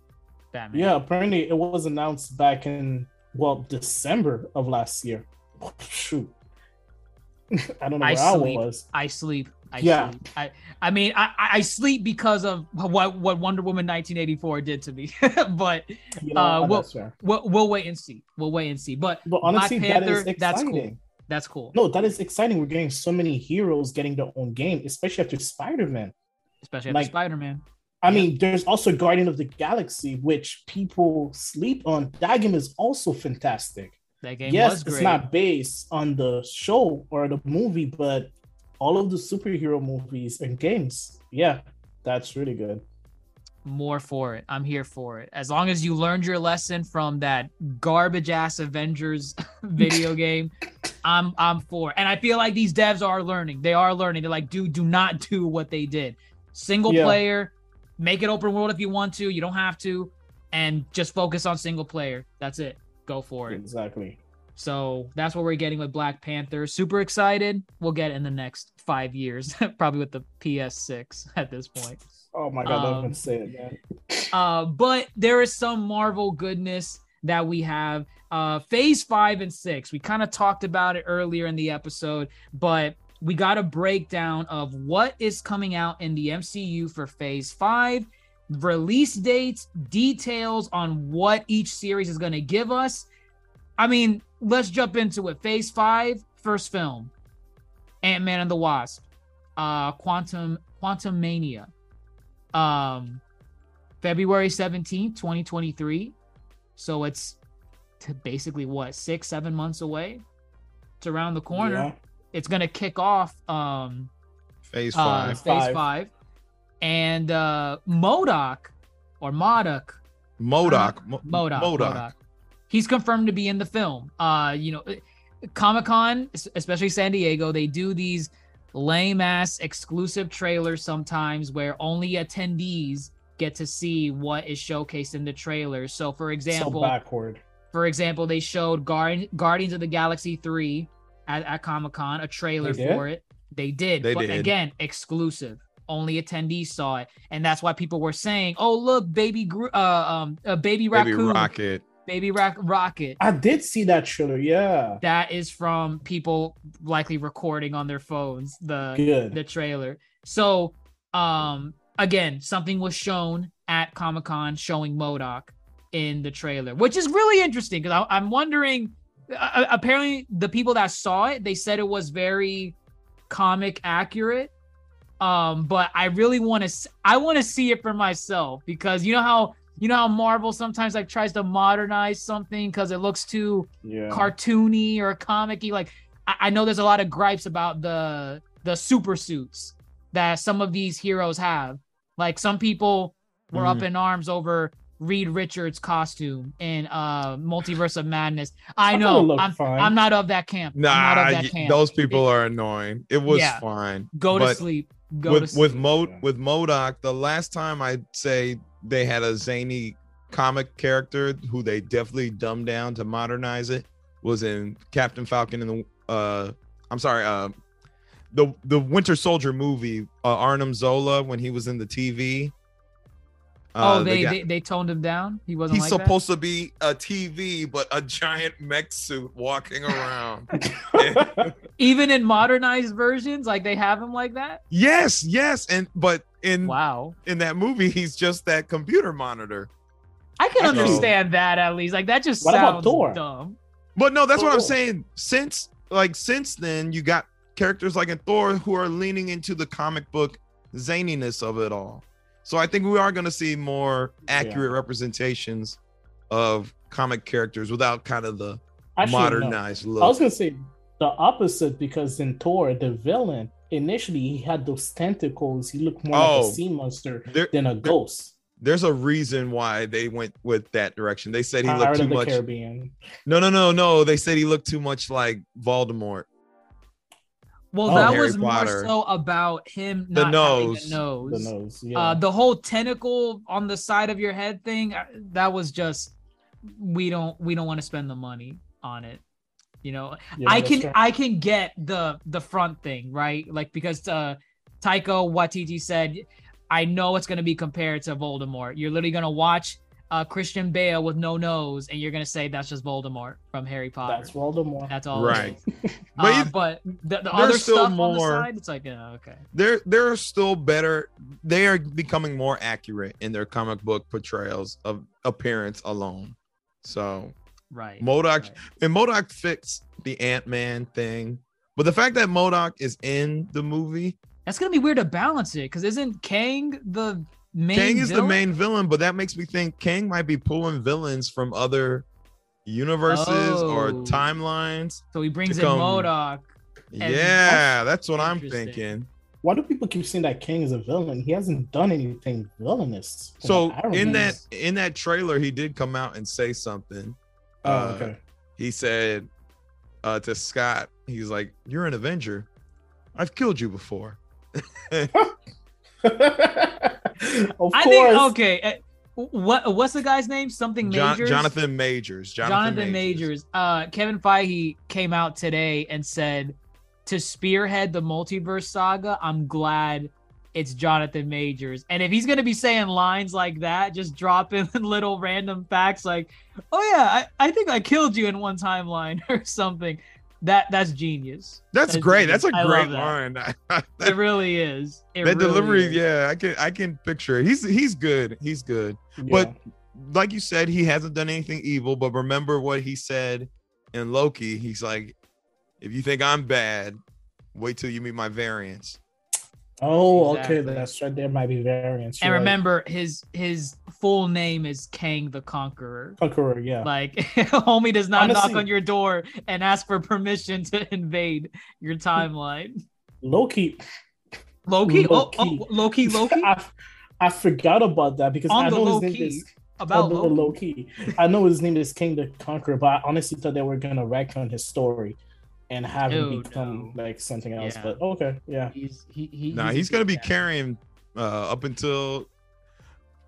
Batman. Yeah, apparently it was announced back in well December of last year. Shoot, I don't know I where I, sleep. was. I sleep. I Yeah. sleep. I I mean I I sleep because of what what Wonder Woman 1984 did to me. but You know, uh, oh, well- we'll, we'll wait and see. We'll wait and see. But, But honestly, Black that is Panther, that's cool. That's cool. No, that is exciting. We're getting so many heroes getting their own game, especially after Spider Man. Especially after like- Spider Man. I mean, there's also Guardian of the Galaxy, which people sleep on. That game is also fantastic. That game yes, was great. it's not based on the show or the movie, but all of the superhero movies and games, yeah, that's really good. More for it. I'm here for it. As long as you learned your lesson from that garbage ass Avengers video game, I'm I'm for it. And I feel like these devs are learning. They are learning. They're like, dude, do not do what they did. Single Yeah. player, make it open world if you want to. You don't have to, and just focus on single player. That's it. Go for it. Exactly. So that's what we're getting with Black Panther. Super excited. We'll get in the next five years, probably with the PS6 at this point. Oh my god, don't Um, say it, man. Uh, but there is some Marvel goodness that we have. Uh, phase five and six. We kind of talked about it earlier in the episode, but we got a breakdown of what is coming out in the MCU for phase five, release dates, details on what each series is going to give us. I mean, let's jump into it. Phase five, first film, Ant Man and the Wasp, uh, Quantum Quantumania, um, February seventeenth, twenty twenty three. So it's to basically what six, seven months away. It's around the corner. Yeah. It's gonna kick off um Phase uh, five. phase Five. five. and uh MODOK or MODOK. MODOK. Uh, MODOK. MODOK. He's confirmed to be in the film. Uh, you know, Comic Con, especially San Diego, they do these lame ass exclusive trailers sometimes where only attendees get to see what is showcased in the trailers. So, for example, so backward. For example, they showed Guard- Guardians of the Galaxy 3 at, at Comic Con, a trailer for it. They did. They but did. again, exclusive. Only attendees saw it. And that's why people were saying, oh, look, baby, Gro- uh, um, uh, baby raccoon. Baby Rocket. Baby Rock- Rocket. I did see that trailer. Yeah. That is from people likely recording on their phones the Good. the trailer. So, um, again, something was shown at Comic Con showing MODOK in the trailer, which is really interesting because I'm wondering. Uh, apparently, the people that saw it, they said it was very comic accurate. Um, but I really want to. I want to see it for myself because you know how you know how Marvel sometimes like tries to modernize something because it looks too Yeah. cartoony or comic-y. Like I, I know there's a lot of gripes about the the super suits that some of these heroes have. Like some people were up Mhm. in arms over Reed Richards' costume in uh Multiverse of Madness. I I know I'm, fine. I'm not of that camp. I'm Nah, not of that camp. those people are annoying. It was Yeah. fine. Go to but sleep. Go with to with sleep. Mo with MODOK, the last time I'd say they had a zany comic character who they definitely dumbed down to modernize it was in Captain Falcon and the uh I'm sorry, uh the the Winter Soldier movie, uh, Arnim Zola when he was in the TV. Uh, oh, the they, guy- they they toned him down. He wasn't. He's like that? supposed to be a TV, but a giant mech suit walking around. even in modernized versions, like they have him like that. yes, yes, and but in wow, in that movie, he's just that computer monitor. I can So- understand that at least. Like that just What sounds Thor? dumb. But no, that's what I'm saying. Since like since then, you got characters like in Thor who are leaning into the comic book zaniness of it all. So I think we are going to see more accurate representations of comic characters without kind of the Actually, no. modernized look. I was gonna say the opposite because in Thor, the villain initially he had those tentacles. He looked more like Oh. a sea monster There- than a ghost. There's a reason why they went with that direction. They said he looked Pirate too the much. Caribbean. No, no, no, no. They said he looked too much like Voldemort. Well, Oh, that Harry was more so about him The not having nose. the nose. The nose. Yeah. Uh, the whole tentacle on the side of your head thing. uh, That was just we don't we don't want to spend the money on it. You know, Yeah, I can fair. I can get the the front thing right, like because uh, Taika Waititi said, I know it's gonna be compared to Voldemort. You're literally gonna watch uh, Christian Bale with no nose, and you're gonna say that's just Voldemort from Harry Potter. That's Voldemort. That's all. Right. it But Uh, but the, the other still stuff on the side, it's like, yeah, okay. they're they're still better. They are becoming more accurate in their comic book portrayals of appearance alone. So Right. MODOK right. and MODOK fixed the Ant Man thing, but the fact that MODOK is in the movie, That's gonna be weird to balance it, because isn't Kang the main? Kang is the main villain, but that makes me think Kang might be pulling villains from other universes or Oh. timelines. So he brings to in come- MODOK. Yeah, that's what I'm thinking. Why do people keep saying that King is a villain? He hasn't done anything villainous. So in that in that trailer, he did come out and say something. Oh, Uh, okay. He said uh, to Scott, he's like, "You're an Avenger. I've killed you before." of I course. think okay. uh, What what's the guy's name? Something Jon- Majors. Jonathan Majors. Jonathan, Jonathan Majors. Uh, Kevin Feige came out today and said to spearhead the multiverse saga. I'm glad it's Jonathan Majors. And if he's gonna be saying lines like that, just dropping little random facts like, "Oh yeah, I, I think I killed you in one timeline" or something. That that's genius. That's great. genius. That's a I great love that. line. It really is. It that really delivery, is. yeah, I can I can picture it. He's he's good. He's good. But like you said, he hasn't done anything evil. But remember what he said in Loki. He's like, if you think I'm bad, wait till you meet my variants. Oh, Exactly. okay. That's right. There might be variants. And right. remember, his his full name is Kang the Conqueror. Conqueror, yeah. Like, homie does not knock on your door and ask for permission to invade your timeline. Loki, Loki. Oh, Loki. oh, Loki. Loki. I, I forgot about that because On I know his name is about on Loki. low key. I know his name is King the Conqueror, but I honestly thought they were gonna retcon his story and have him become like something else. Yeah. But okay, yeah. He's he, he Nah, a he's gonna be guy. carrying uh, up until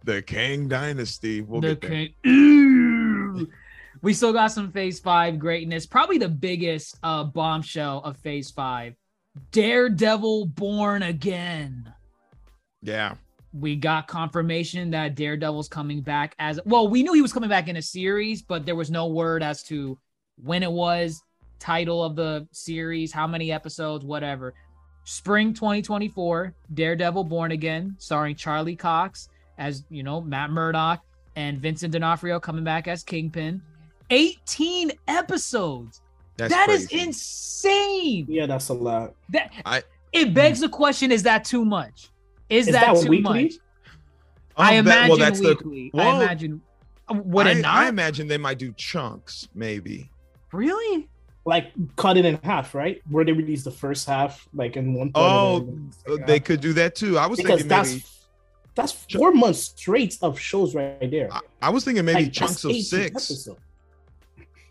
the Kang Dynasty. We'll The get there. king- We still got some phase five greatness. Probably the biggest uh bombshell of phase five. Daredevil born again. Yeah. We got confirmation that Daredevil's coming back as well. We knew he was coming back in a series, but there was no word as to when it was, title of the series, how many episodes, whatever. Spring 2024, Daredevil Born Again, starring Charlie Cox as, you know, Matt Murdock and Vincent D'Onofrio coming back as Kingpin. 18 episodes. That's That is crazy. insane. Yeah, that's a lot. That I it begs the question: Is that too much? Is, Is that, that too weekly? much? I Um, that- imagine well, that's the- weekly. I imagine. Would I, it not? I imagine they might do chunks, maybe. really? Like cut it in half, right? Where they release the first half, like in one. Oh, part and then the oh, they half. could do that too. I was because thinking that's maybe. that's four months straight of shows right there. I, I was thinking maybe Like, chunks of six. episodes.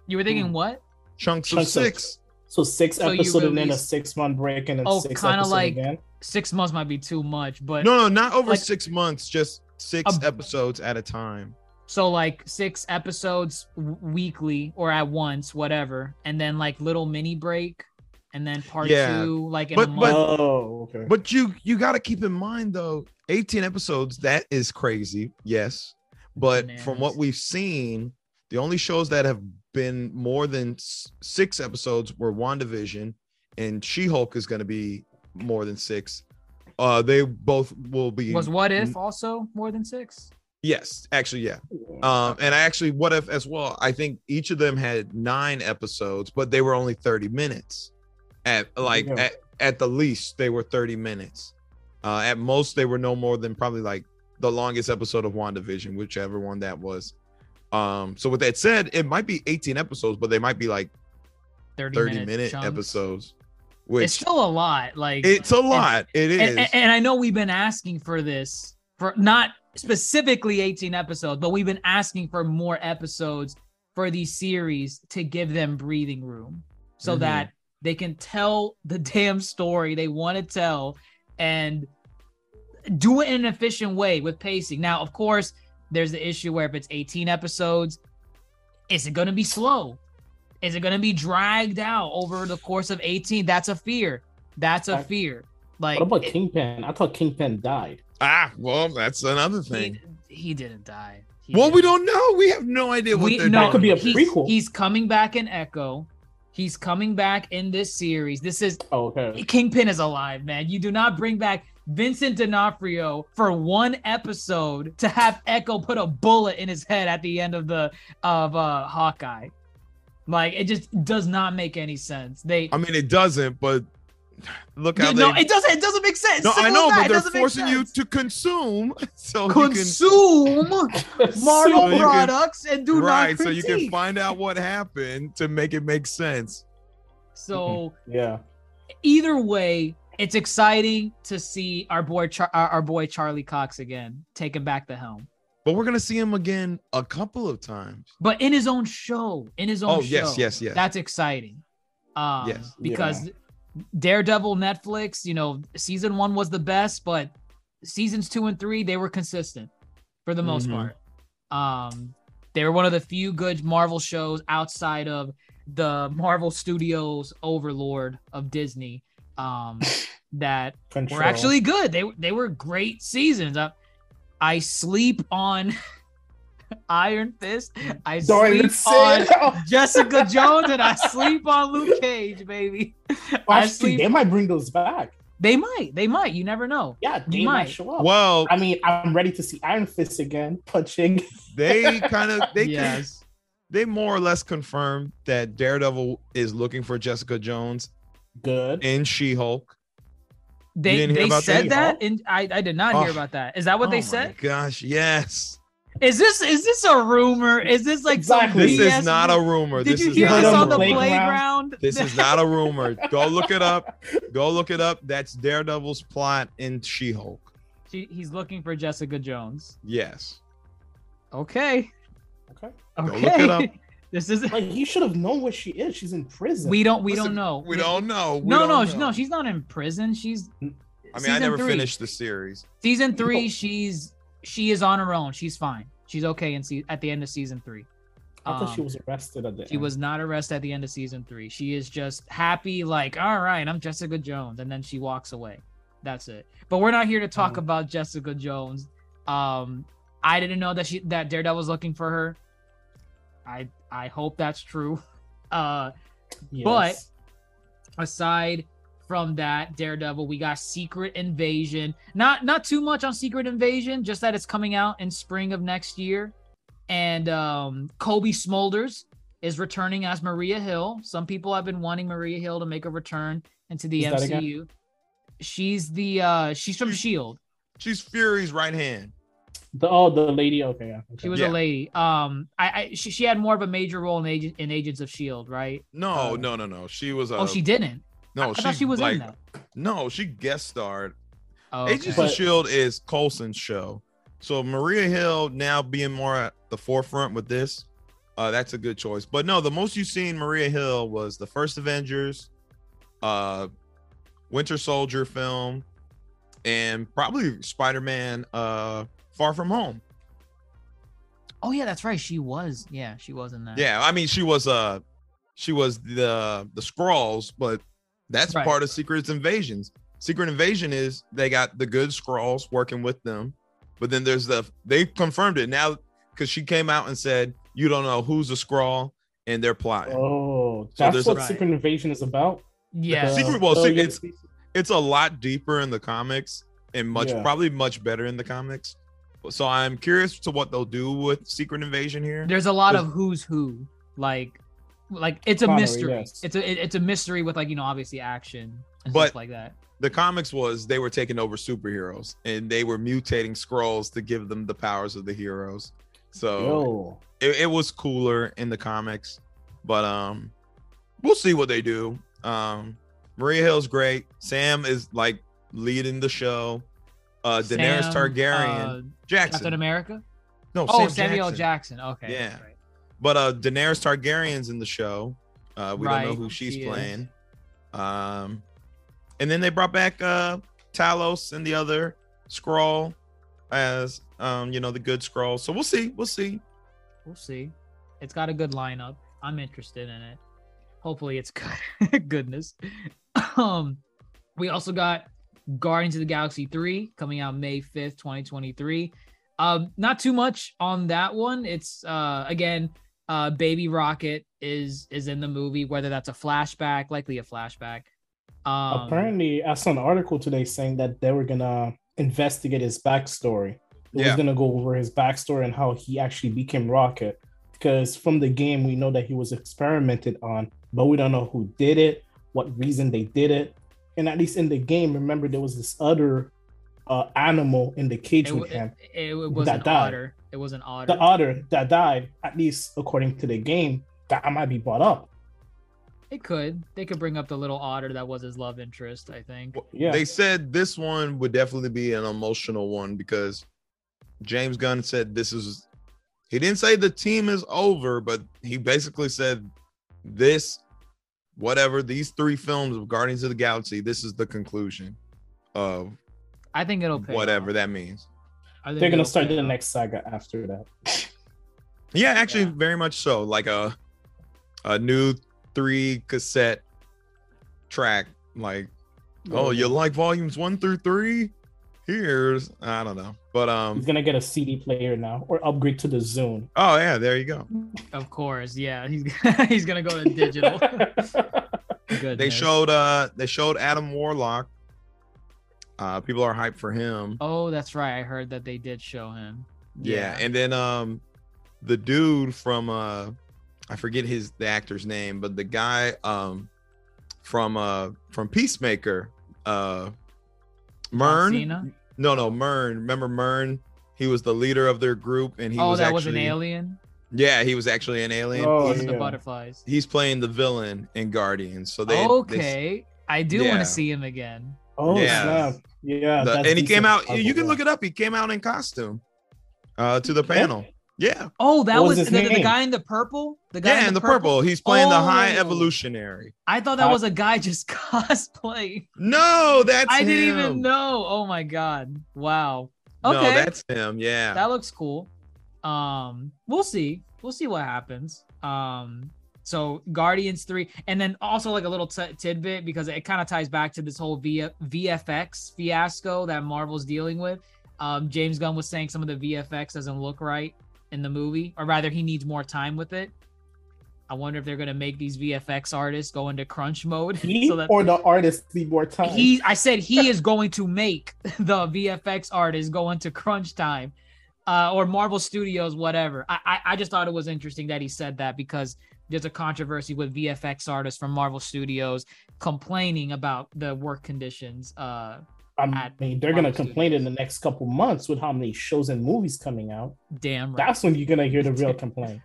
You were thinking hmm. what? Chunks, Chunks of of- six. So six So you episodes and then a six month break and then Oh, six kind of like again. six months might be too much, but No, no, not over like- six months. Just six A- episodes at a time. So like six episodes w- weekly or at once, whatever, and then like little mini break, and then part Yeah. two, like in But- a but- Oh, okay. But you you got to keep in mind though, 18 episodes that is crazy. Yes, but from what we've seen, the only shows that have been more than six episodes were WandaVision, and She-Hulk is going to be more than six. Uh, they both will be. Was what if also more than six? Yes, actually, yeah. Um, and I actually, what if as well? I think each of them had nine episodes, but they were only 30 minutes. At like Yeah. at, at the least, they were 30 minutes. Uh, at most, they were no more than probably like the longest episode of WandaVision, whichever one that was. Um, so with that said, it might be 18 episodes, but they might be like 30, 30 minute, minute episodes, which It's still a lot. Like it's a lot. It is. and, and- and I know we've been asking for this for not specifically 18 episodes, but we've been asking for more episodes for these series to give them breathing room so Mhm. that they can tell the damn story they want to tell and do it in an efficient way with pacing. Now, of course, there's the issue where if it's 18 episodes, is it going to be slow? Is it going to be dragged out over the course of 18? That's a fear. That's a fear. Like What about it- Kingpin? I thought Kingpin died. Ah, well, that's another thing. he, he didn't die. He well, we didn't. don't know. We have no idea what We- they're no, doing. could be a he's, prequel. he's coming back in Echo. He's coming back in this series. This is Oh, okay. Kingpin is alive, man. You do not bring back Vincent D'Onofrio for one episode to have Echo put a bullet in his head at the end of the of uh Hawkeye. Like it just does not make any sense. They I mean, it doesn't, but look how no, they. it doesn't. It doesn't make sense. no, I know, but It they're doesn't make forcing you to consume, so you consume Marvel So you can- products and do right, not so you can find out what happened to make it make sense. So Yeah. either way, it's exciting to see our boy Char- our, our boy Charlie Cox again taking back the helm, But we're gonna see him again a couple of times. but in his own show. In his own Oh show. yes, yes, yes. That's exciting. Um, Yes. because Daredevil Netflix, you know, season one was the best, but seasons two and three they were consistent for the most Mhm. part. Um, they were one of the few good Marvel shows outside of the Marvel Studios overlord of Disney. Um, that Control. were actually good. They they were great seasons. I, I sleep on Iron Fist. Mm. I Don't sleep say on. Oh. Jessica Jones, and I sleep on Luke Cage, baby. I Actually, sleep. they might bring those back. They might. They might. You never know. Yeah, You they might might. show up. well, I mean, I'm ready to see Iron Fist again, punching. they kind of they can- yes. they more or less confirmed that Daredevil is looking for Jessica Jones Good. in She-Hulk. They they said that? that, and I I did not hear about that. Is that what Oh they my said? Gosh, yes. Is this is this a rumor? Is this like some This BS? is not a rumor. Did this you is hear not this a on the rumor. playground? This is not a rumor. Go look it up. Go look it up. That's Daredevil's plot in She-Hulk. She, he's looking for Jessica Jones. Yes. Okay. Okay. Go Okay. look it up. This is Like he should have known where she is. She's in prison. we don't we Listen, don't know. We don't know. We no, don't no, know. no. She's not in prison. She's. I mean, I never three. finished the series. Season three, she's she is on her own. She's fine. She's okay in se- at the end of season three. I thought she Um, was arrested at the She end. was not arrested at the end of season three. She is just happy, like, all right, I'm Jessica Jones, and then she walks away. That's it. But we're not here to talk Mhm. about Jessica Jones. Um, I didn't know that she that Daredevil was looking for her. I I hope that's true. Uh, yes. but aside from that daredevil we got secret invasion not not too much on secret invasion just that it's coming out in spring of next year and um Cobie Smulders is returning as maria hill some people have been wanting maria hill to make a return into the Who's mcu she's the uh she's from shield She's Fury's right hand. the oh the lady. Okay, yeah. okay. she was Yeah. a lady um i, I she, she had more of a major role in agent in agents of shield right No, Uh, no, no, no. She was. A, oh she didn't No, I thought she was like, in that No, she guest starred. oh, Agents okay. of Shield is Coulson's show. So Maria Hill now being more at the forefront with this, uh, that's a good choice. But no, the most you've seen Maria Hill was the first Avengers, uh, Winter Soldier film, and probably Spider-Man uh Far From Home. Oh yeah, that's right. She was. Yeah, she was in that. Yeah, I mean she was uh she was the the Skrulls, but that's Right. part of Secret Invasions. Secret Invasion is they got the good Skrulls working with them, but then there's the they confirmed it now because she came out and said you don't know who's a Skrull and they're plotting. Oh, So that's what a- Secret Invasion is about. Yeah. The Secret- well, billion it's- pieces? It's a lot deeper in the comics and much Yeah. probably much better in the comics. So I'm curious to what they'll do with Secret Invasion here. There's a lot of who's who. Like, like it's a Connery, mystery. yes. It's a it- it's a mystery with like you know obviously action and But- stuff like that. the comics was they were taking over superheroes and they were mutating Skrulls to give them the powers of the heroes. So it, it was cooler in the comics, but um, we'll see what they do. Um, Maria Hill's great. Sam is like leading the show. Uh, Daenerys Sam, Targaryen, uh, Jackson. Captain America. no, Oh, Sam Samuel Jackson. Jackson. Okay. Yeah. that's right. But uh, Daenerys Targaryen's in the show. Uh, we don't know who she's she is. playing. Um, and then they brought back uh Talos and the other Skrull as um, you know, the good Skrull. So we'll see. We'll see. We'll see. It's got a good lineup. I'm interested in it. Hopefully, it's good. Goodness. Um, we also got Guardians of the Galaxy 3 coming out May 5th, 2023. Um, not too much on that one. It's uh again, uh Baby Rocket is is in the movie, whether that's a flashback, likely a flashback. Um apparently, I saw an article today saying that they were gonna investigate his backstory. It Yeah. was gonna go over his backstory and how he actually became Rocket. Because from the game, we know that he was experimented on, but we don't know who did it, what reason they did it. And at least in the game, remember there was this other uh, animal in the cage it, with him. it, it was that an died. otter. It was an otter. The otter that died, at least according to the game, that might be brought up. It could. They could bring up the little otter that was his love interest, I think. Yeah. They said this one would definitely be an emotional one because James Gunn said this is he didn't say the team is over, but he basically said this whatever these three films of Guardians of the Galaxy, this is the conclusion of I think it'll pay whatever off. that means. I They're gonna start the next saga after that. Yeah, actually, Yeah. very much so. Like a a new three cassette track. Like, oh, you like volumes one through three? Here's I don't know, but um, He's gonna get a CD player now or upgrade to the Zune. oh yeah, there you go. Of course, yeah. He's he's gonna go to digital. They showed uh they showed Adam Warlock. Uh, people are hyped for him. Oh, that's right. I heard that they did show him. Yeah. and then um, the dude from uh, I forget his the actor's name, but the guy um, from uh from Peacemaker, uh, Murn. No, no, Murn. Remember Murn He was the leader of their group, and he oh, was that actually was an alien. Yeah, he was actually an alien. Oh, Wasn't the butterflies. He's playing the villain in Guardians. So they they- okay, I do want to see him again. Oh Yeah. snap! Yeah, the- and he came out. puzzle, You can yeah. look it up. He came out in costume uh, to the panel. Yeah, Oh, that What was, was the, the guy in the purple. The guy yeah, in the purple. He's playing the High Oh. Evolutionary. I thought that was a guy just cosplay. No, that's I didn't even know. Oh my god! Wow. Okay. No, Okay, that's him. Yeah. that looks cool. Um, we'll see. We'll see what happens. Um, so Guardians three, and then also like a little t- tidbit because it kind of ties back to this whole v- VFX fiasco that Marvel's dealing with. Um, James Gunn was saying some of the VFX doesn't look right in the movie, or rather, he needs more time with it. I wonder if they're gonna make these VFX artists go into crunch mode He so that or the artists need more time. he I said he is going to make the VFX artists go into crunch time. Uh, or Marvel Studios, whatever. I, I I just thought it was interesting that he said that because there's a controversy with VFX artists from Marvel Studios complaining about the work conditions. Uh, I at mean, they're gonna Marvel complain in the next couple months with how many shows and movies coming out. damn right, That's when you're gonna hear the real complaint.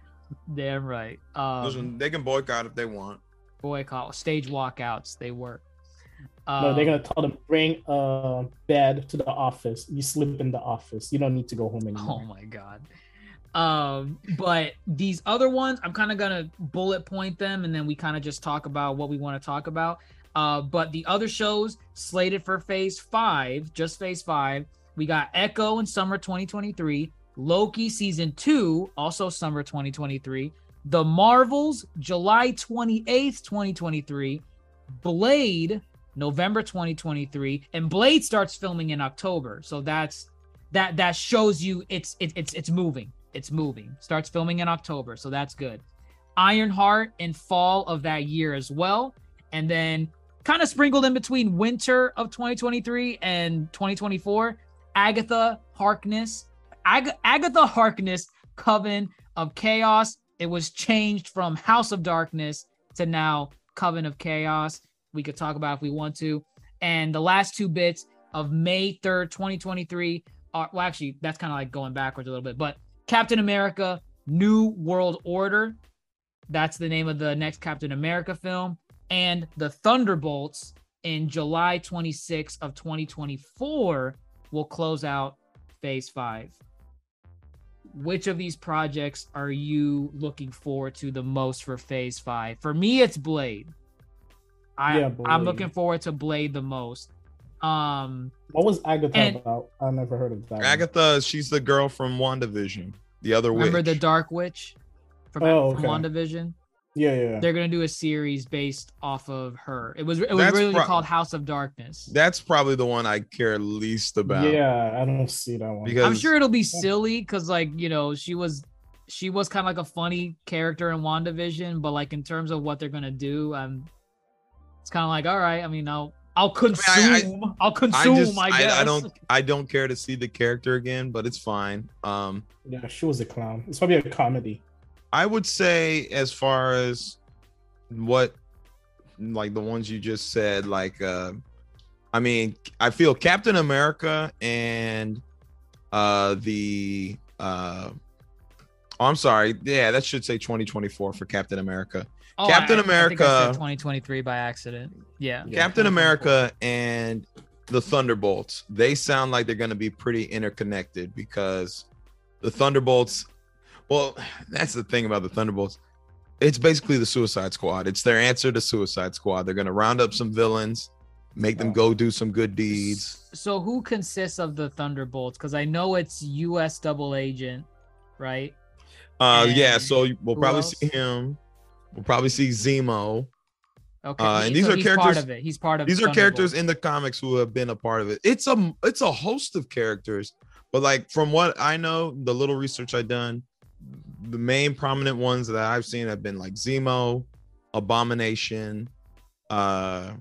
damn right. Um, Listen, they can boycott if they want. boycott stage walkouts, they work. no, they're Um, gonna tell them bring a bed to the office. You sleep in the office. You don't need to go home anymore. Oh my god. Um, but these other ones, I'm kind of gonna bullet point them, and then we kind of just talk about what we want to talk about. Uh, but the other shows slated for Phase Five, just Phase Five, we got Echo in summer 2023, Loki season two, also summer 2023, The Marvels July 28th, 2023, Blade November 2023, and Blade starts filming in October. So that's that that shows you it's it, it's it's moving. It's moving. Starts filming in October, so that's good. Ironheart in fall of that year as well, and then kind of sprinkled in between winter of 2023 and 2024. Agatha Harkness, Ag- Agatha Harkness, Coven of Chaos. It was changed from House of Darkness to now Coven of Chaos. We could talk about if we want to. And the last two bits of May 3rd, 2023 are well, actually, that's kind of like going backwards a little bit, but Captain America New World Order. That's the name of the next Captain America film. And the Thunderbolts in July 26th of 2024 will close out phase five. Which of these projects are you looking forward to the most for phase five? For me, it's Blade. I, Yeah, I'm looking forward to Blade the most. Um, What was Agatha And- about? I never heard of that. one. Agatha, she's the girl from WandaVision, the other remember witch. the Dark Witch from, Oh, from okay. WandaVision? Yeah, yeah. They're gonna do a series based off of her. It was it was That's really pro- called House of Darkness. That's probably the one I care least about. Yeah, I don't see that one. Because I'm sure it'll be silly because like you know she was she was kind of like a funny character in WandaVision, but like in terms of what they're gonna do, um, it's kind of like all right. I mean, I'll I'll consume. I- I, will consume. I I, guess. I, I don't I don't care to see the character again, but it's fine. Um yeah, she was a clown. It's probably a comedy. I would say as far as what like the ones you just said, like uh I mean, I feel Captain America and uh the uh oh, I'm sorry. Yeah, that should say 2024 for Captain America. Oh, Captain I- I I America- 2023 by accident. Yeah. Captain America and the Thunderbolts, they sound like they're going to be pretty interconnected because the Thunderbolts, well, that's the thing about the Thunderbolts. It's basically the Suicide Squad. It's their answer to Suicide Squad. They're going to round up some villains, make them go do some good deeds. So who consists of the Thunderbolts? Because I know it's U.S. Double Agent, right? Uh, yeah, so we'll probably else? see him. We'll probably see Zemo. Okay, Uh, and these so are he's characters. part of it. He's part of. It. These are characters in the comics who have been a part of it. It's a it's a host of characters, but like from what I know, the little research I've done, the main prominent ones that I've seen have been like Zemo, Abomination, uh,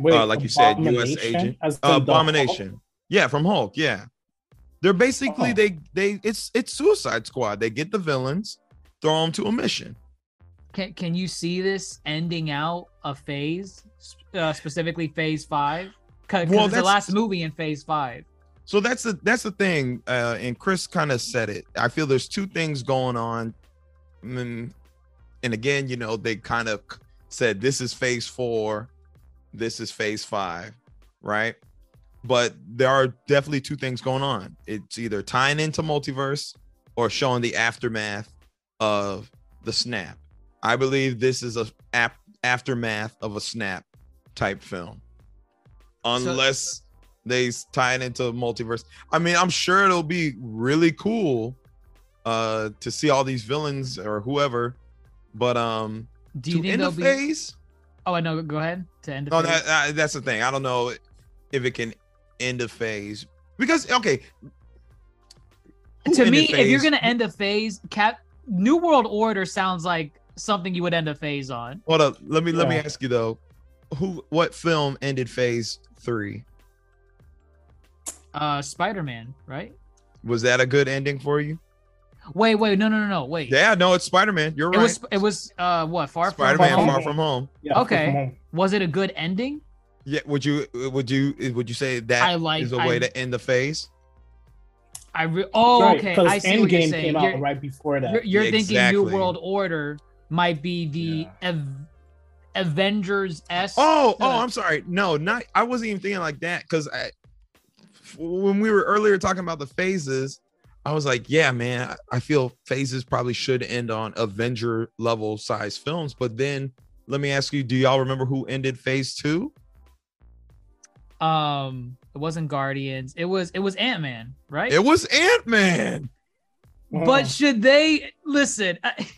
Wait, uh like you said, U.S. Abomination? agent, uh, the Abomination. Yeah, from Hulk. Yeah, they're basically Oh. they they it's it's Suicide Squad. They get the villains, throw them to a mission. Can Can you see this ending out a phase, uh, specifically Phase Five? Because Well, the last movie in Phase Five. So that's the that's the thing, uh, and Chris kind of said it. I feel there's two things going on, mm, and again, you know, they kind of said this is phase four, this is phase five, right? But there are definitely two things going on. It's either tying into multiverse or showing the aftermath of the snap. I believe this is a ap- aftermath of a snap type film, unless they tie it into multiverse. I mean, I'm sure it'll be really cool uh to see all these villains or whoever, but um, Do you to think end the be- phase. Oh, I know. Go ahead to end. The that, uh, that's the thing. I don't know if it can end a phase because okay. to me, if you're gonna end a phase, Cap New World Order sounds like something you would end a phase on. hold up, let me let me ask you though, who what film ended phase three? Uh, Spider Man, right? Was that a good ending for you? Wait, wait, no, no, no, no, wait. Yeah, no, it's Spider Man. You're right. it right. was it was uh what Far Spider from Man Home? Far From Home. okay, was it a good ending? Yeah, would you would you would you say that I like- is a way I- to end the phase? I re- oh Right, okay, 'cause I see what you're saying. came out You're- right before that. You're, you're Yeah, thinking exactly. New World Order might be the Av- Avengers S. Oh, oh, I'm sorry. No, not. I wasn't even thinking like that because I, f- when we were earlier talking about the phases, I was like, yeah, man, I- I feel phases probably should end on Avenger level size films. But then let me ask you, do y'all remember who ended phase two? Um, it wasn't Guardians. It was it was Ant Man, right? It was Ant Man. But should they listen? I-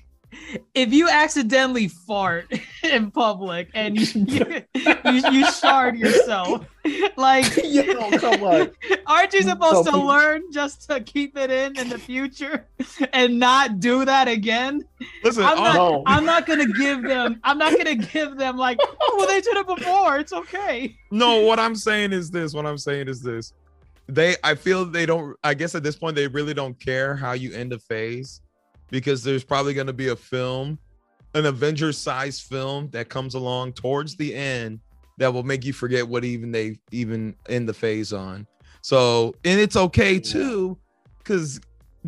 If you accidentally fart in public and you you, you, you shard yourself, like Yo, oh, come on. aren't you supposed So to people- learn just to keep it in in the future and not do that again? Listen, I'm not. oh. I'm not gonna give them. I'm not gonna give them like, oh, well, they did it before. It's okay. no, what I'm saying is this. What I'm saying is this. They, I feel they don't. I guess at this point they really don't care how you end a phase, because there's probably going to be a film, an Avengers size film that comes along towards the end that will make you forget what even they even in the phase on. So, and it's okay too, because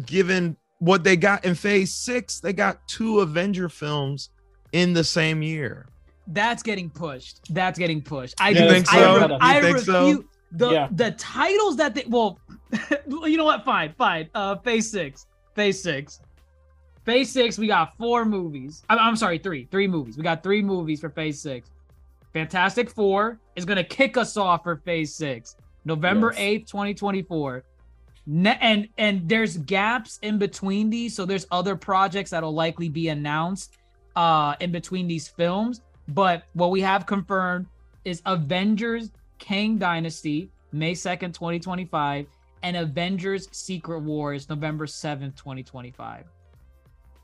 given what they got in phase six, they got two Avenger films in the same year. That's getting pushed. That's getting pushed. I You do- think I so? re- You I think so? refute the Yeah. the titles that they. Well, you know what? Fine, fine. Uh, phase six. Phase six. Phase six. We got four movies. I'm, I'm sorry, three. Three movies. We got three movies for phase six. Fantastic Four is gonna kick us off for phase six. November Yes. eighth, twenty twenty four. Ne- and and there's gaps in between these so there's other projects that'll likely be announced uh in between these films but what we have confirmed is avengers kang dynasty may 2nd 2025 and avengers secret wars november 7th 2025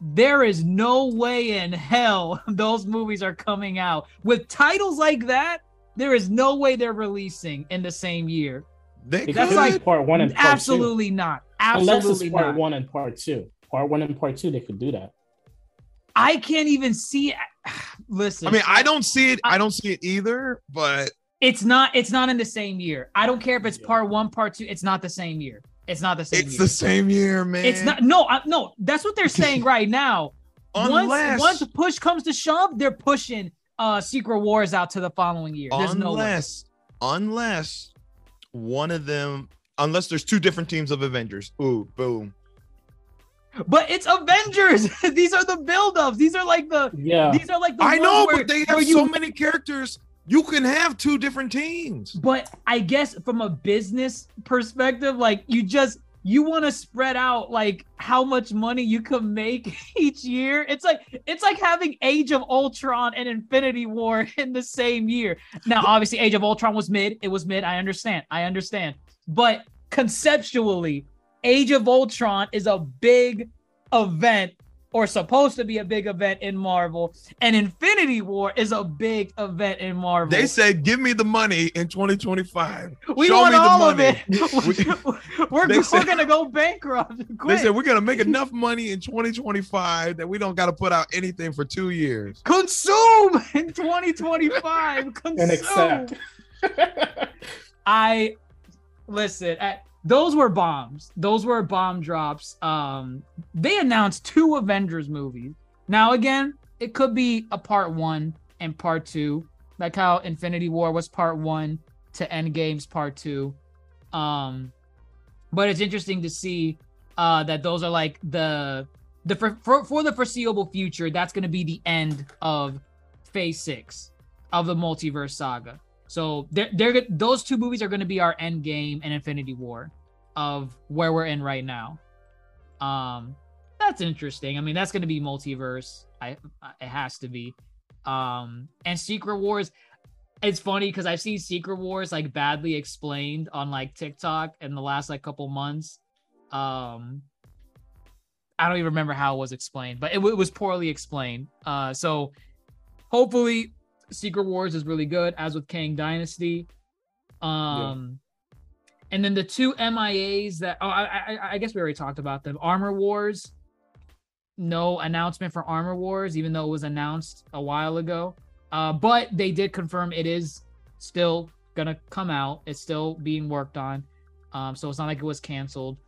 there is no way in hell those movies are coming out with titles like that there is no way they're releasing in the same year They That's could. like- part one and part absolutely not two. Unless absolutely it's part not one and part two. Part one and part two, they could do that. I can't even see. Listen, I mean, I don't see it. I don't see it either. But It's not. It's not in the same year. I don't care if it's part one, part two. It's not the same year. It's not the same. it's year. the same year, man. It's not. No, I, no. That's what they're saying right now. Unless- once once push comes to shove, they're pushing uh Secret Wars out to the following year. There's no way. unless unless one of them unless there's two different teams of Avengers. Ooh, boom. But it's Avengers. These are the build-ups. These are like the. Yeah. These are like the. I know, where- but they have you so many characters. You can have two different teams. But I guess from a business perspective, like you just you want to spread out like how much money you can make each year. It's like it's like having Age of Ultron and Infinity War in the same year. Now, obviously, Age of Ultron was mid. It was mid. I understand. I understand. But conceptually, Age of Ultron is a big event or supposed to be a big event in Marvel, and Infinity War is a big event in Marvel. They said, "Give me the money in 2025. We Show want me the all of it. we're They we're said- gonna go bankrupt. They said we're gonna make enough money in 2025 that we don't got to put out anything for two years. consume in 2025. Consume. And accept. I listen. I, those were bombs. Those were bomb drops. Um, they announced two Avengers movies. Now again, it could be a part one and part two, like how Infinity War was part one to Endgame's part two. Um, but it's interesting to see uh that those are like the the for, for, for the foreseeable future. That's going to be the end of Phase Six of the multiverse saga. So they're, they're those two movies are going to be our end game and Infinity War of where we're in right now. Um, that's interesting. I mean, that's going to be multiverse. I it has to be. Um, and Secret Wars. It's funny because I've seen Secret Wars like badly explained on like TikTok in the last like couple months. Um, I don't even remember how it was explained, but it, it was poorly explained. Uh, so hopefully Secret Wars is really good, as with Kang Dynasty. Um, yeah. and then the two MIAs that oh, I, I, I guess we already talked about them. Armor Wars. No announcement for Armor Wars, even though it was announced a while ago. Uh, but they did confirm it is still gonna come out. It's still being worked on. Um, so it's not like it was canceled.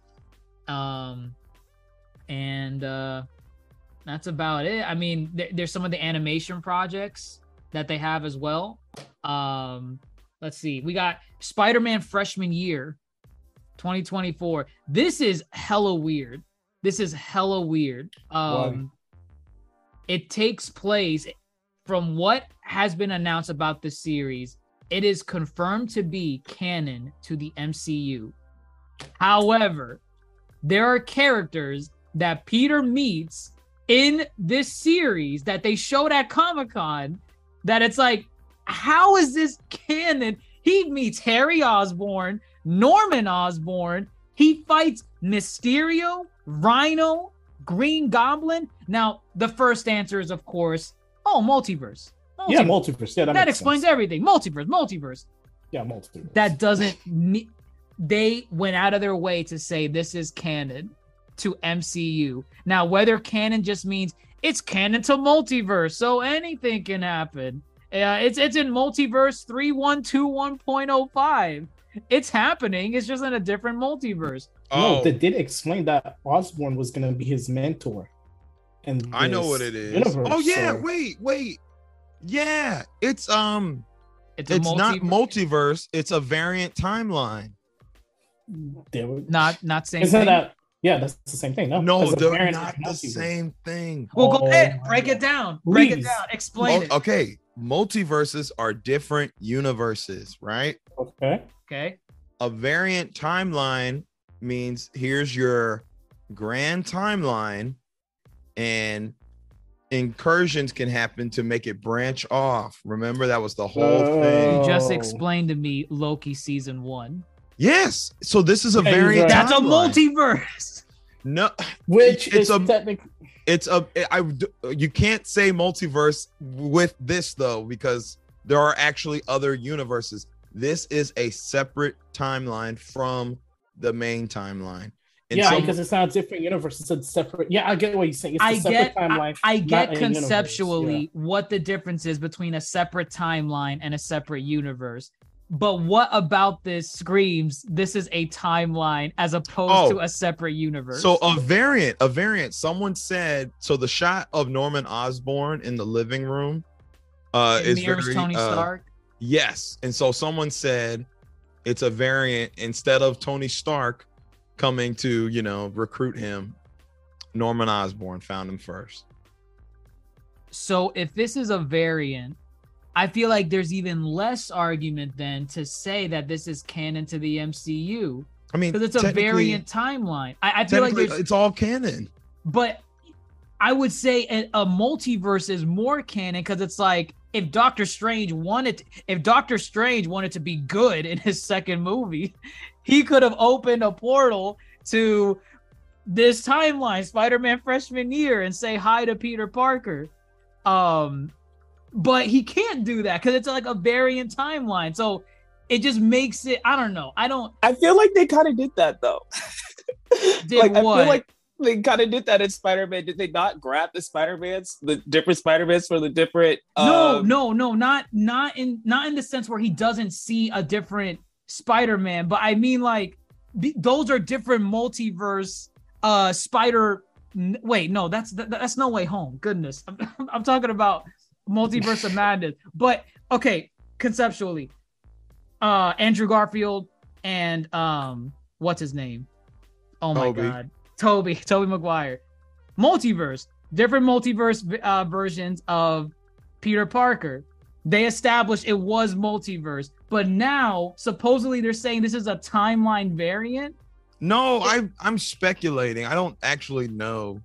Um, and uh, that's about it. I mean, th- there's some of the animation projects that they have as well. Um, let's see. We got Spider-Man freshman year 2024. This is hella weird. This is hella weird. Um it takes place from what has been announced about the series. It is confirmed to be canon to the MCU. However, there are characters that Peter meets in this series that they showed at Comic Con that it's like, how is this canon? He meets Harry Osborn, Norman Osborn. He fights Mysterio, Rhino, Green Goblin. Now, the first answer is, of course, oh, multiverse. multiverse. Yeah, multiverse. Yeah, that, that explains sense. everything. Multiverse, multiverse. Yeah, multiverse. That doesn't. they went out of their way to say this is canon to MCU. Now, whether canon just means it's canon to multiverse, so anything can happen. Uh, it's it's in multiverse 3121.05. It's happening. It's just in a different multiverse. Oh. No, they did explain that Osborn was going to be his mentor. And I know what it is. Universe, oh yeah, so. wait, wait. Yeah, it's um it's, it's multi- not multiverse, it's a variant timeline. Not not saying Isn't that yeah, that's the same thing. No, no, they're not the same thing. Well, go oh ahead, break it down. Break Please. it down. Explain it. Okay, multiverses are different universes, right? Okay. Okay. A variant timeline means here's your grand timeline, and incursions can happen to make it branch off. Remember that was the whole oh. thing. You just oh. explained to me Loki season one. Yes. So this is a variant. That's a multiverse. No, which it's a technically it's a I you can't say multiverse with this though because there are actually other universes. This is a separate timeline from the main timeline. And yeah, because it's not a different universe. It's a separate. Yeah, I get what you're saying. It's I get, timeline. I, I get conceptually yeah. what the difference is between a separate timeline and a separate universe. But what about this screams this is a timeline as opposed oh, to a separate universe? So a variant, a variant. Someone said so. The shot of Norman Osborn in the living room uh, is very Tony uh, Stark. Yes, and so someone said it's a variant instead of Tony Stark coming to you know recruit him. Norman Osborn found him first. So if this is a variant, I feel like there's even less argument then to say that this is canon to the MCU. I mean, because it's a variant timeline. I, I feel like it's all canon. But I would say a, a multiverse is more canon because it's like if Doctor Strange wanted, if Doctor Strange wanted to be good in his second movie, he could have opened a portal to this timeline, Spider-Man freshman year, and say hi to Peter Parker. Um, but he can't do that because it's like a variant timeline. So it just makes it. I don't know. I don't. I feel like they kind of did that though. did like, what? I feel like they kind of did that in Spider-Man. Did they not grab the Spider-Mans, the different Spider-Mans for the different? No, um... no, no, not not in not in the sense where he doesn't see a different Spider-Man, but I mean like those are different multiverse. Uh, Spider. Wait, no, that's that, that's No Way Home. Goodness, I'm, I'm talking about multiverse of madness. But okay, conceptually, uh, Andrew Garfield and um, what's his name? Oh my Tobey. god, Tobey, Tobey Maguire. Multiverse, different multiverse uh, versions of Peter Parker. They established it was multiverse, but now supposedly they're saying this is a timeline variant. No, I I'm speculating. I don't actually know.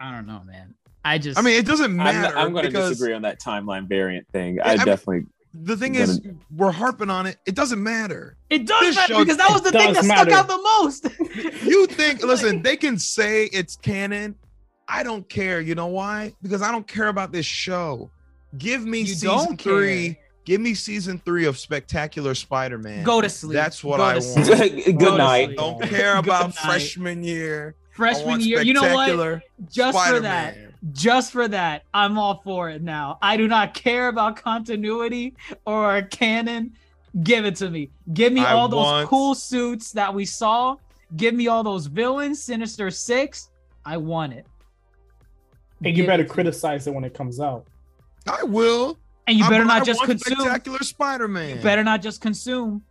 I don't know, man. I just I mean, it doesn't I'm, matter. I'm going to disagree on that timeline variant thing. Yeah, I I mean- definitely. The thing gonna- is, we're harping on it. It doesn't matter. it does this matter show- because that was the thing does that stuck out the most. You think? listen, they can say it's canon. I don't care. You know why? Because I don't care about this show. Give me You season don't three. care. Give me season three of Spectacular Spider-Man. Go to sleep. That's what Go I want. Good night. sleep. Don't care about freshman year. I Freshman year, you know what? Spectacular Just for that, just for that, I'm all for it now. I do not care about continuity or canon. Give it to me. Give me I all those want- cool suits that we saw. Give me all those villains, Sinister Six. I want it. And you better it to me. criticize it when it comes out. I will. And you better I not just want consume. Spectacular Spider-Man. You better not just consume.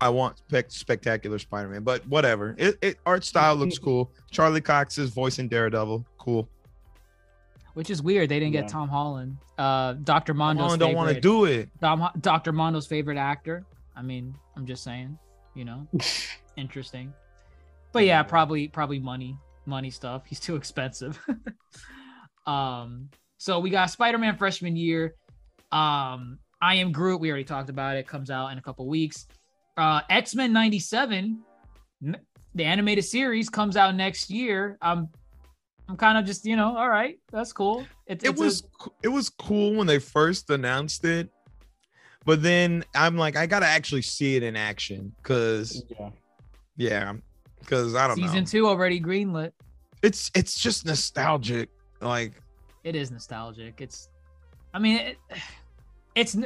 I want spec- spectacular Spider-Man, but whatever. It, it art style looks cool. Charlie Cox is voicing Daredevil. Cool. Which is weird. They didn't Yeah. get Tom Holland. Uh, Dr. Mondo's Holland don't want to do it. Dr. Mondo's favorite actor. I mean, I'm just saying, you know, interesting. But yeah, probably probably money, money stuff. He's too expensive. um, so we got Spider-Man freshman year. Um, I am Groot. We already talked about it. Comes out in a couple weeks. Uh, X-Men '97, the animated series comes out next year. I'm I'm kind of just you know, all right, that's cool. It, It it's a- was co- it was cool when they first announced it, but then I'm like, I gotta actually see it in action because Yeah. yeah, because I don't season know. two already greenlit. It's it's just nostalgic. Like it is nostalgic. It's, I mean, it, it's.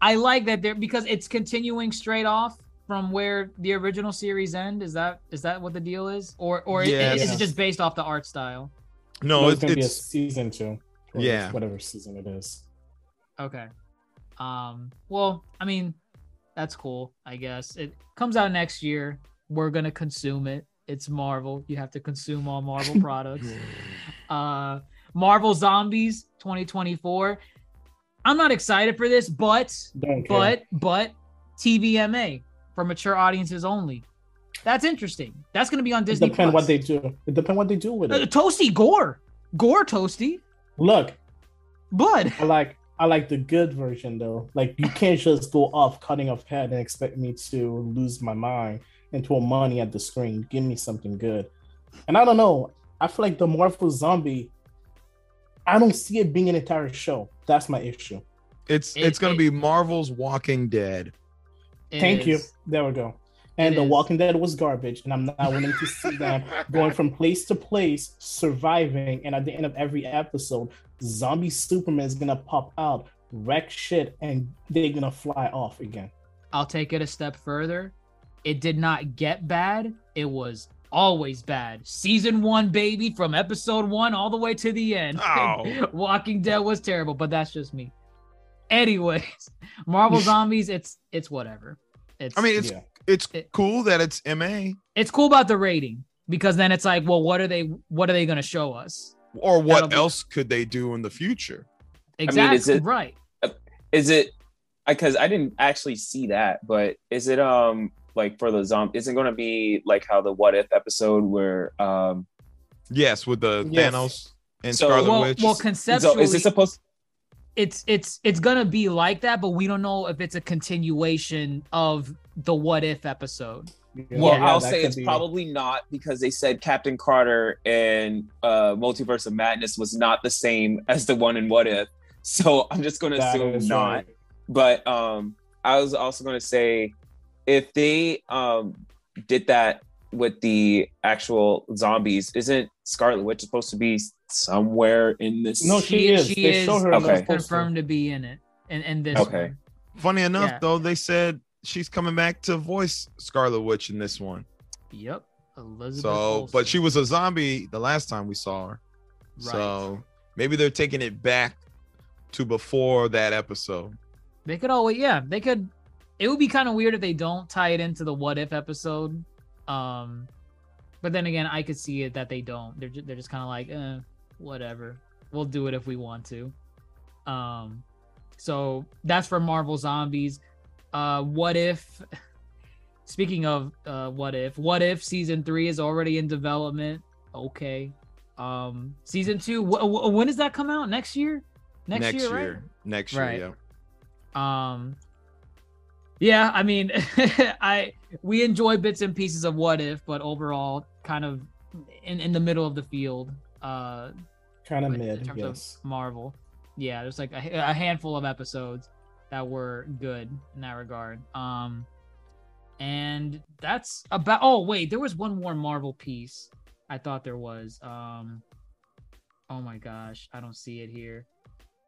I like that there because it's continuing straight off from where the original series end. Is that is that what the deal is, or or i- is Yes. it just based off the art style? no, No, it's, it's gonna be a season two. Yeah. Whatever season it is. Okay. Um. Well, I mean, that's cool. I guess it comes out next year. We're gonna consume it. It's Marvel. You have to consume all Marvel products. uh, Marvel Zombies 2024. I'm not excited for this, but Don't but but TVMA for mature audiences only. That's interesting. That's gonna be on it Disney. depends what they do. It depends what they do with Uh, it. Toasty Gore, Gore Toasty, Look, Blood. I like I like the good version though. Like you can't just go off cutting off head and expect me to lose my mind and throw money at the screen. Give me something good. And I don't know. I feel like the Marvel Zombie. I don't see it being an entire show. That's my issue. it's It- it's gonna be Marvel's Walking Dead. It Thank you. There we go. And The is. Walking Dead was garbage, and I'm not willing to see them going from place to place, surviving, and at the end of every episode, zombie Superman is gonna pop out, wreck shit, and they're gonna fly off again. I'll take it a step further. It did not get bad. It was always bad. Season one, baby, from episode one all the way to the end. Oh. Walking Dead was terrible, but that's just me. Anyways, Marvel Zombies, it's it's whatever. It's I mean, it's Yeah. it's It- cool that it's MA it's cool about the rating because then it's like, well, what are they what are they gonna show us? or That'll what be- else could they do in the future? Exactly is it- right. Is it because I didn't actually see that, but is it um like for the zombie? Is it going to be like how the What If episode where um Yes, with the Yes. Thanos and So- Scarlet Well, Witch. well, so conceptually, is it supposed? It's it's it's gonna be like that, but we don't know if it's a continuation of the what if episode. Well, Yeah, I'll say it's be- probably not because they said Captain Carter and uh, Multiverse of Madness was not the same as the one in What If. So I'm just going to That assume is not. right. But um, I was also going to say if they um, did that with the actual zombies, isn't Scarlet Witch supposed to be somewhere in this? No, she is. She They is show her Okay. confirmed to be in it, and and this. Okay. one. Funny enough, Yeah. though, they said she's coming back to voice Scarlet Witch in this one. Yep. Elizabeth So, Olsen. but she was a zombie the last time we saw her. Right. So maybe they're taking it back to before that episode. They could always, yeah, they could. It would be kind of weird if they don't tie it into the what if episode. Um, but then again, I could see it that they don't. They're just, they're just kind of like, eh, whatever. We'll do it if we want to. Um, so that's for Marvel Zombies. Uh, what if? Speaking of uh, what if? What if season three is already in development? Okay. Um, season two. Wh- wh- when does that come out? Next year? Next, year, right? Next year, Right. yeah. Um yeah, I mean I we enjoy bits and pieces of what if, but overall kind of in, in the middle of the field. Uh Kind of mid in terms yes. of Marvel. Yeah, there's like a, a handful of episodes that were good in that regard. Um and that's about oh wait, there was one more Marvel piece. I thought there was. Um oh my gosh, I don't see it here.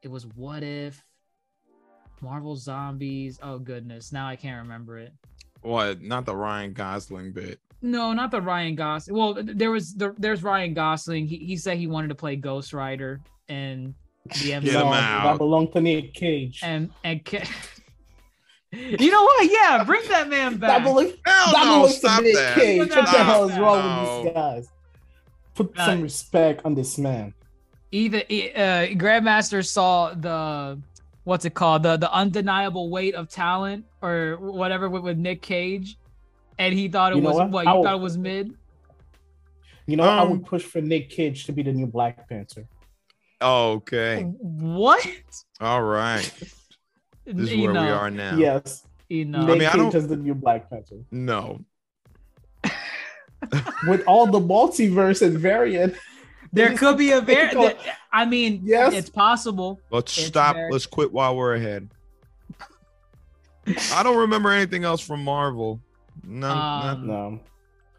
It was what if Marvel Zombies. Oh goodness, now I can't remember it. What? Not the Ryan Gosling bit. No, not the Ryan Gosling. Well, there was the, there's Ryan Gosling. He, he said he wanted to play Ghost Rider and the MCU. No, That belonged to Nick Cage. And and Ca- you know what? Yeah, bring that man back. That belongs, Hell that no, belongs to stop Nick that. Cage. What the hell is that. wrong with these guys? Put Uh, some respect on this man. Either uh, Grandmaster saw the what's it called the the undeniable weight of talent or whatever with, with Nick Cage, and he thought it You know was what? what, you will- thought it was mid. You know, I Um, would push for Nick Cage to be the new Black Panther. Okay. What? All right. This is where we are now. Yes. You know. Nick I mean, I Cage don't- as the new Black Panther. No. With all the multiverse and variant. There could be a very. call I mean, Yes. it's possible. Let's It's stop. very- Let's quit while we're ahead. I don't remember anything else from Marvel. No, Um, No.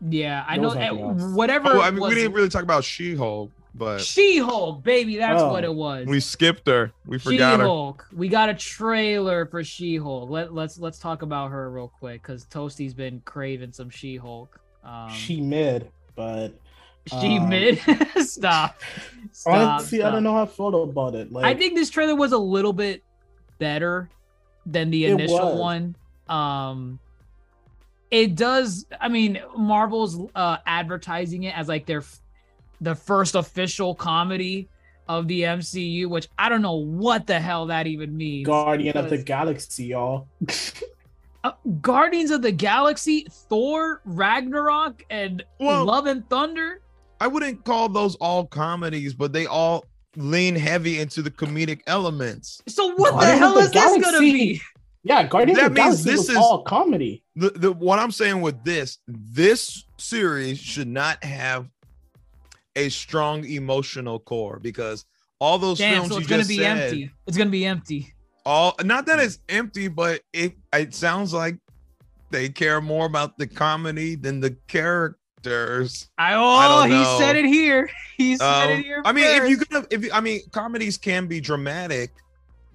Yeah, I know. was nothing else. Whatever. oh, I mean, was we didn't really talk about She-Hulk, but She-Hulk, baby. That's Oh. what it was. we skipped her. We forgot her. She-Hulk. We got a trailer for She-Hulk. Let let's let's talk about her real quick because Toasty's been craving some She-Hulk. Um, she mid, but she um, mid. stop. Stop. honestly, I don't know how I feel about it. Like I think this trailer was a little bit better than the initial was. one. Um it does I mean Marvel's uh advertising it as like their f- the first official comedy of the MCU, which I don't know what the hell that even means. Guardian of the Galaxy, y'all. uh, Guardians of the Galaxy, Thor, Ragnarok, and Well- Love and Thunder. I wouldn't call those all comedies, but they all lean heavy into the comedic elements. So what the hell of the is this gonna be? Yeah, Guardians That of the means Galaxy this was is- all comedy. The, the what I'm saying with this, this series should not have a strong emotional core because all those Damn, films so you it's gonna just be said, empty. It's gonna be empty. all not that it's empty, but it it sounds like they care more about the comedy than the characters. I I oh don't he said it here. He said Um, it here. I mean, if you gonna, if you, I mean, comedies can be dramatic,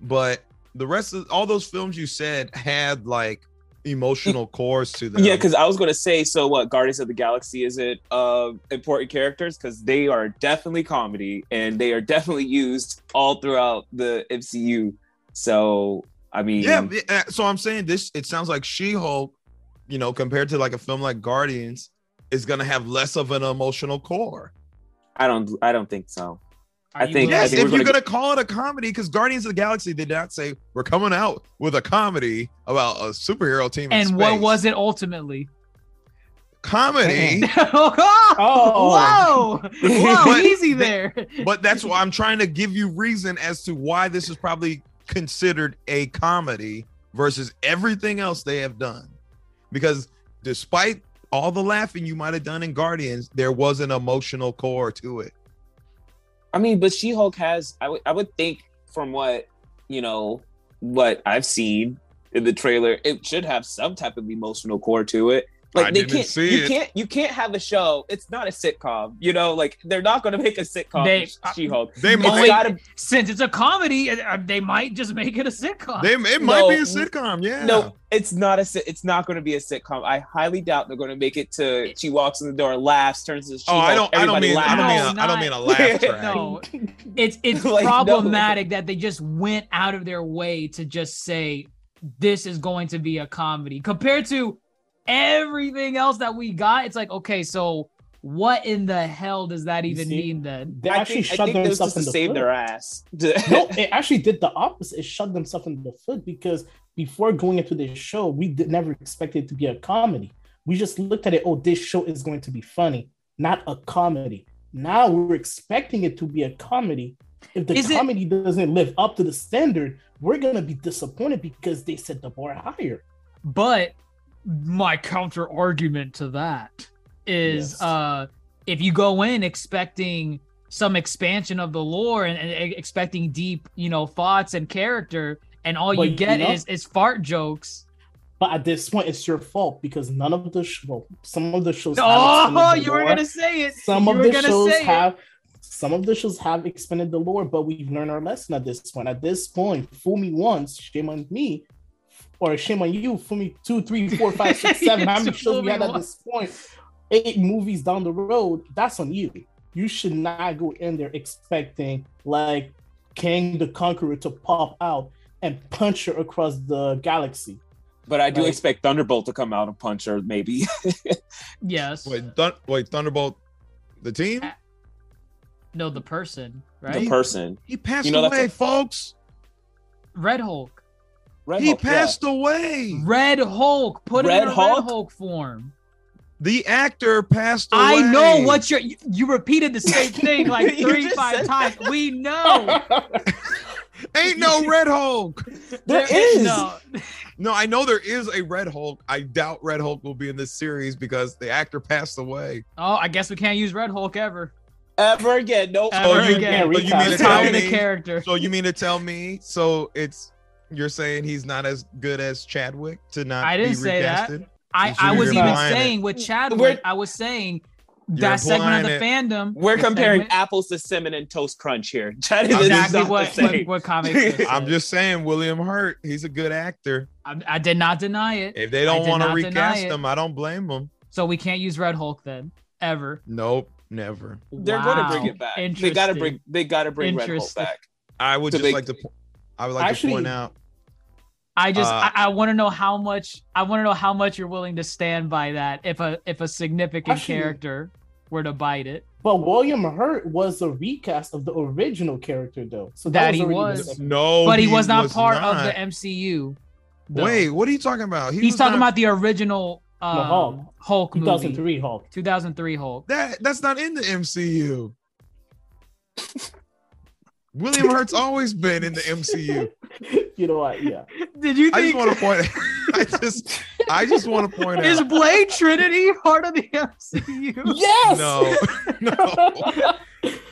but the rest of all those films you said had like emotional cores to them. Yeah, because I was going to say, so what? Guardians of the Galaxy is it uh, important characters because they are definitely comedy and they are definitely used all throughout the MCU. So I mean, yeah, yeah, So I'm saying this. It sounds like She-Hulk, you know, compared to like a film like Guardians, is gonna have less of an emotional core. I don't, I don't think so. Are I think, willing- I Yes, think if you're gonna, gonna call it a comedy, because Guardians of the Galaxy did not say we're coming out with a comedy about a superhero team. in and what space." was it ultimately? comedy? Oh, oh, whoa, whoa, But easy there. but that's why I'm trying to give you reason as to why this is probably considered a comedy versus everything else they have done. Because despite all the laughing you might have done in Guardians, there was an emotional core to it. I mean, but She Hulk has. I would, would think from what you know, what I've seen in the trailer, it should have some type of emotional core to it. Like I they didn't can't, see you it. can't, you can't have a show. It's not a sitcom. You know, like they're not going to make a sitcom. They- She Hulk. They It's might- gotta- Since it's a comedy, uh, they might just make it a sitcom. They, it might No, be a sitcom. Yeah. No, it's not a. It's not going to be a sitcom. I highly doubt they're going to make it to. She walks in the door, laughs, turns to. Oh, I don't. I don't Everybody mean. I don't laughs. mean. A, I don't mean a laugh track. no, it's it's Like, no. problematic that they just went out of their way to just say this is going to be a comedy compared to everything else that we got. It's like okay, so what in the hell does that even see? mean then? They I actually think, I shut think it was themselves just to in the save foot. their ass. no, it actually did the opposite. It shut themselves in the foot because before going into this show, we did never expected it to be a comedy. We just looked at it, oh, this show is going to be funny, not a comedy. Now we're expecting it to be a comedy. If the Is it- comedy doesn't live up to the standard, we're gonna be disappointed because they set the bar higher. But my counter argument to that is Yes. uh if you go in expecting some expansion of the lore and, and expecting deep, you know, thoughts and character, and all But you you get know- is is fart jokes. But at this point, it's your fault because none of the sh- well, some of the shows. Oh, you were gonna say it. Some You of the shows have. Some of the shows have expanded the lore, but we've learned our lesson at this point. At this point, fool me once, shame on me, or shame on you. Fool me two, three, four, five, six, seven. How many Yes, shows fool we me had at this point? Eight movies down the road. That's on you. You should not go in there expecting like Kang the Conqueror to pop out and punch her across the galaxy. But I do Like- expect Thunderbolt to come out and punch her, maybe. Yes. Wait, Thun- wait, Thunderbolt, the team. No, the person, right? the person. He passed You know, away, a- folks. Red Hulk. Red he Hulk, yeah. passed away. Red Hulk. Put it Red in a Hulk? Red Hulk form. The actor passed away. I know what you're. You, you repeated the same thing like three, five said times. We know. Ain't no Red Hulk. There is. No. No, I know there is a Red Hulk. I doubt Red Hulk will be in this series because the actor passed away. Oh, I guess we can't use Red Hulk ever. Ever again. Nope. Ever oh, you, again. so you mean to tell Time the me? character. So you mean to tell me? So it's you're saying he's not as good as Chadwick to not I didn't be say that. recasted? I, I was even implying it. saying with Chadwick, We're- I was saying that segment of the implying fandom. We're comparing segment- apples to cinnamon toast crunch here. That is exactly not what, the what, same. what comics. said. I'm just saying, William Hurt. He's a good actor. I, I did not deny it. If they don't want to recast it. him, I don't blame them. So we can't use Red Hulk then, ever. Nope, never. They're going to bring it back. They got to bring. They got to bring Red Hulk back. I would To just make- like to. Po- I would like Actually- to point out. I just Uh, I, I want to know how much I want to know how much you're willing to stand by that if a if a significant Actually- character were to bite it. But William Hurt was a recast of the original character, though. So That he was. the- No, but he, was not part not. of the MCU. though. Wait, what are you talking about? He he's talking not- about the original um, Hulk. Hulk movie. 2003 Hulk. 2003 Hulk. that. That's not in the MCU. William Hurt's always been in the MCU. You know what? Yeah. Did you Think- I just want to point. I just, I just want to point out. is. Blade Trinity part of the MCU? Yes. No, no.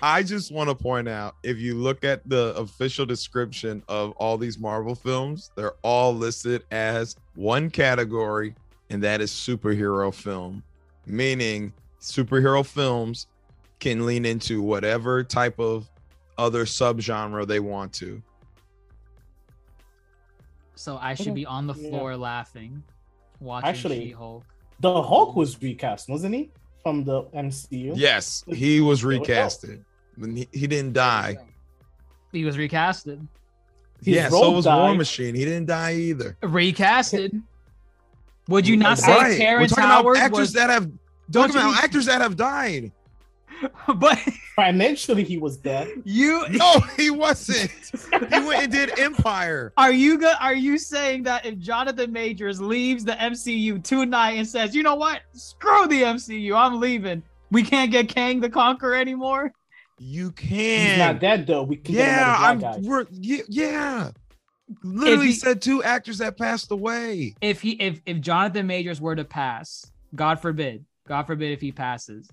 I just want to point out if you look at the official description of all these Marvel films, they're all listed as one category, and that is superhero film, meaning superhero films can lean into whatever type of other subgenre they want to. So I should be on the Yeah. floor laughing, watching Actually- She-Hulk. The Hulk was recast, wasn't he? From the MCU. Yes, he was There recasted. He, he didn't die. He was recasted. His yeah, so role was War. Machine. He didn't die either. Recasted. Would you not say Right. We're talking Howard about actors was? that have Don't talking about actors that have died. but Financially, he was dead. you No, he wasn't. he went and did Empire. are you go- Are you saying that if Jonathan Majors leaves the MCU tonight and says, "You know what? Screw the MCU. I'm leaving. We can't get Kang the Conqueror anymore." You He's can. not dead though. We can yeah, get I'm. another black guy. We're, yeah, yeah. Literally he- said two actors that passed away. If he if if Jonathan Majors were to pass, God forbid, God forbid if he passes,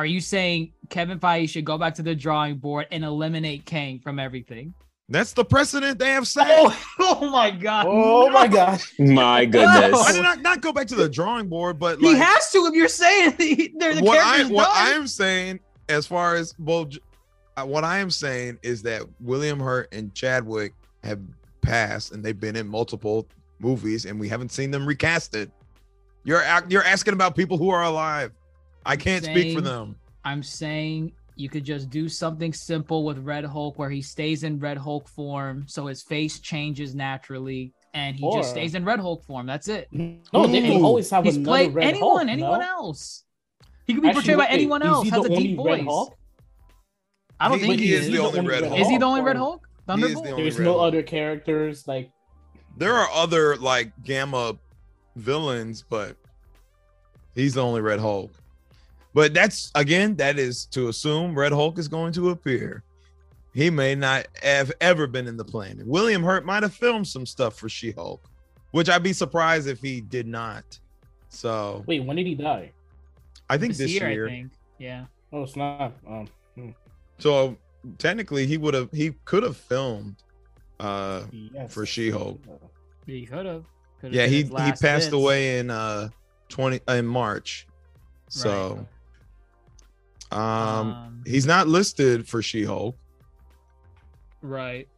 are you saying Kevin Feige should go back to the drawing board and eliminate Kang from everything? That's the precedent they have set. Oh, oh my god! Oh No. my gosh. My goodness. I did not, not go back to the drawing board, but He has to if you're saying the, they're the what I characters what done. I am saying, as far as well, uh, what I am saying is that William Hurt and Chadwick have passed, and they've been in multiple movies, and we haven't seen them recasted. You're you're asking about people who are alive. I can't speak for them. I'm saying you could just do something simple with Red Hulk where he stays in Red Hulk form, so his face changes naturally, and he Or- just stays in Red Hulk form. That's it. No, they can always have He's another played Red anyone, Hulk, anyone no? else. He could be Actually, portrayed by anyone else. he Has the a only deep Red voice. Hulk? I don't He- think he, he is. is the only Red Hulk. Is he the only Red Hulk? Thunderbolt. the There's Red no Hulk. other characters like There are other like gamma villains, but he's the only Red Hulk. But that's again, that is to assume Red Hulk is going to appear. He may not have ever been in the plan. William Hurt might have filmed some stuff for She-Hulk, which I'd be surprised if he did not. So wait, when did he die? I think this, year, year. I think. Yeah. Oh, it's not. Um, hmm. So technically, he would have he could have filmed uh yes. for She-Hulk. He could have. Yeah, he he passed away in uh 20 in March. So um, Um, he's not listed for She-Hulk, Right.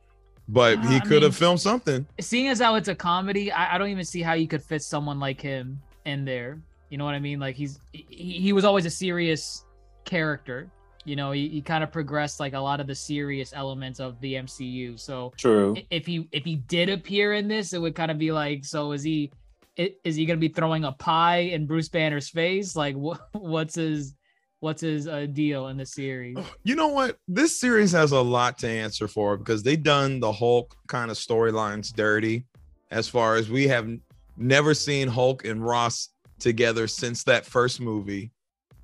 but Uh, he I could have filmed something. Seeing as how it's a comedy, I, I don't even see how you could fit someone like him in there. You know what I mean? Like he's he, he was always a serious character. You know, he, he kind of progressed like a lot of the serious elements of the MCU. So True. if he if he did appear in this, it would kind of be like, so is he is he gonna be throwing a pie in Bruce Banner's face? Like what what's his what's his uh, deal in the series? You know what? This series has a lot to answer for because they done the Hulk kind of storylines dirty. As far as we have never seen Hulk and Ross together since that first movie.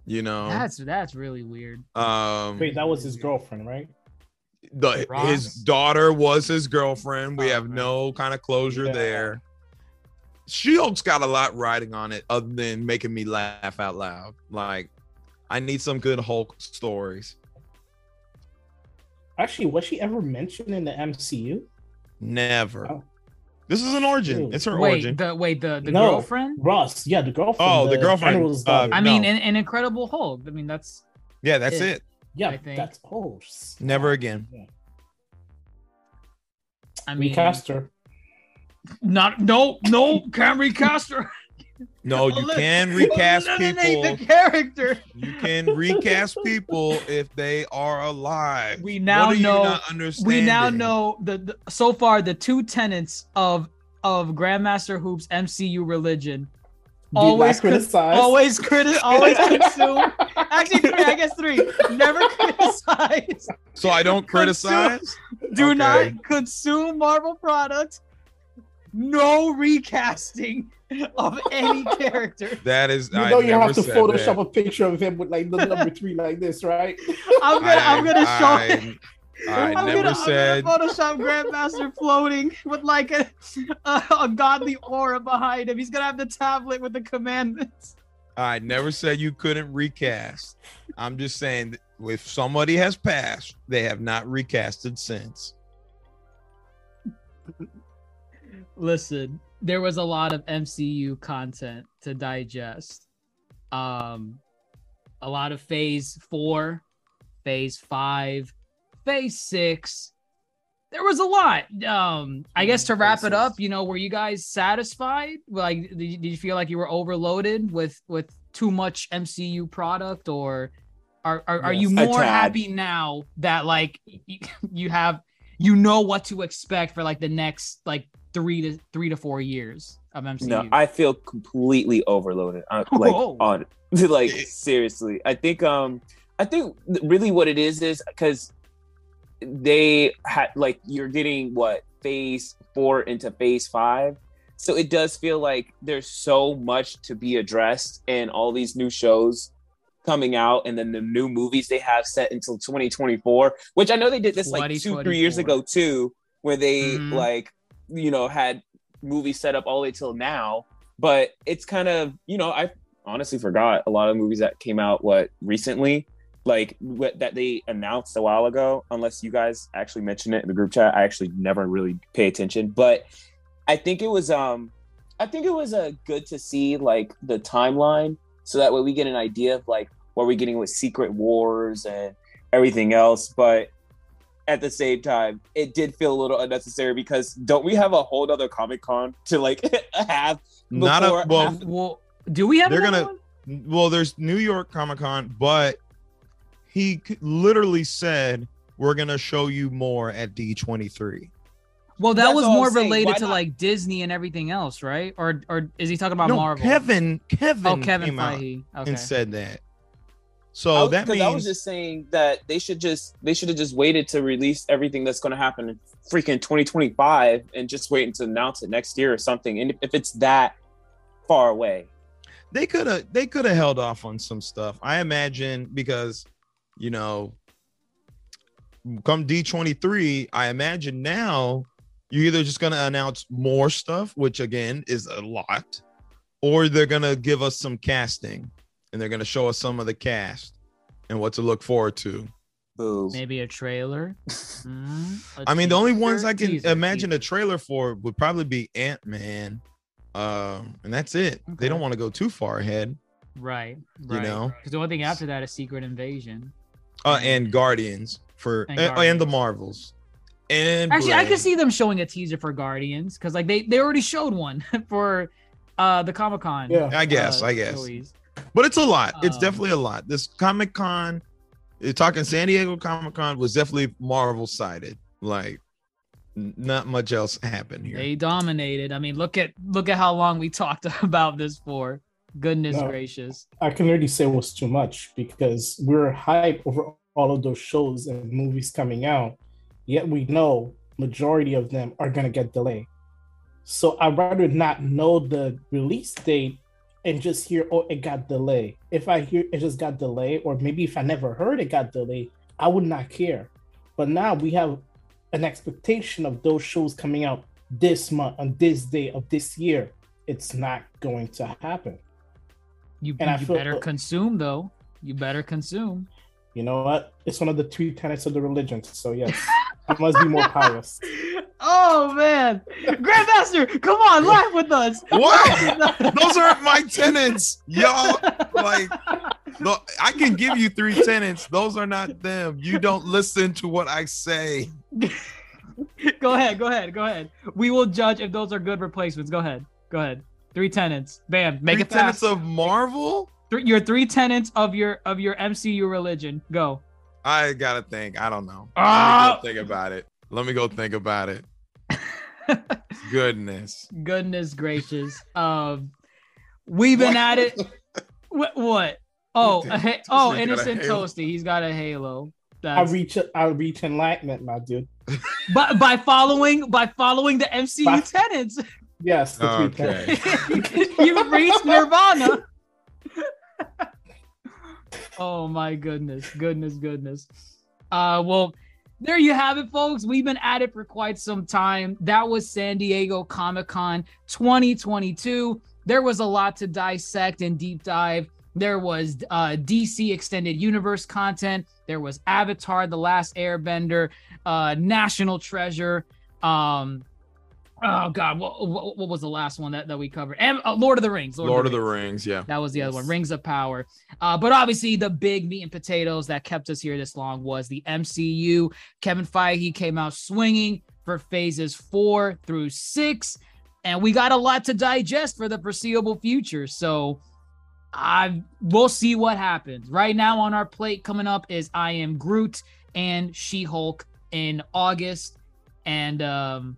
You know, That's that's really weird. um, Wait, that was his girlfriend, right? the Ross? his daughter was his girlfriend. We Oh, have no kind of closure Yeah. there. She-Hulk's got a lot riding on it, other than making me laugh out loud. Like, I need some good Hulk stories. Actually, was she ever mentioned in the MCU? Never. Oh. This is an origin. It's her Wait, origin. the wait the the No. girlfriend. Ross, yeah, the girlfriend. Oh, the girlfriend, uh, daughter. I mean, an, an Incredible Hulk. I mean, that's yeah, that's it. it. yeah, I think- that's oh, s- Never again. I mean, recast her. not no no can't recast her. No, oh, you can recast people. the character. You can recast people if they are alive. We now what are know- You not We now know the, the so far the two tenets of of Grandmaster Hoops MCU religion. Do Always criticize. Always criti- always consume. Actually, three. I guess three. Never criticize. So I don't criticize. Do Okay. not consume Marvel products. No recasting of any character. That is. You I know you never have to Photoshop that. a picture of him with like the number three like this, right? I'm gonna, I, am gonna show I, it. I, I'm never gonna, said. I'm gonna Photoshop Grandmaster floating with like a, a a godly aura behind him. He's gonna have the tablet with the commandments. I never said you couldn't recast. I'm just saying that if somebody has passed, they have not recasted since. Listen, there was a lot of MCU content to digest. Um, a lot of Phase Four, Phase Five, Phase Six. There was a lot. Um, I guess to wrap it up, you know, were you guys satisfied? Like, did you, did you feel like you were overloaded with with too much MCU product, or are are, are you Yes. More happy now that like you have you know what to expect for like the next like three to three to four years of MCU? No, I feel completely overloaded. Uh, like Whoa. on like seriously. I think um I think really what it is is because they had like you're getting what phase four into phase five. So it does feel like there's so much to be addressed and all these new shows coming out and then the new movies they have set until 2024, which I know they did this like two, three years ago too, where they Mhm. like, you know, had movies set up all the way till now. But it's kind of, you know, I honestly forgot a lot of movies that came out what recently. like what, that they announced a while ago. Unless you guys actually mentioned it in the group chat, I actually never really pay attention. But I think it was um, I think it was a uh, good to see like the timeline, so that way we get an idea of like what we're getting with Secret Wars and everything else. But at the same time, it did feel a little unnecessary because don't we have a whole other Comic Con to like have? Not a well. After, well, do we have? They're gonna. One? Well, there's New York Comic Con, but he literally said we're gonna show you more at D23. Well, that That's was more related to like Disney and everything else, right? Or or is he talking about no, Marvel? Kevin, Kevin, oh, Kevin came Feige. out okay. and said that. So I, that means I was just saying that they should just they should have just waited to release everything that's going to happen in freaking 2025 and just waiting to announce it next year or something. And if it's that far away, they could have they could have held off on some stuff. I imagine because you know, come D23, I imagine now you're either just going to announce more stuff, which again is a lot, or they're going to give us some casting and they're going to show us some of the cast and what to look forward to. Maybe a trailer. Mm, a I mean, the only ones I can teaser, imagine teaser. a trailer for would probably be Ant Man, um, and that's it. Okay. They don't want to go too far ahead, right? Right. You know, because the only thing after that is Secret Invasion. Uh, and Guardians for and, Guardians. and the Marvels. And actually, Blade. I could see them showing a teaser for Guardians because like they they already showed one for uh the Comic Con. Yeah, I guess, uh, I guess. Stories. But it's a lot. It's um, definitely a lot. This Comic Con, talking San Diego Comic Con was definitely Marvel sided. Like not much else happened here. They dominated. I mean, look at look at how long we talked about this for. Goodness no, gracious. I can already say it was too much because we're hyped over all of those shows and movies coming out, yet we know majority of them are gonna get delayed. So I'd rather not know the release date and just hear, oh, it got delayed. If I hear it just got delayed, or maybe if I never heard it got delayed, I would not care. But now we have an expectation of those shows coming out this month on this day of this year. It's not going to happen. You, and you feel, better consume though. You better consume. You know what? It's one of the three tenets of the religion. So yes, I must be more pious. Oh man, Grandmaster, come on, laugh with us. What? Those aren't my tenants, y'all. Like, I can give you three tenants. Those are not them. You don't listen to what I say. go ahead, go ahead, go ahead. We will judge if those are good replacements. Go ahead, go ahead. Three tenants. Bam. Make three it tenants of Marvel. Your three tenants of your of your MCU religion. Go. I gotta think. I don't know. Uh, Let me go think about it. Let me go think about it. Goodness. Goodness gracious. Um, we've been at it. What? What? Oh, ha- oh, innocent toasty. He's got a halo. That's... I reach. I reach enlightenment, my dude. but by following by following the MCU by... tenants. Yes. okay. you reach Nirvana. oh my goodness, goodness, goodness. Uh, well, there you have it, folks. We've been at it for quite some time. That was San Diego Comic Con 2022. There was a lot to dissect and deep dive. There was uh, DC Extended Universe content. There was Avatar: The Last Airbender, uh, National Treasure. Um, Oh God, what, what, what, was the last one that, that we covered? And uh, Lord of the Rings. Lord, Lord of, the, Rings. Rings. yeah. That was the other one. Rings of Power. Uh, but obviously, the big meat and potatoes that kept us here this long was the MCU. Kevin Feige came out swinging for phases four through six, and we got a lot to digest for the foreseeable future. So, I we'll see what happens. Right now on our plate coming up is I Am Groot and She Hulk in August, and um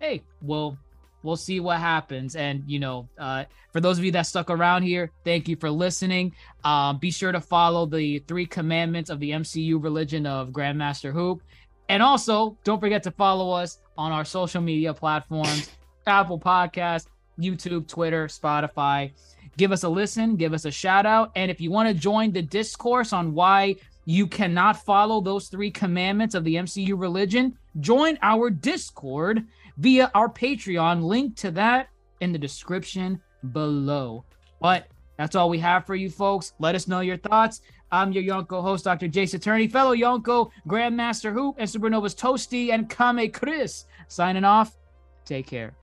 hey, we'll we'll see what happens. And you know, uh, for those of you that stuck around here, thank you for listening. Um, be sure to follow the three commandments of the MCU religion of Grandmaster Hoop, and also don't forget to follow us on our social media platforms: Apple Podcast, YouTube, Twitter, Spotify. Give us a listen, give us a shout out, and if you want to join the discourse on why you cannot follow those three commandments of the MCU religion, join our Discord via our Patreon. Link to that in the description below. But that's all we have for you folks. Let us know your thoughts. I'm your Yonko host, Dr. Jace Attorney, fellow Yonko, Grandmaster Hoop, and Supernova's Toasty and Kame Chris. Signing off. Take care.